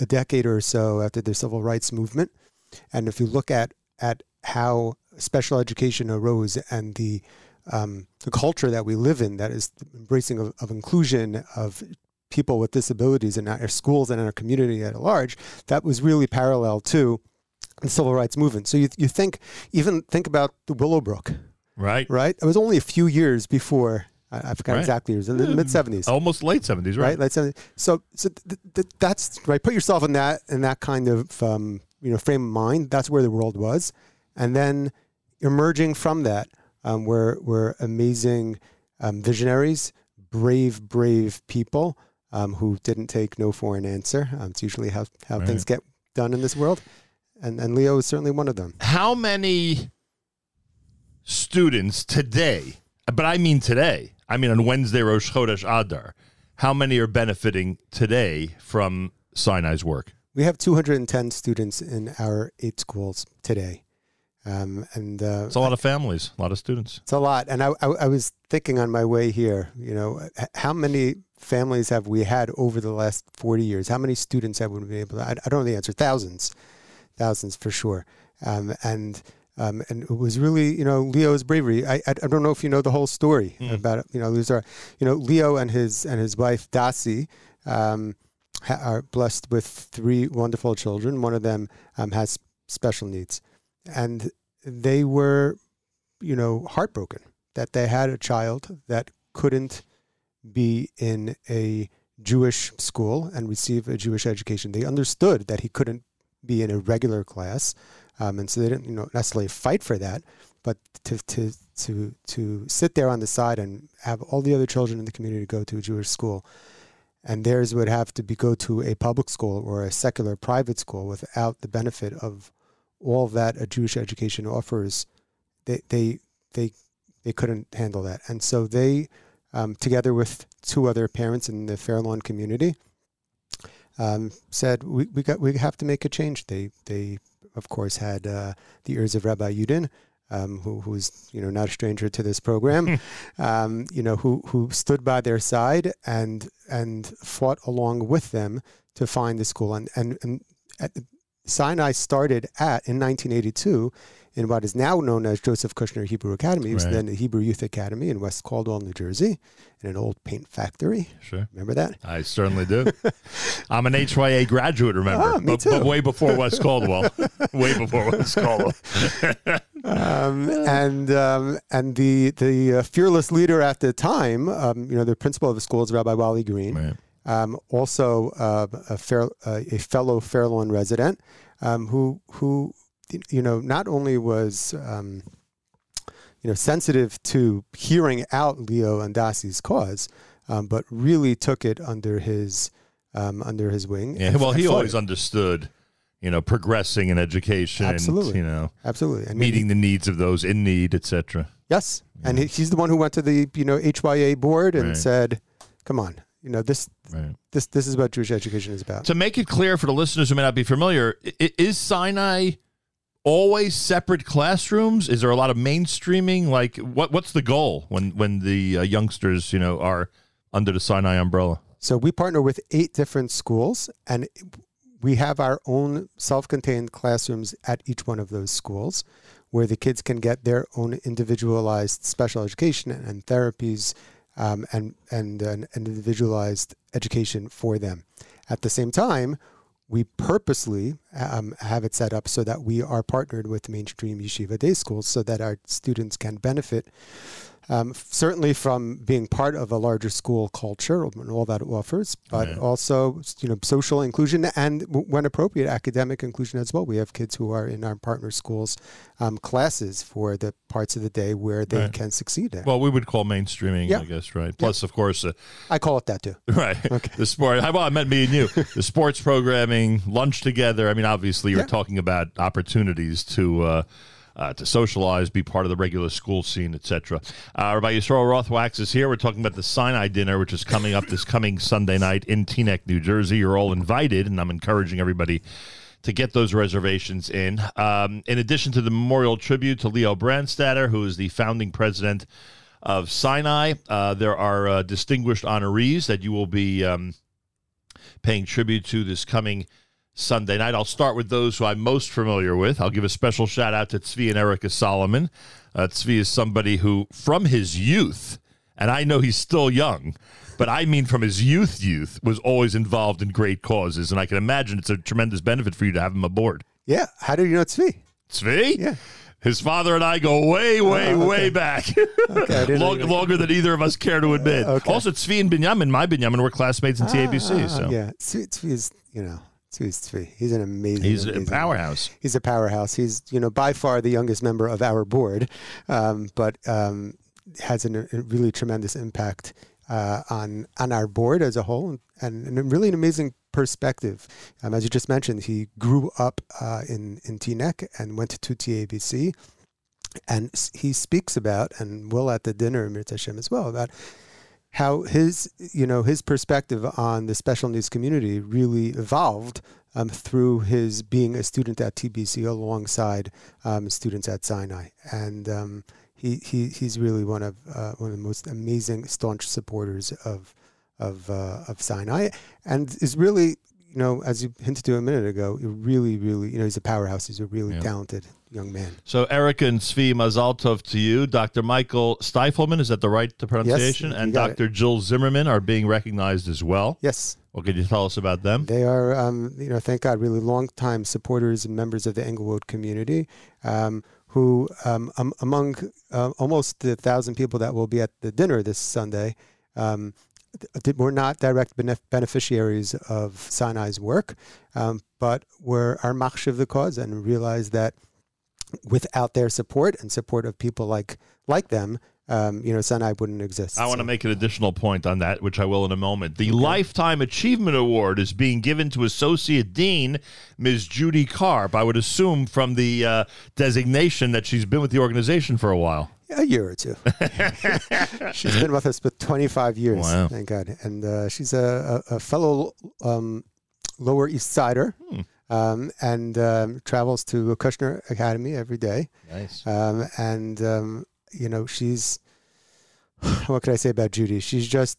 a decade or so after the civil rights movement, and if you look at at how special education arose and the um, the culture that we live in that is embracing of, of inclusion of people with disabilities in our schools and in our community at large, that was really parallel to the civil rights movement. So you, you think even think about the Willowbrook, Right. right? It was only a few years before I, I forgot Right. exactly. It was in the mid seventies, Almost late 70s, right? right? Late seventies. So so th- th- that's right. Put yourself in that in that kind of um, you know frame of mind. That's where the world was, and then emerging from that um, were were amazing um, visionaries, brave brave people um, who didn't take no for an answer. Um, it's usually how how things get done in this world, and and Leo is certainly one of them. How many students today, but I mean today, I mean on Wednesday, Rosh Chodesh Adar, how many are benefiting today from Sinai's work? We have 210 students in our eight schools today. Um, and uh, It's a lot of families, a lot of students. it's a lot. And I, I, I was thinking on my way here, you know, how many families have we had over the last 40 years? How many students have we been able to? I, I don't know the answer. Thousands, thousands for sure. Um, and um, and it was really, you know, Leo's bravery. I, I, I don't know if you know the whole story about it. You know, these you know, Leo and his and his wife Dasi um, ha- are blessed with three wonderful children. One of them um, has special needs, and they were, you know, heartbroken that they had a child that couldn't be in a Jewish school and receive a Jewish education. They understood that he couldn't be in a regular class, um, and so they didn't, you know, necessarily fight for that, but to to to to sit there on the side and have all the other children in the community go to a Jewish school, and theirs would have to be go to a public school or a secular private school without the benefit of all that a Jewish education offers. They they they they couldn't handle that, and so they, um, together with two other parents in the Fairlawn community, um, said we, we got we have to make a change. They they of course had uh, the ears of Rabbi Yudin, um, who who's you know not a stranger to this program, um, you know who who stood by their side and and fought along with them to find the school and and, and Sinai started at in 1982 in what is now known as Joseph Kushner Hebrew Academy. It was Right. then the Hebrew Youth Academy in West Caldwell, New Jersey, in an old paint factory. Sure. Remember that? I certainly do. I'm an HYA graduate, remember? Ah, but, but way before West Caldwell. way before West Caldwell. um, and um, and the the uh, fearless leader at the time, um, you know, the principal of the school is Rabbi Wally Green, um, also uh, a, fair, uh, a fellow Fairlawn resident, um, who who you know not only was um, you know sensitive to hearing out Leo and Dasi's cause, um, but really took it under his um, under his wing. Yeah, and- well, and he always it. understood, you know, progressing in education, Absolutely. you know, Absolutely. And meeting the needs of those in need, etc. Yes, and he, he's the one who went to the you know HYA board and Right. said, "Come on, you know this Right. this this is what Jewish education is about." To make it clear for the listeners who may not be familiar, is Sinai always separate classrooms? Is there a lot of mainstreaming? Like, what what's the goal when when the uh, youngsters, you know, are under the Sinai umbrella? So we partner with eight different schools, and we have our own self-contained classrooms at each one of those schools, where the kids can get their own individualized special education and therapies, um, and and an individualized education for them. At the same time, we purposely um, have it set up so that we are partnered with mainstream yeshiva day schools, so that our students can benefit um, certainly from being part of a larger school culture and all that it offers, but Right. also you know social inclusion and when appropriate academic inclusion as well. We have kids who are in our partner schools um, classes for the parts of the day where they Right. can succeed. Well, we would call mainstreaming, Yeah. I guess, right? Plus, of course, uh, I call it that too. Right. The sport. Well, I meant me and you. The sports programming, lunch together. I mean, obviously, you're Yeah. talking about opportunities to uh, uh, to socialize, be part of the regular school scene, etc. Uh, Rabbi Yisrael Rothwachs is here. We're talking about the Sinai dinner, which is coming up this coming Sunday night in Teaneck, New Jersey. You're all invited, and I'm encouraging everybody to get those reservations in. Um, in addition to the memorial tribute to Leo Brandstatter, who is the founding president of Sinai, uh, there are uh, distinguished honorees that you will be um, paying tribute to this coming Sunday night. I'll start with those who I'm most familiar with. I'll give a special shout out to Tzvi and Erica Solomon. Uh, Tzvi is somebody who, from his youth, and I know he's still young, but I mean from his youth, youth, was always involved in great causes. And I can imagine it's a tremendous benefit for you to have him aboard. Yeah. How do you know Tzvi? Tzvi? Yeah. His father and I go way, way, Oh, okay. way back. didn't Long, longer than either of us care to admit. Okay. Also, Tzvi and Binyamin, my Binyamin, were classmates in TABC. Ah, So yeah, Tzvi is you know Tzvi. He's an amazing. he's a powerhouse. He's a powerhouse. He's you know by far the youngest member of our board, um, but um, has an, a really tremendous impact uh, on on our board as a whole, and, and really an amazing perspective. Um, as you just mentioned, he grew up uh, in in Teaneck and went to TABC, and he speaks about and will at the dinner Mir Hashem as well about how his you know his perspective on the special needs community really evolved um, through his being a student at TABC alongside um, students at Sinai, and um, he, he he's really one of uh, one of the most amazing staunch supporters of of uh, of Sinai, and is really you know as you hinted to a minute ago, really really you know he's a powerhouse. He's a really Yeah. talented young man. So Erica and Tzvi Mazaltov to you. Dr. Michael Steifelman, is that the right pronunciation? you and got it. Dr. Jill Zimmerman are being recognized as well. Yes. What could you tell us about them? They are, um, you know, thank God, really long-time supporters and members of the Englewood community, um, who, um, among uh, almost the thousand people that will be at the dinner this Sunday, um, were not direct benef- beneficiaries of Sinai's work, um, but were our machshav of the cause and realized that without their support and support of people like like them, um, you know, Sinai wouldn't exist. I want to make an additional point on that, which I will in a moment. The Lifetime Achievement Award is being given to Associate Dean Ms. Judy Karp. I would assume from the uh, designation that she's been with the organization for a while. A year or two. she's been with us for 25 years. Wow. Thank God. And uh, she's a, a, a fellow um, Lower East Sider Hmm. Um, and um, travels to Kushner Academy every day. Nice. Um, and, um, you know, she's, what could I say about Judy? She's just,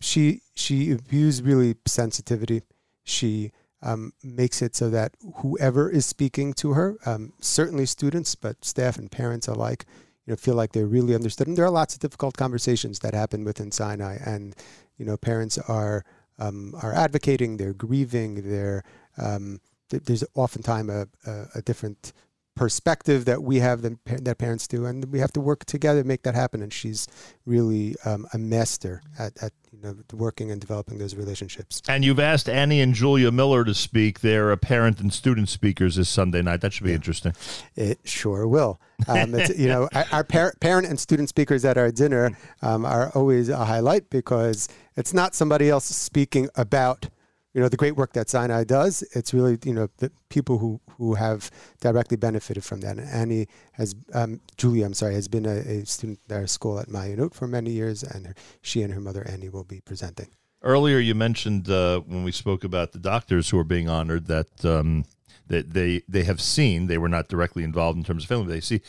she, she views really sensitivity. She um, makes it so that whoever is speaking to her, um, certainly students, but staff and parents alike, you know, feel like they're really understood. And there are lots of difficult conversations that happen within Sinai, and you know, parents are um, are advocating, they're grieving, they're um, th- there's oftentimes a, a, a different perspective that we have than pa- that parents do, and we have to work together to make that happen. And she's really um, a master at, at you know working and developing those relationships. And you've asked Annie and Julia Miller to speak. They're uh, parent and student speakers this Sunday night. That should be interesting. It sure will. Um, it's, you know, our, our par- parent and student speakers at our dinner um, are always a highlight because it's not somebody else speaking about, you know, the great work that Sinai does. It's really, you know, the people who, who have directly benefited from that. And Annie has, um, Julia, I'm sorry, has been a, a student at our school at Ma'ayanot for many years, and she and her mother Annie will be presenting. Earlier, you mentioned uh, when we spoke about the doctors who are being honored that um, that they they have seen they were not directly involved in terms of filming. They see.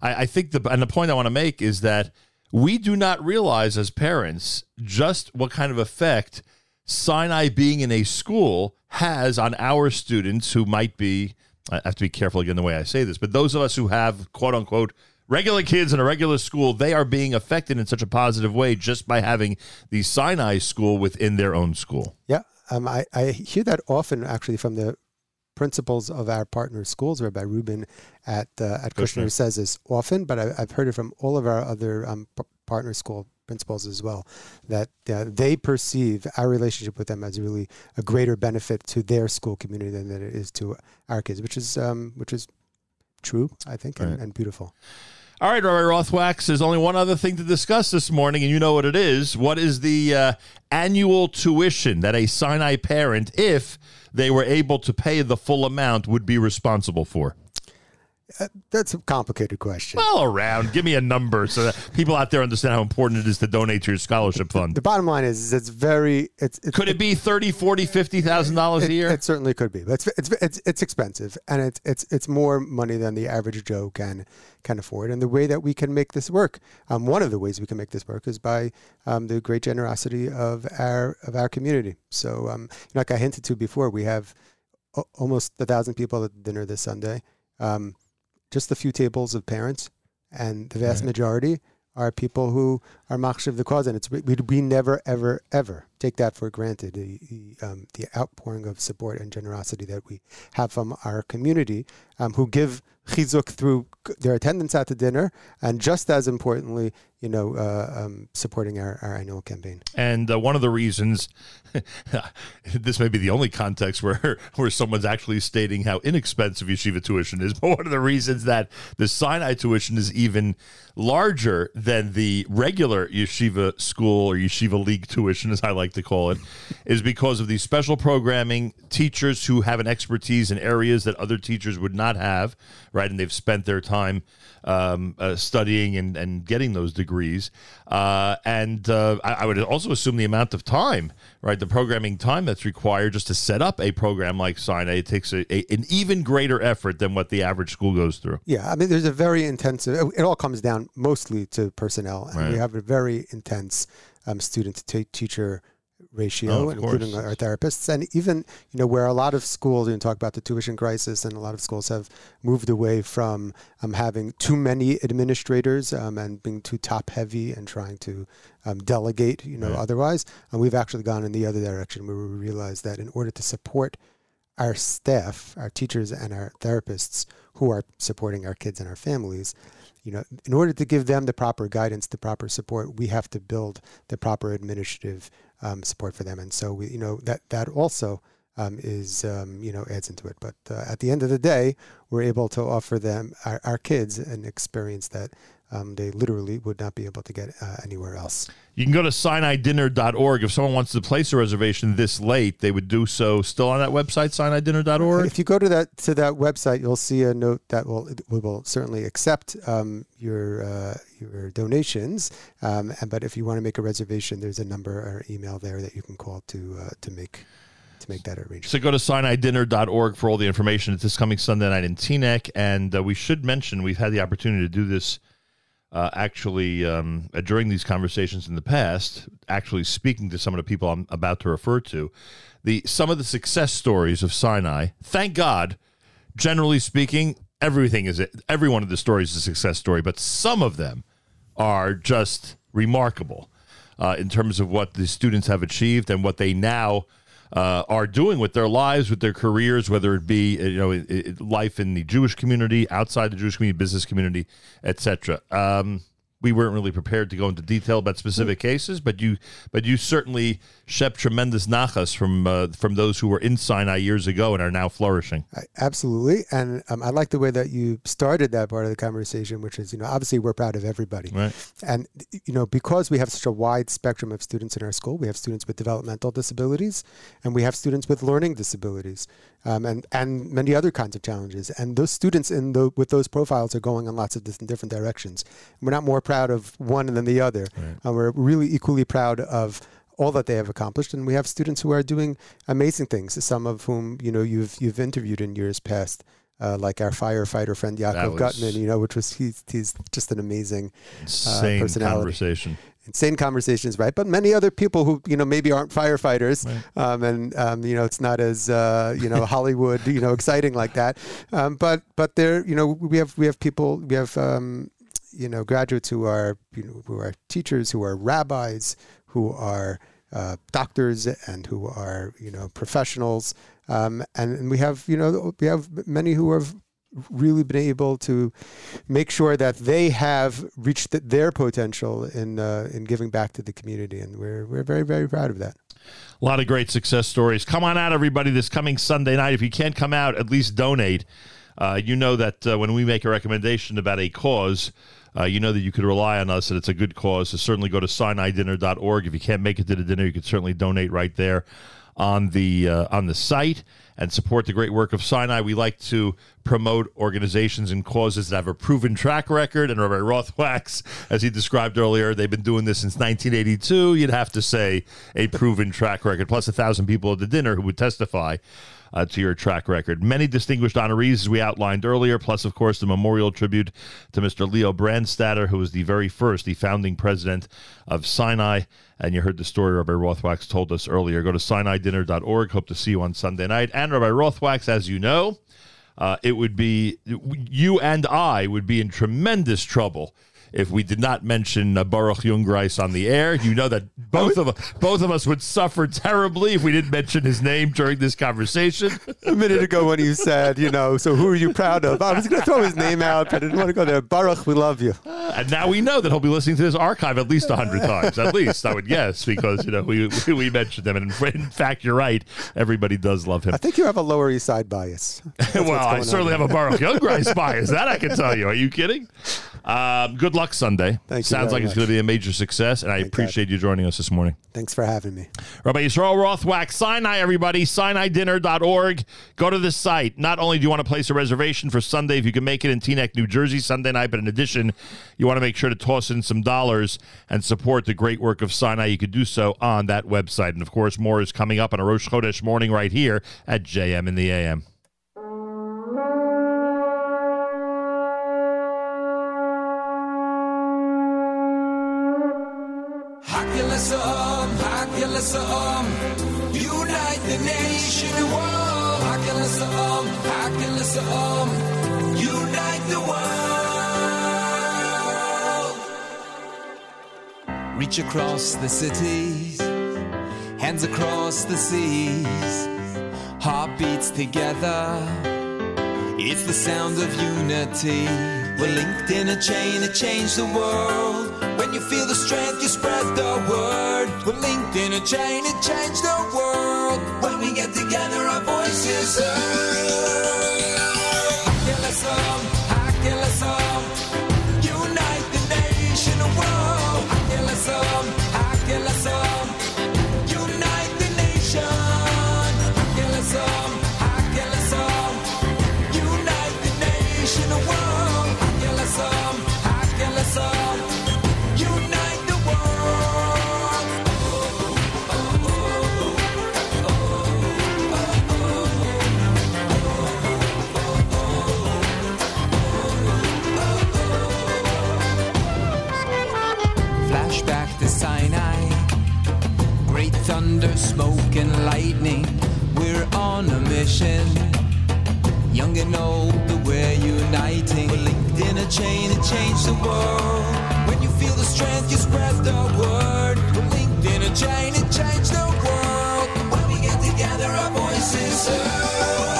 I, I think the and the point I want to make is that we do not realize as parents just what kind of effect Sinai being in a school has on our students who might be. I have to be careful again the way I say this, but those of us who have quote unquote regular kids in a regular school, they are being affected in such a positive way just by having the Sinai school within their own school. Yeah, um, I, I hear that often actually from the principals of our partner schools. Rabbi Rubin at uh, at Kushner, Kushner. says this often, but I, I've heard it from all of our other um, p- partner school principals as well. That uh, they perceive our relationship with them as really a greater benefit to their school community than that it is to our kids, which is um, which is true, I think, and, and beautiful. All right, Rabbi Rothwachs, there's only one other thing to discuss this morning, and you know what it is. What is the uh, annual tuition that a Sinai parent, if they were able to pay the full amount, would be responsible for? Uh, that's a complicated question. All around, give me a number so that people out there understand how important it is to donate to your scholarship fund. The bottom line is, is it's very it's, it's Could it be thirty, forty, fifty thousand dollars a It- year? It certainly could be, but it's it's it's, it's expensive, and it's it's it's more money than the average Joe can can afford. And the way that we can make this work, um, one of the ways we can make this work is by um, the great generosity of our of our community. So, um, like I hinted to before, we have a- almost a thousand people at dinner this Sunday. Um, just a few tables of parents, and the vast Right. majority are people who are machshav the cause, and it's we, we never ever ever take that for granted. The the, um, the outpouring of support and generosity that we have from our community, um, who give chizuk through their attendance at the dinner, and just as importantly, you know, uh, um, supporting our, our annual campaign. And uh, one of the reasons, this may be the only context where where someone's actually stating how inexpensive yeshiva tuition is, but one of the reasons that the Sinai tuition is even larger than the regular yeshiva school or yeshiva league tuition, as I like to call it, is because of the special programming, teachers who have an expertise in areas that other teachers would not have, right? And they've spent their time um, uh, studying and, and getting those degrees. Uh, and uh, I, I would also assume the amount of time, right? The programming time that's required just to set up a program like Sinai, it takes a, a, an even greater effort than what the average school goes through. Yeah, I mean, there's a very intensive. It all comes down mostly to personnel, and Right. we have a very intense um, student to teacher ratio, Oh, including course. our therapists, and even you know where a lot of schools, you talk about the tuition crisis, and a lot of schools have moved away from um, having too many administrators um, and being too top heavy and trying to um, delegate, you know, Right. otherwise. And we've actually gone in the other direction where we realize that in order to support our staff, our teachers, and our therapists who are supporting our kids and our families, you know, in order to give them the proper guidance, the proper support, we have to build the proper administrative um, support for them. And so we, you know, that that also um, is, um, you know, adds into it. But uh, at the end of the day, we're able to offer them our, our kids an experience that um, they literally would not be able to get uh, anywhere else. You can go to sinai-dinner.org. If someone wants to place a reservation this late, they would do so still on that website, sinai-dinner.org. If you go to that to that website, you'll see a note that will we will certainly accept um, your uh, your donations. Um, and, but if you want to make a reservation, there's a number or email there that you can call to uh, to make to make that arrangement. So go to sinai-dinner.org for all the information. It's this coming Sunday night in Teaneck. And uh, we should mention we've had the opportunity to do this uh, actually um, uh, during these conversations in the past, actually speaking to some of the people I'm about to refer to. The Some of the success stories of Sinai, thank God, generally speaking, everything is every one of the stories is a success story, but some of them are just remarkable uh, in terms of what the students have achieved and what they now uh, are doing with their lives, with their careers, whether it be you know life in the Jewish community, outside the Jewish community, business community, etc. Um, we weren't really prepared to go into detail about specific cases, but you but you certainly shep tremendous nachas from uh, from those who were in Sinai years ago and are now flourishing. I- Absolutely, and um, I like the way that you started that part of the conversation, which is you know obviously we're proud of everybody, Right. and you know because we have such a wide spectrum of students in our school, we have students with developmental disabilities, and we have students with learning disabilities, um, and and many other kinds of challenges, and those students in the with those profiles are going in lots of different different directions. We're not more proud of one than the other, and we're really equally proud of all that they have accomplished, and we have students who are doing amazing things. Some of whom you know you've you've interviewed in years past, uh, like our firefighter friend Yaakov Gutman. You know, which was he's he's just an amazing uh, Insane personality. conversation. Insane conversations, right? But many other people who you know maybe aren't firefighters, um, and um, you know it's not as uh, you know Hollywood, you know, exciting like that. Um, but but there, you know, we have we have people, we have um, you know graduates who are you know who are teachers, who are rabbis, who are uh, doctors, and who are you know professionals, um, and, and we have you know we have many who have really been able to make sure that they have reached th- their potential in uh, in giving back to the community, and we're we're very very proud of that. A lot of great success stories. Come on out, everybody, this coming Sunday night. If you can't come out, at least donate. Uh, you know that uh, when we make a recommendation about a cause, uh, you know that you could rely on us and it's a good cause. So certainly go to sinai-dinner.org. If you can't make it to the dinner, you could certainly donate right there on the uh, on the site and support the great work of Sinai. We like to promote organizations and causes that have a proven track record. And Rabbi Rothwachs, as he described earlier, they've been doing this since 1982. You'd have to say a proven track record, plus a thousand people at the dinner who would testify uh, to your track record. Many distinguished honorees, as we outlined earlier, plus, of course, the memorial tribute to Mr. Leo Brandstatter, who was the very first, the founding president of Sinai. And you heard the story Rabbi Rothwachs told us earlier. Go to sinai-dinner.org. Hope to see you on Sunday night. And Rabbi Rothwachs, as you know, uh, it would be you and I would be in tremendous trouble if we did not mention uh, Baruch Jungreis on the air. You know that both of us, both of us would suffer terribly if we didn't mention his name during this conversation. A minute ago, when you said, you know, so who are you proud of? I was going to throw his name out, but I didn't want to go there. Baruch, we love you. And now we know that he'll be listening to this archive at least a hundred times, at least I would guess, because you know we we mentioned him, and in fact, you're right. Everybody does love him. I think you have a Lower East Side bias. Well, I certainly have a. Baruch Jungreis bias. That I can tell you. Are you kidding? Um, good luck Sunday. Thank you Sounds like it's going to be a major success, and I appreciate you joining us this morning. Thanks for having me. Rabbi Yisrael Rothwachs, Sinai, everybody, SinaiDinner.org. Go to this site. Not only do you want to place a reservation for Sunday, if you can make it in Teaneck, New Jersey, Sunday night, but in addition, you want to make sure to toss in some dollars and support the great work of Sinai. You could do so on that website. And of course, more is coming up on a Rosh Chodesh morning right here at JM in the AM. Nation. Whoa, Hakilasam, Hakilasam, unite the world. Reach across the cities, hands across the seas, heartbeats together. It's the sound of unity. We're linked in a chain to change the world. When you feel the strength, you spread the word. We're linked in a chain to change the world. When we get together, our voices heard. Thunder, smoke, and lightning. We're on a mission. Young and old, we're uniting. We're linked in a chain to change the world. When you feel the strength, you spread the word. We're linked in a chain to change the world. When we get together, our voices heard.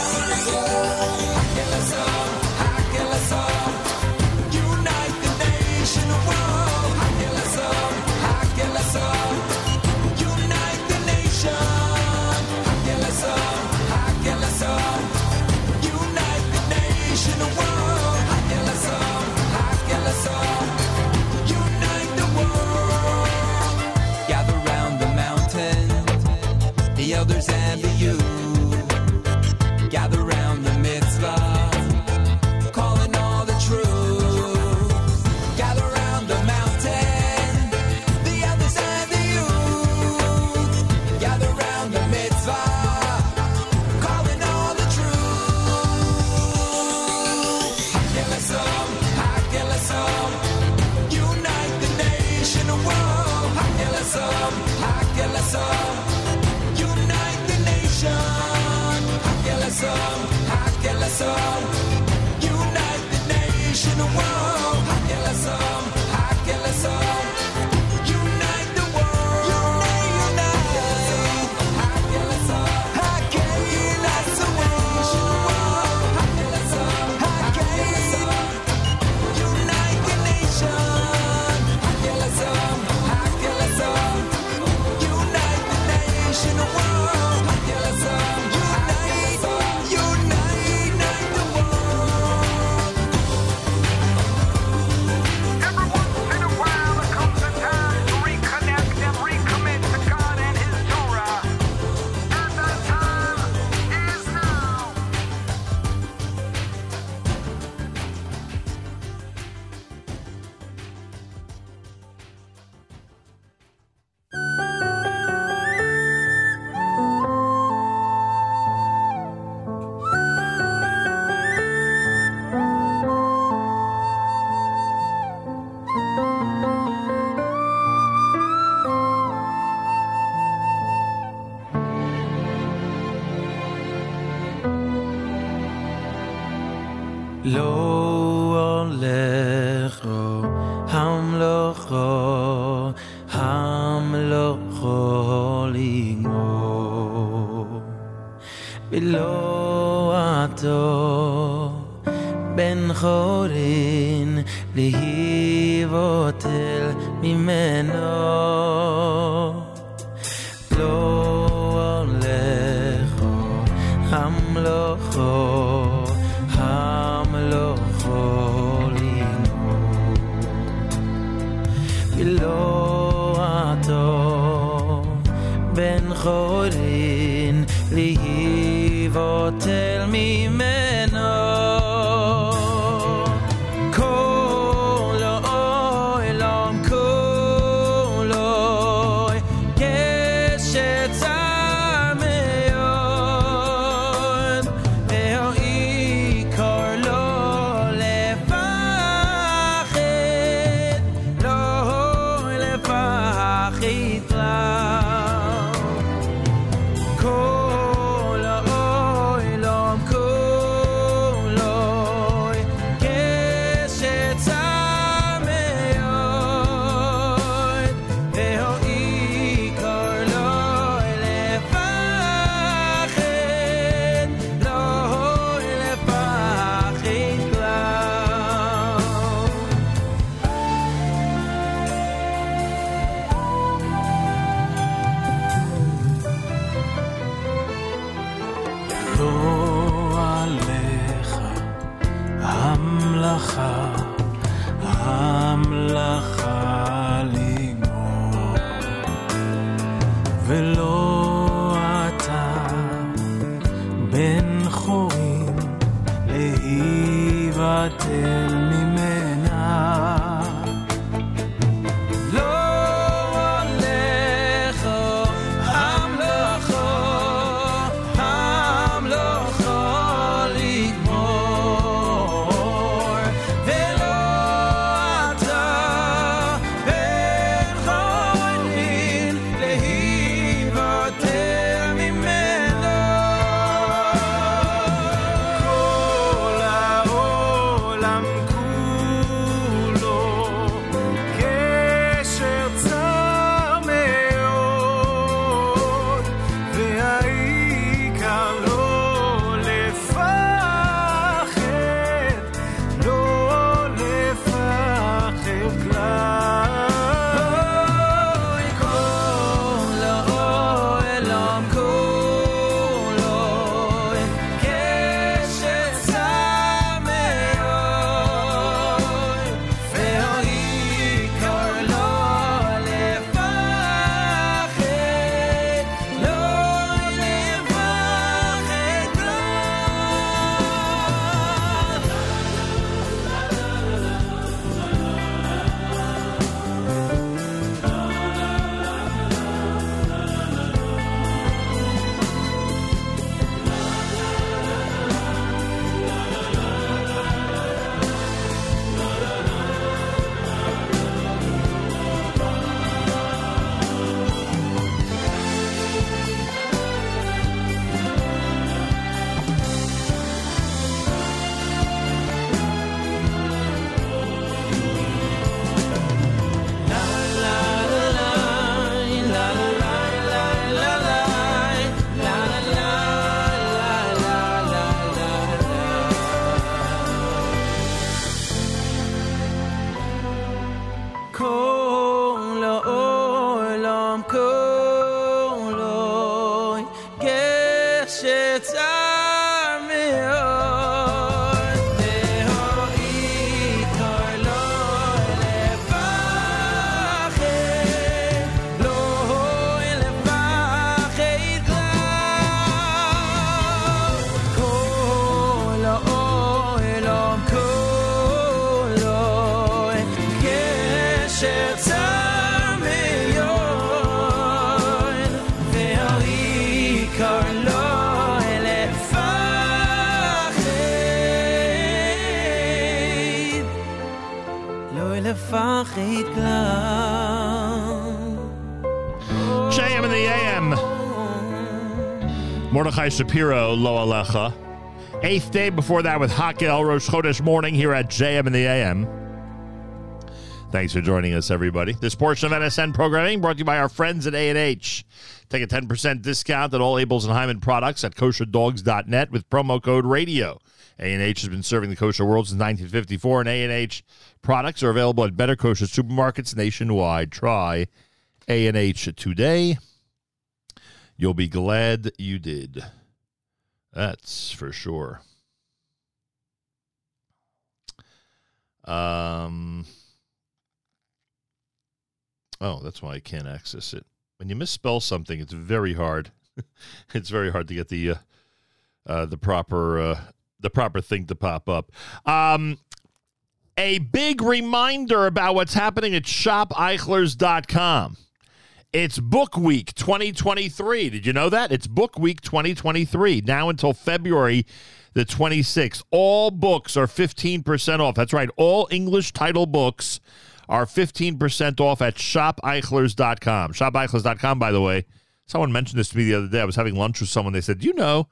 Shapiro, Lo Alecha. Eighth day before that with Hakel Rosh Chodesh morning here at JM in the AM. Thanks for joining us, everybody. This portion of NSN programming brought to you by our friends at A&H. Take a 10% discount at all Abeles and Heymann products at kosherdogs.net with promo code RADIO. A&H has been serving the kosher world since 1954, and A&H products are available at better kosher supermarkets nationwide. Try A&H today. You'll be glad you did. That's for sure. Um. Oh, that's why I can't access it. When you misspell something, it's very hard it's very hard to get the uh, uh, the proper uh, the proper thing to pop up. Um, a big reminder about what's happening at shopeichlers.com. It's Book Week 2023. Did you know that? It's Book Week 2023. Now until February the 26th. All books are 15% off. That's right. All English title books are 15% off at shopeichlers.com. Shopeichlers.com, by the way. Someone mentioned this to me the other day. I was having lunch with someone. They said, Do you know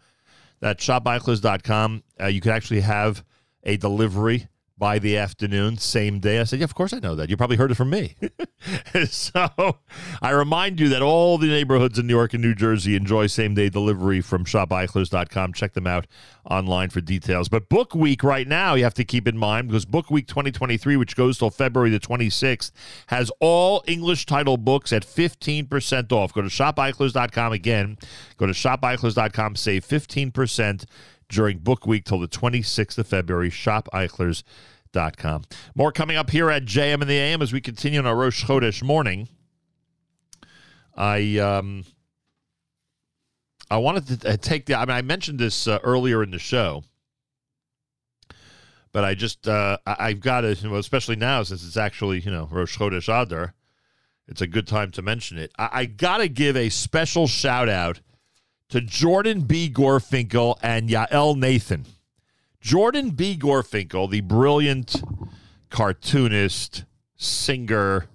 that shopeichlers.com, uh, you could actually have a delivery by the afternoon, same day. I said, Yeah, of course I know that. You probably heard it from me. so I remind you that all the neighborhoods in New York and New Jersey enjoy same day delivery from shopeichlers.com. Check them out online for details. But Book Week right now, you have to keep in mind because Book Week 2023, which goes till February the 26th, has all English title books at 15% off. Go to shopeichlers.com again. Go to shopeichlers.com, save 15% during Book Week till the 26th of February. ShopEichlers.com. More coming up here at JM and the AM as we continue on our Rosh Chodesh morning. I um, I wanted to uh, take the. I mean, I mentioned this uh, earlier in the show, but I just uh, I, I've got to, you know, especially now since it's actually you know Rosh Chodesh Adar, it's a good time to mention it. I, I got to give a special shout out to Jordan B. Gorfinkel and Yael Nathan. Jordan B. Gorfinkel, the brilliant cartoonist, singer.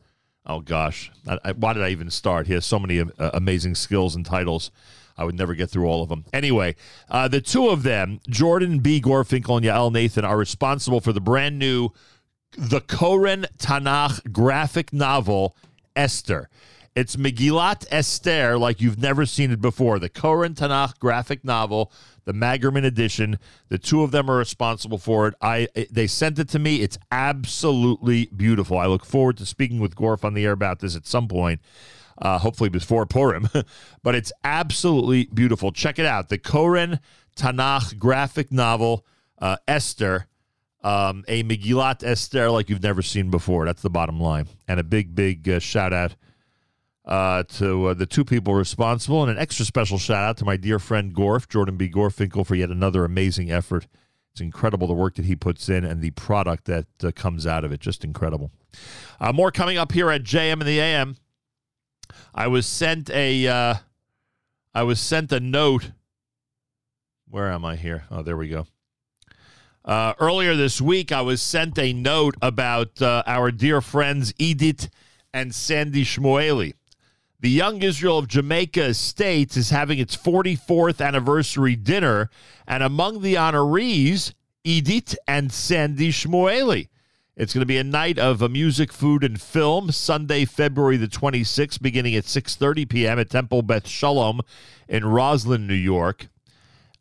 Oh gosh, I, I, why did I even start? He has so many uh, amazing skills and titles. I would never get through all of them. Anyway, uh, the two of them, Jordan B. Gorfinkel and Yael Nathan, are responsible for the brand new The Koren Tanakh graphic novel, Esther. It's Megillat Esther like you've never seen it before. The Koren Tanakh graphic novel, the Magerman edition. The two of them are responsible for it. I they sent it to me. It's absolutely beautiful. I look forward to speaking with Gorf on the air about this at some point. Uh, hopefully before Purim, but it's absolutely beautiful. Check it out. The Koren Tanakh graphic novel, uh, Esther, um, a Megillat Esther like you've never seen before. That's the bottom line. And a big, big uh, shout out uh, to uh, the two people responsible, and an extra special shout out to my dear friend Gorf, Jordan B. Gorfinkel, for yet another amazing effort. It's incredible the work that he puts in and the product that uh, comes out of it. Just incredible. Uh, more coming up here at JM and the AM. I was sent a, uh, I was sent a note. Where am I here? Oh, there we go. Uh, earlier this week, I was sent a note about our dear friends Edith and Sandy Shmueli. The Young Israel of Jamaica Estates is having its 44th anniversary dinner, and among the honorees, Edith and Sandy Shmueli. It's going to be a night of a music, food, and film Sunday, February the 26th, beginning at 6:30 p.m. at Temple Beth Shalom in Roslyn, New York.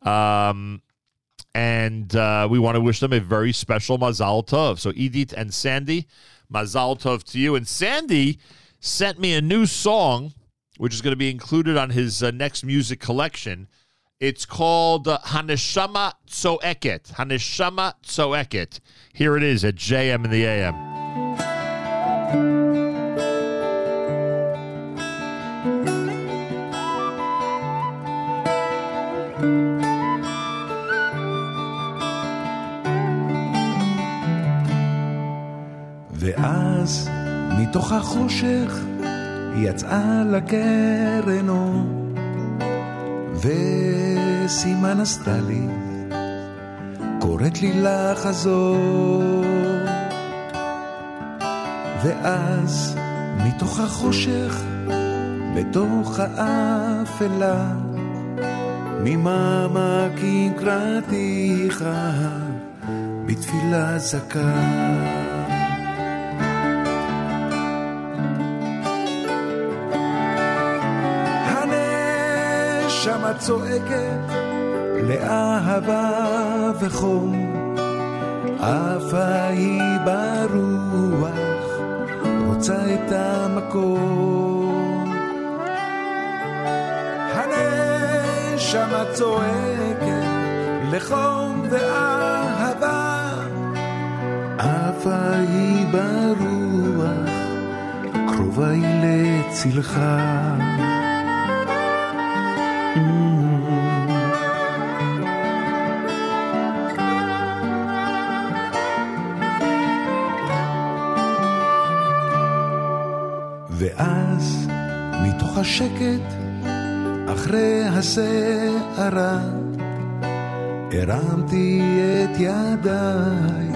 Um, and uh, we want to wish them a very special Mazal Tov. So Edith and Sandy, Mazal Tov to you. And Sandy sent me a new song, which is going to be included on his uh, next music collection. It's called uh, Haneshama Tzoeket. Haneshama Tzoeket. Here it is at JM in the AM. ואז מתוך החושך היא יצאה לקרנו. וסימן עשתה לי קוראת לי לחזור. ואז מתוך החושך בתוך האפלה ממעמקים קראתיך בתפילה זכה שמה צועקת לאהבה וחום, עפה היא ברוח, רוצה את המקום. הנשמה צועקת לחום ואהבה, עפה היא ברוח, קרובה היא לצלך. בשקט אחרי הסערה הרמתי את ידיי,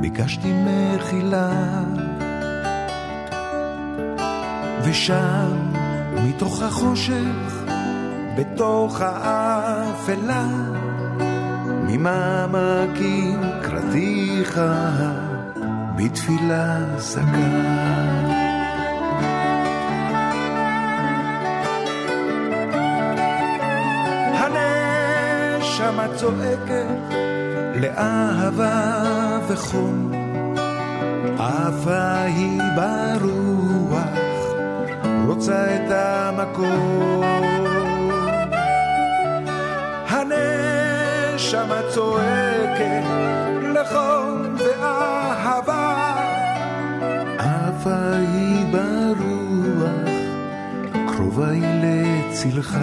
ביקשתי מחילה ושם מתוך החושך, בתוך האפלה ממעמקים קראתיך בתפילה זכה. הנשמה צועקת לאהבה וחום, עפה היא ברוח, רוצה את המקום. הנשמה צועקת לחום ואהבה, עפה היא ברוח, קרובה היא לצלך.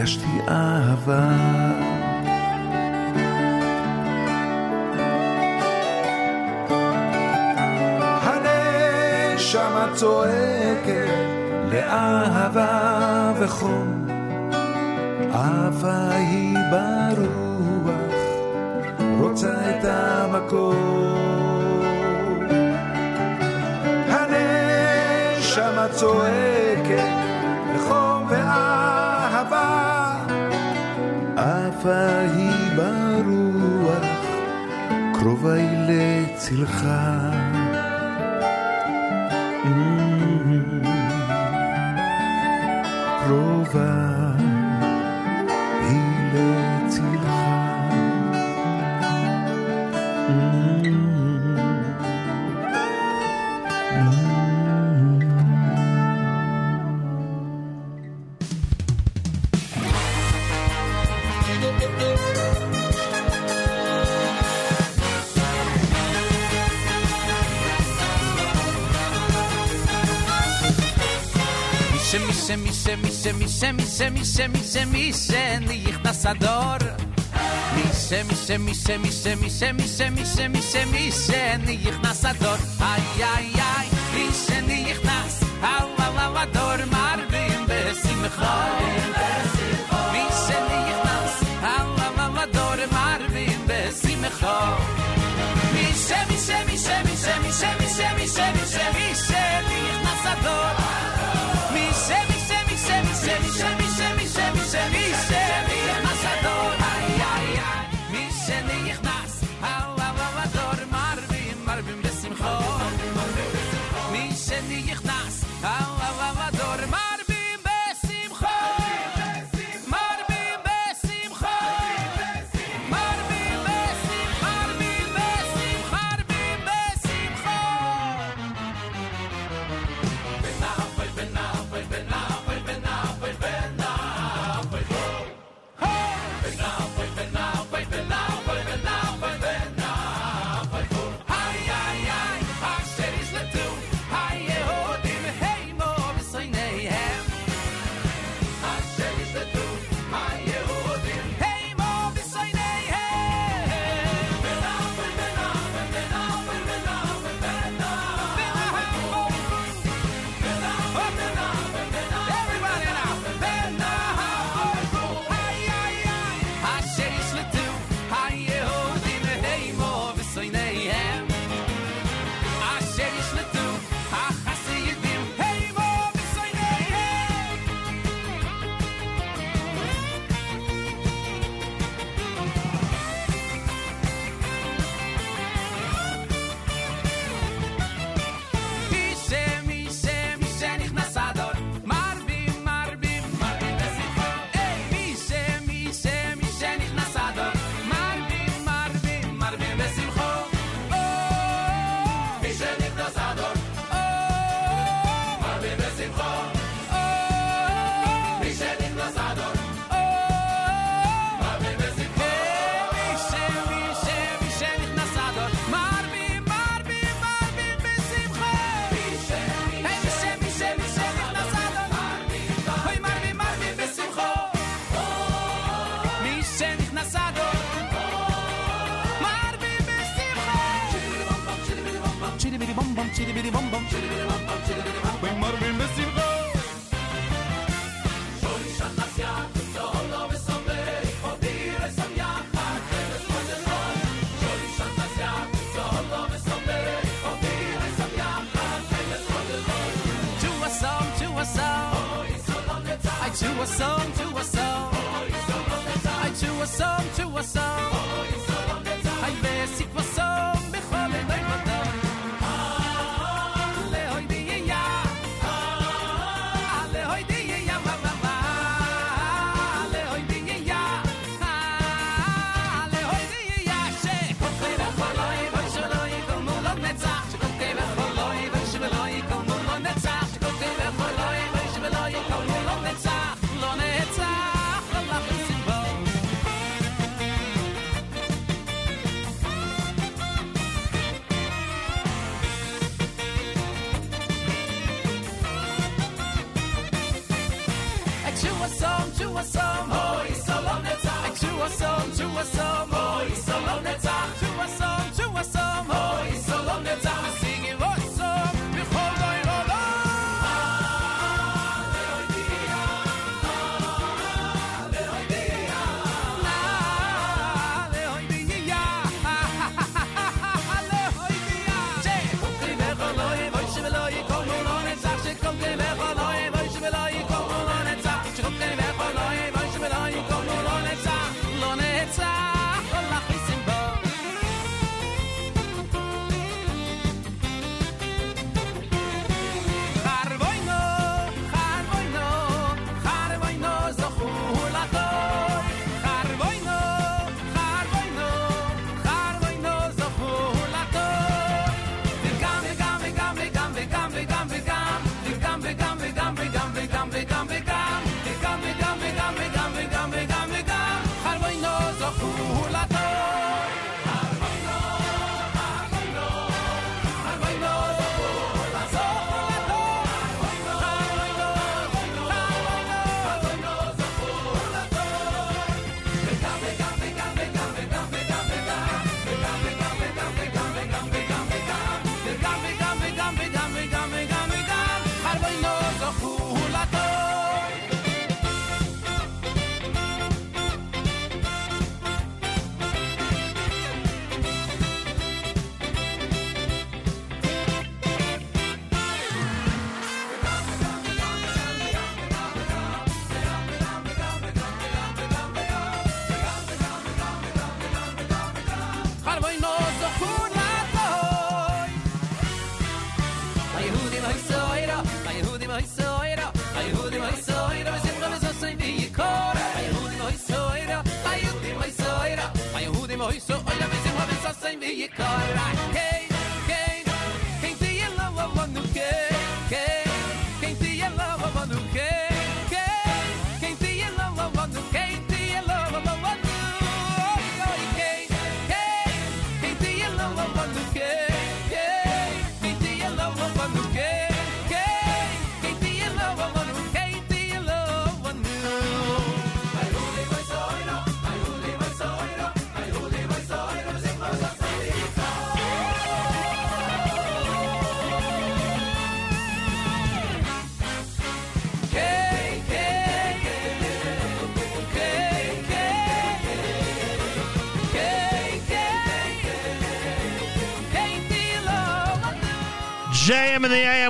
הרגשתי אהבה. הנשמה צועקת לאהבה וחום, עפה היא ברוח, רוצה את המקום. הנשמה צועקת עפה היא ברוח, קרובה היא לצלך. מישה מישה מישה מישה מישה מישה נכנס הדור מישה מישה מישה מישה מישה מישה מישה מישה מישה נכנס הדור איי איי איי מישה נכנס אל אל אל הדור מרבים בשמחה מישה נכנס אל אל אל הדור מרבים בשמחה מישה מישה מישה מישה מישה מישה מישה מישה מישה נכנס הדור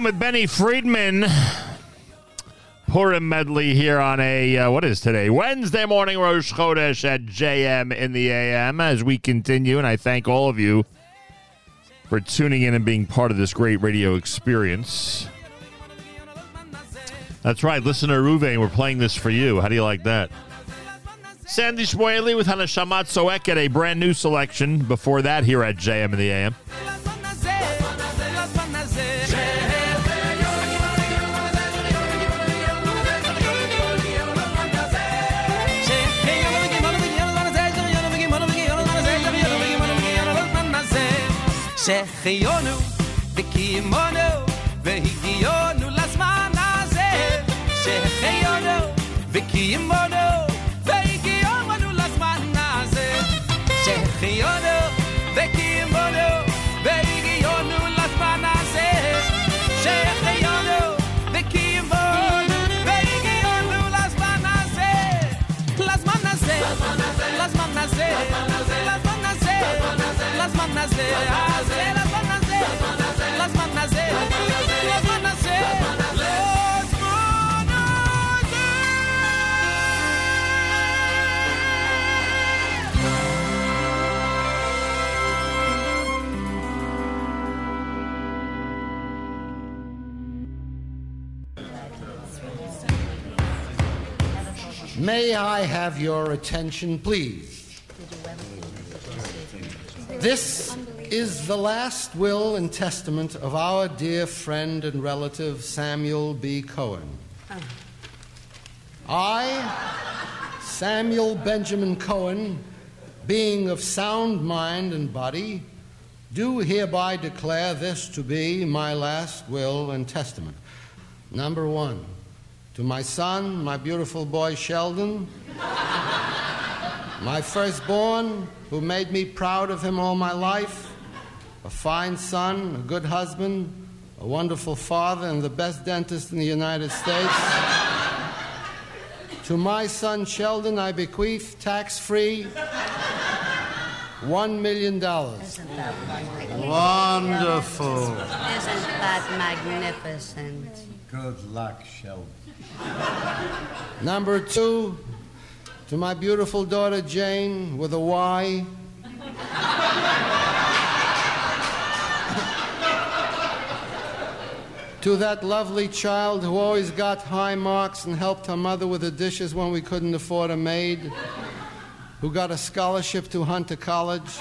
time with Benny Friedman. Purim medley here on a, uh, what is today? Wednesday morning, Rosh Chodesh at JM in the AM as we continue. And I thank all of you for tuning in and being part of this great radio experience. That's right, listener Ruvain, we're playing this for you. How do you like that? Sandy Shmueli with Haneshama Tsoeket a brand new selection. Before that, here at JM in the AM. שחיונו וקיימונו והגיונו לזמן הזה. שחיונו וקיימונו May I have your attention, please? This is the last will and testament of our dear friend and relative Samuel B. Cohen. I, Samuel Benjamin Cohen, being of sound mind and body, do hereby declare this to be my last will and testament. Number one, to my son, my beautiful boy Sheldon, my firstborn, who made me proud of him all my life, a fine son, a good husband, a wonderful father, and the best dentist in the United States. to my son Sheldon, I bequeath tax free $1 million. Wonderful. Isn't that magnificent? Good luck, Sheldon. Number two, to my beautiful daughter Jane with a Y. to that lovely child who always got high marks and helped her mother with the dishes when we couldn't afford a maid, who got a scholarship to Hunter College,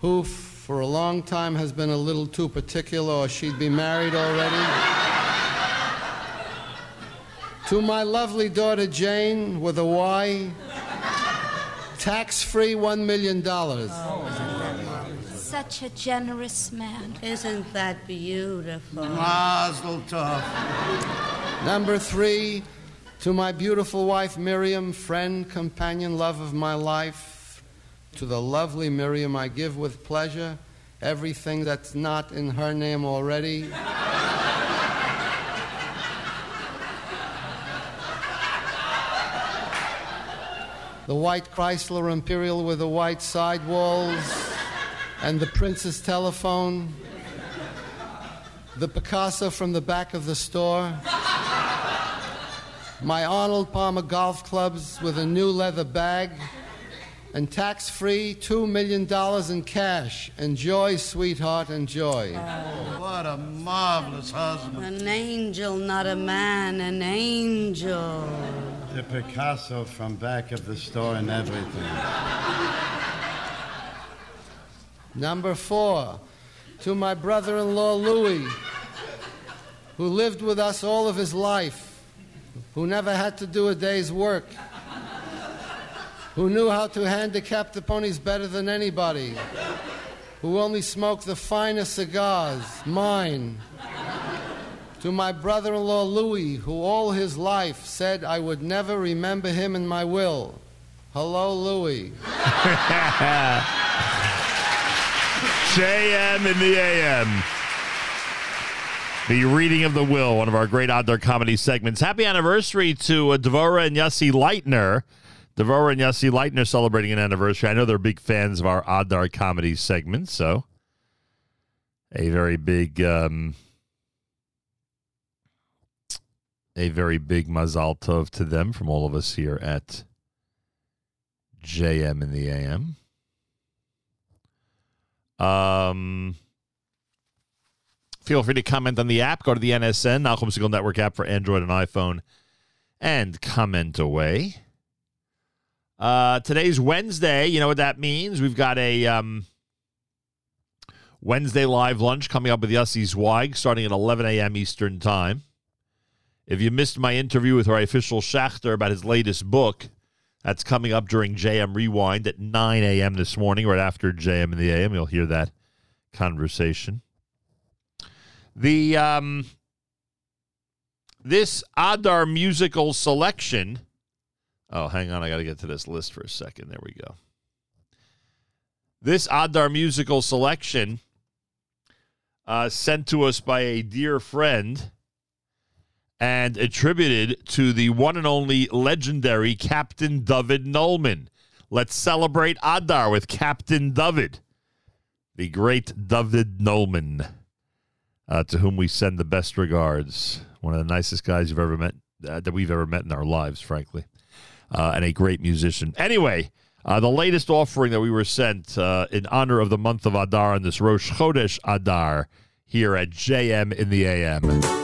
who for a long time has been a little too particular or she'd be married already. To my lovely daughter Jane with a Y, tax free $1 million. Such a generous man. Isn't that beautiful? Mazel tov. Number three, to my beautiful wife Miriam, friend, companion, love of my life. To the lovely Miriam, I give with pleasure everything that's not in her name already. The white Chrysler Imperial with the white sidewalls, and the Princess telephone, the Picasso from the back of the store, my Arnold Palmer golf clubs with a new leather bag, and tax free $2 million in cash. Enjoy, sweetheart, enjoy. Oh. What a marvelous husband. An angel, not a man, an angel. The Picasso from back of the store and everything. Number four, to my brother in law Louis, who lived with us all of his life, who never had to do a day's work, who knew how to handicap the ponies better than anybody, who only smoked the finest cigars, mine. To my brother in law Louis, who all his life said I would never remember him in my will. Hello, Louis. JM in the AM. The reading of the will, one of our great outdoor comedy segments. Happy anniversary to uh, Devora and Yossi Leitner. Devora and Yossi Leitner celebrating an anniversary. I know they're big fans of our Adar comedy segment, so a very big, um, a very big mazal tov to them from all of us here at JM in the AM. Um, feel free to comment on the app. Go to the NSN, Nachum Segal Network app for Android and iPhone, and comment away. Uh, today's Wednesday. You know what that means? We've got a um, Wednesday live lunch coming up with Yossi Zweig starting at 11 a.m. Eastern Time. If you missed my interview with our official Schachter about his latest book, that's coming up during JM Rewind at 9 a.m. this morning, right after JM in the AM. You'll hear that conversation. The um, this Adar musical selection. Oh, hang on, I got to get to this list for a second. There we go. This Adar musical selection uh, sent to us by a dear friend and attributed to the one and only legendary Captain David Nolman. Let's celebrate Adar with Captain David. the great David Nolman, uh, to whom we send the best regards. One of the nicest guys you've ever met, uh, that we've ever met in our lives, frankly, uh, and a great musician. Anyway, uh, the latest offering that we were sent uh, in honor of the month of Adar on this Rosh Chodesh Adar here at JM in the AM.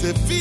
to feel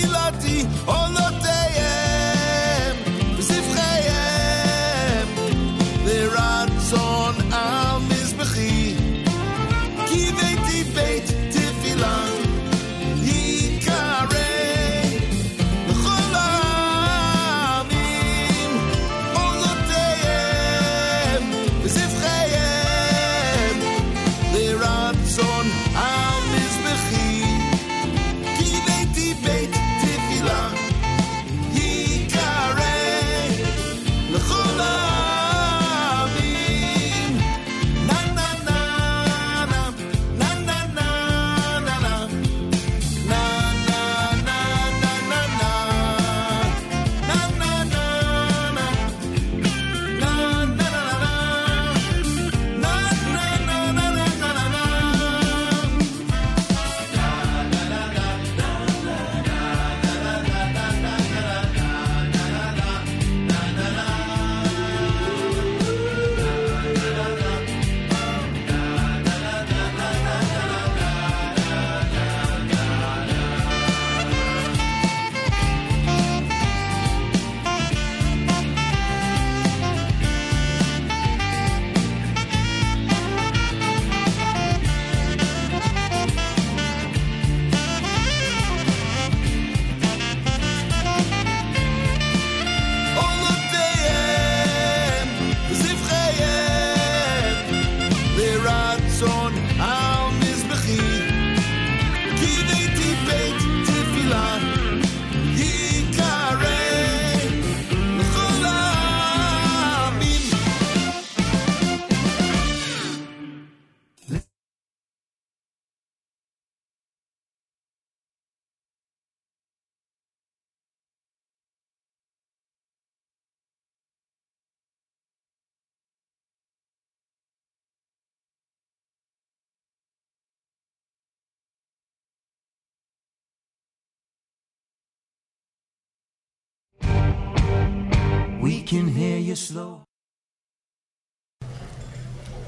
can hear you slow.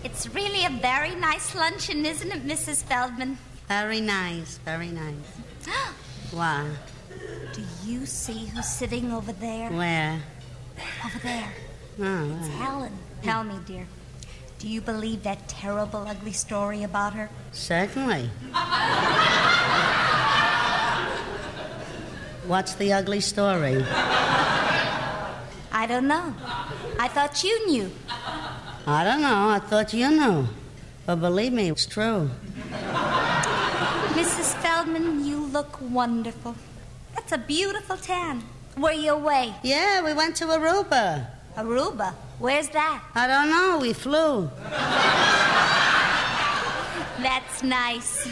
It's really a very nice luncheon, isn't it, Mrs. Feldman? Very nice, very nice. Why? Do you see who's sitting over there? Where? Over there. Oh, It's right. Helen. Tell me, dear. Do you believe that terrible, ugly story about her? Certainly. What's the ugly story? I don't know. I thought you knew. I don't know. I thought you knew. But believe me, it's true. Mrs. Feldman, you look wonderful. That's a beautiful tan. Were you away? Yeah, we went to Aruba. Aruba? Where's that? I don't know. We flew. That's nice.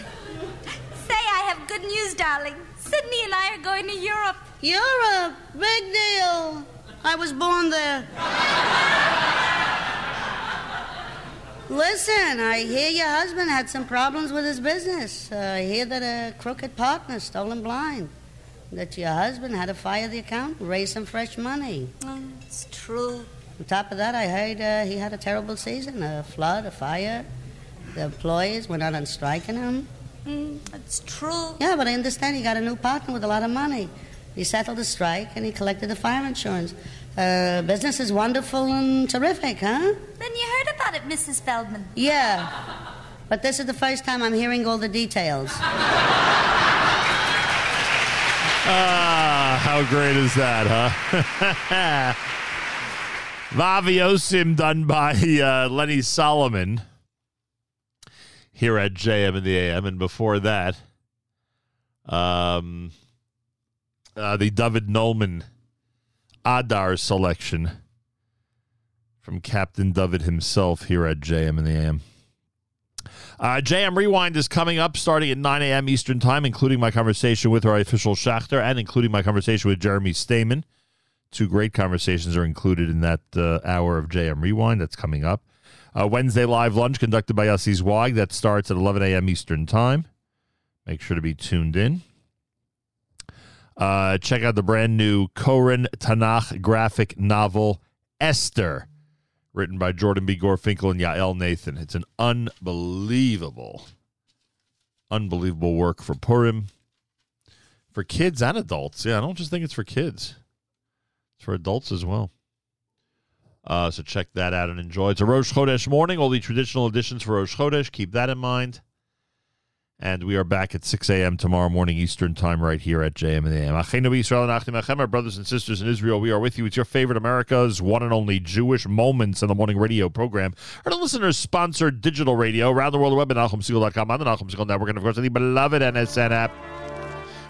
Say, I have good news, darling. Sydney and I are going to Europe. Europe? Big deal. I was born there. Listen, I hear your husband had some problems with his business. Uh, I hear that a crooked partner stole him blind. That your husband had to fire the accountant, raise some fresh money. Mm, it's true. On top of that, I heard uh, he had a terrible season a flood, a fire. The employees went out on strike on him. Mm, it's true. Yeah, but I understand he got a new partner with a lot of money. He settled the strike and he collected the fire insurance. Uh, business is wonderful and terrific, huh? Then you heard about it, Mrs. Feldman. Yeah. But this is the first time I'm hearing all the details. Ah, how great is that, huh? Vaviosim done by uh, Lenny Solomon here at JM in the AM. And before that, um, uh, the David Nolman Adar selection from Captain David himself here at JM in the AM. Uh, JM Rewind is coming up starting at 9 a.m. Eastern Time, including my conversation with our official Schachter and including my conversation with Jeremy Stamen. Two great conversations are included in that uh, hour of JM Rewind that's coming up. Uh, Wednesday live lunch conducted by Yossi Zweig that starts at 11 a.m. Eastern Time. Make sure to be tuned in. Uh, check out the brand new Koren Tanakh graphic novel Esther, written by Jordan B. Gorfinkel and Yael Nathan. It's an unbelievable, unbelievable work for Purim, for kids and adults. Yeah, I don't just think it's for kids; it's for adults as well. Uh, so check that out and enjoy. It's a Rosh Chodesh morning. All the traditional editions for Rosh Chodesh. Keep that in mind. And we are back at 6 a.m. tomorrow morning Eastern Time right here at JM and the AM. Yisrael and Achim Achem, brothers and sisters in Israel, we are with you. It's your favorite America's one and only Jewish Moments in the Morning radio program. Our listeners sponsored digital radio around the world, web at NachumSegal.com on the Nachum Segal Network, and of course the beloved NSN app.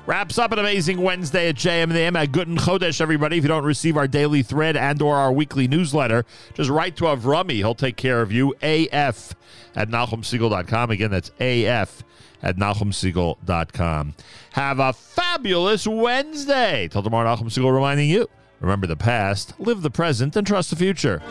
Wraps up an amazing Wednesday at JM and the AM at Guten Chodesh, everybody. If you don't receive our daily thread and or our weekly newsletter, just write to Avrami. He'll take care of you. AF at NachumSegal.com. Again, that's AF at NachumSegal.com. Have a fabulous Wednesday. Till tomorrow, Nachum Segal reminding you, remember the past, live the present, and trust the future.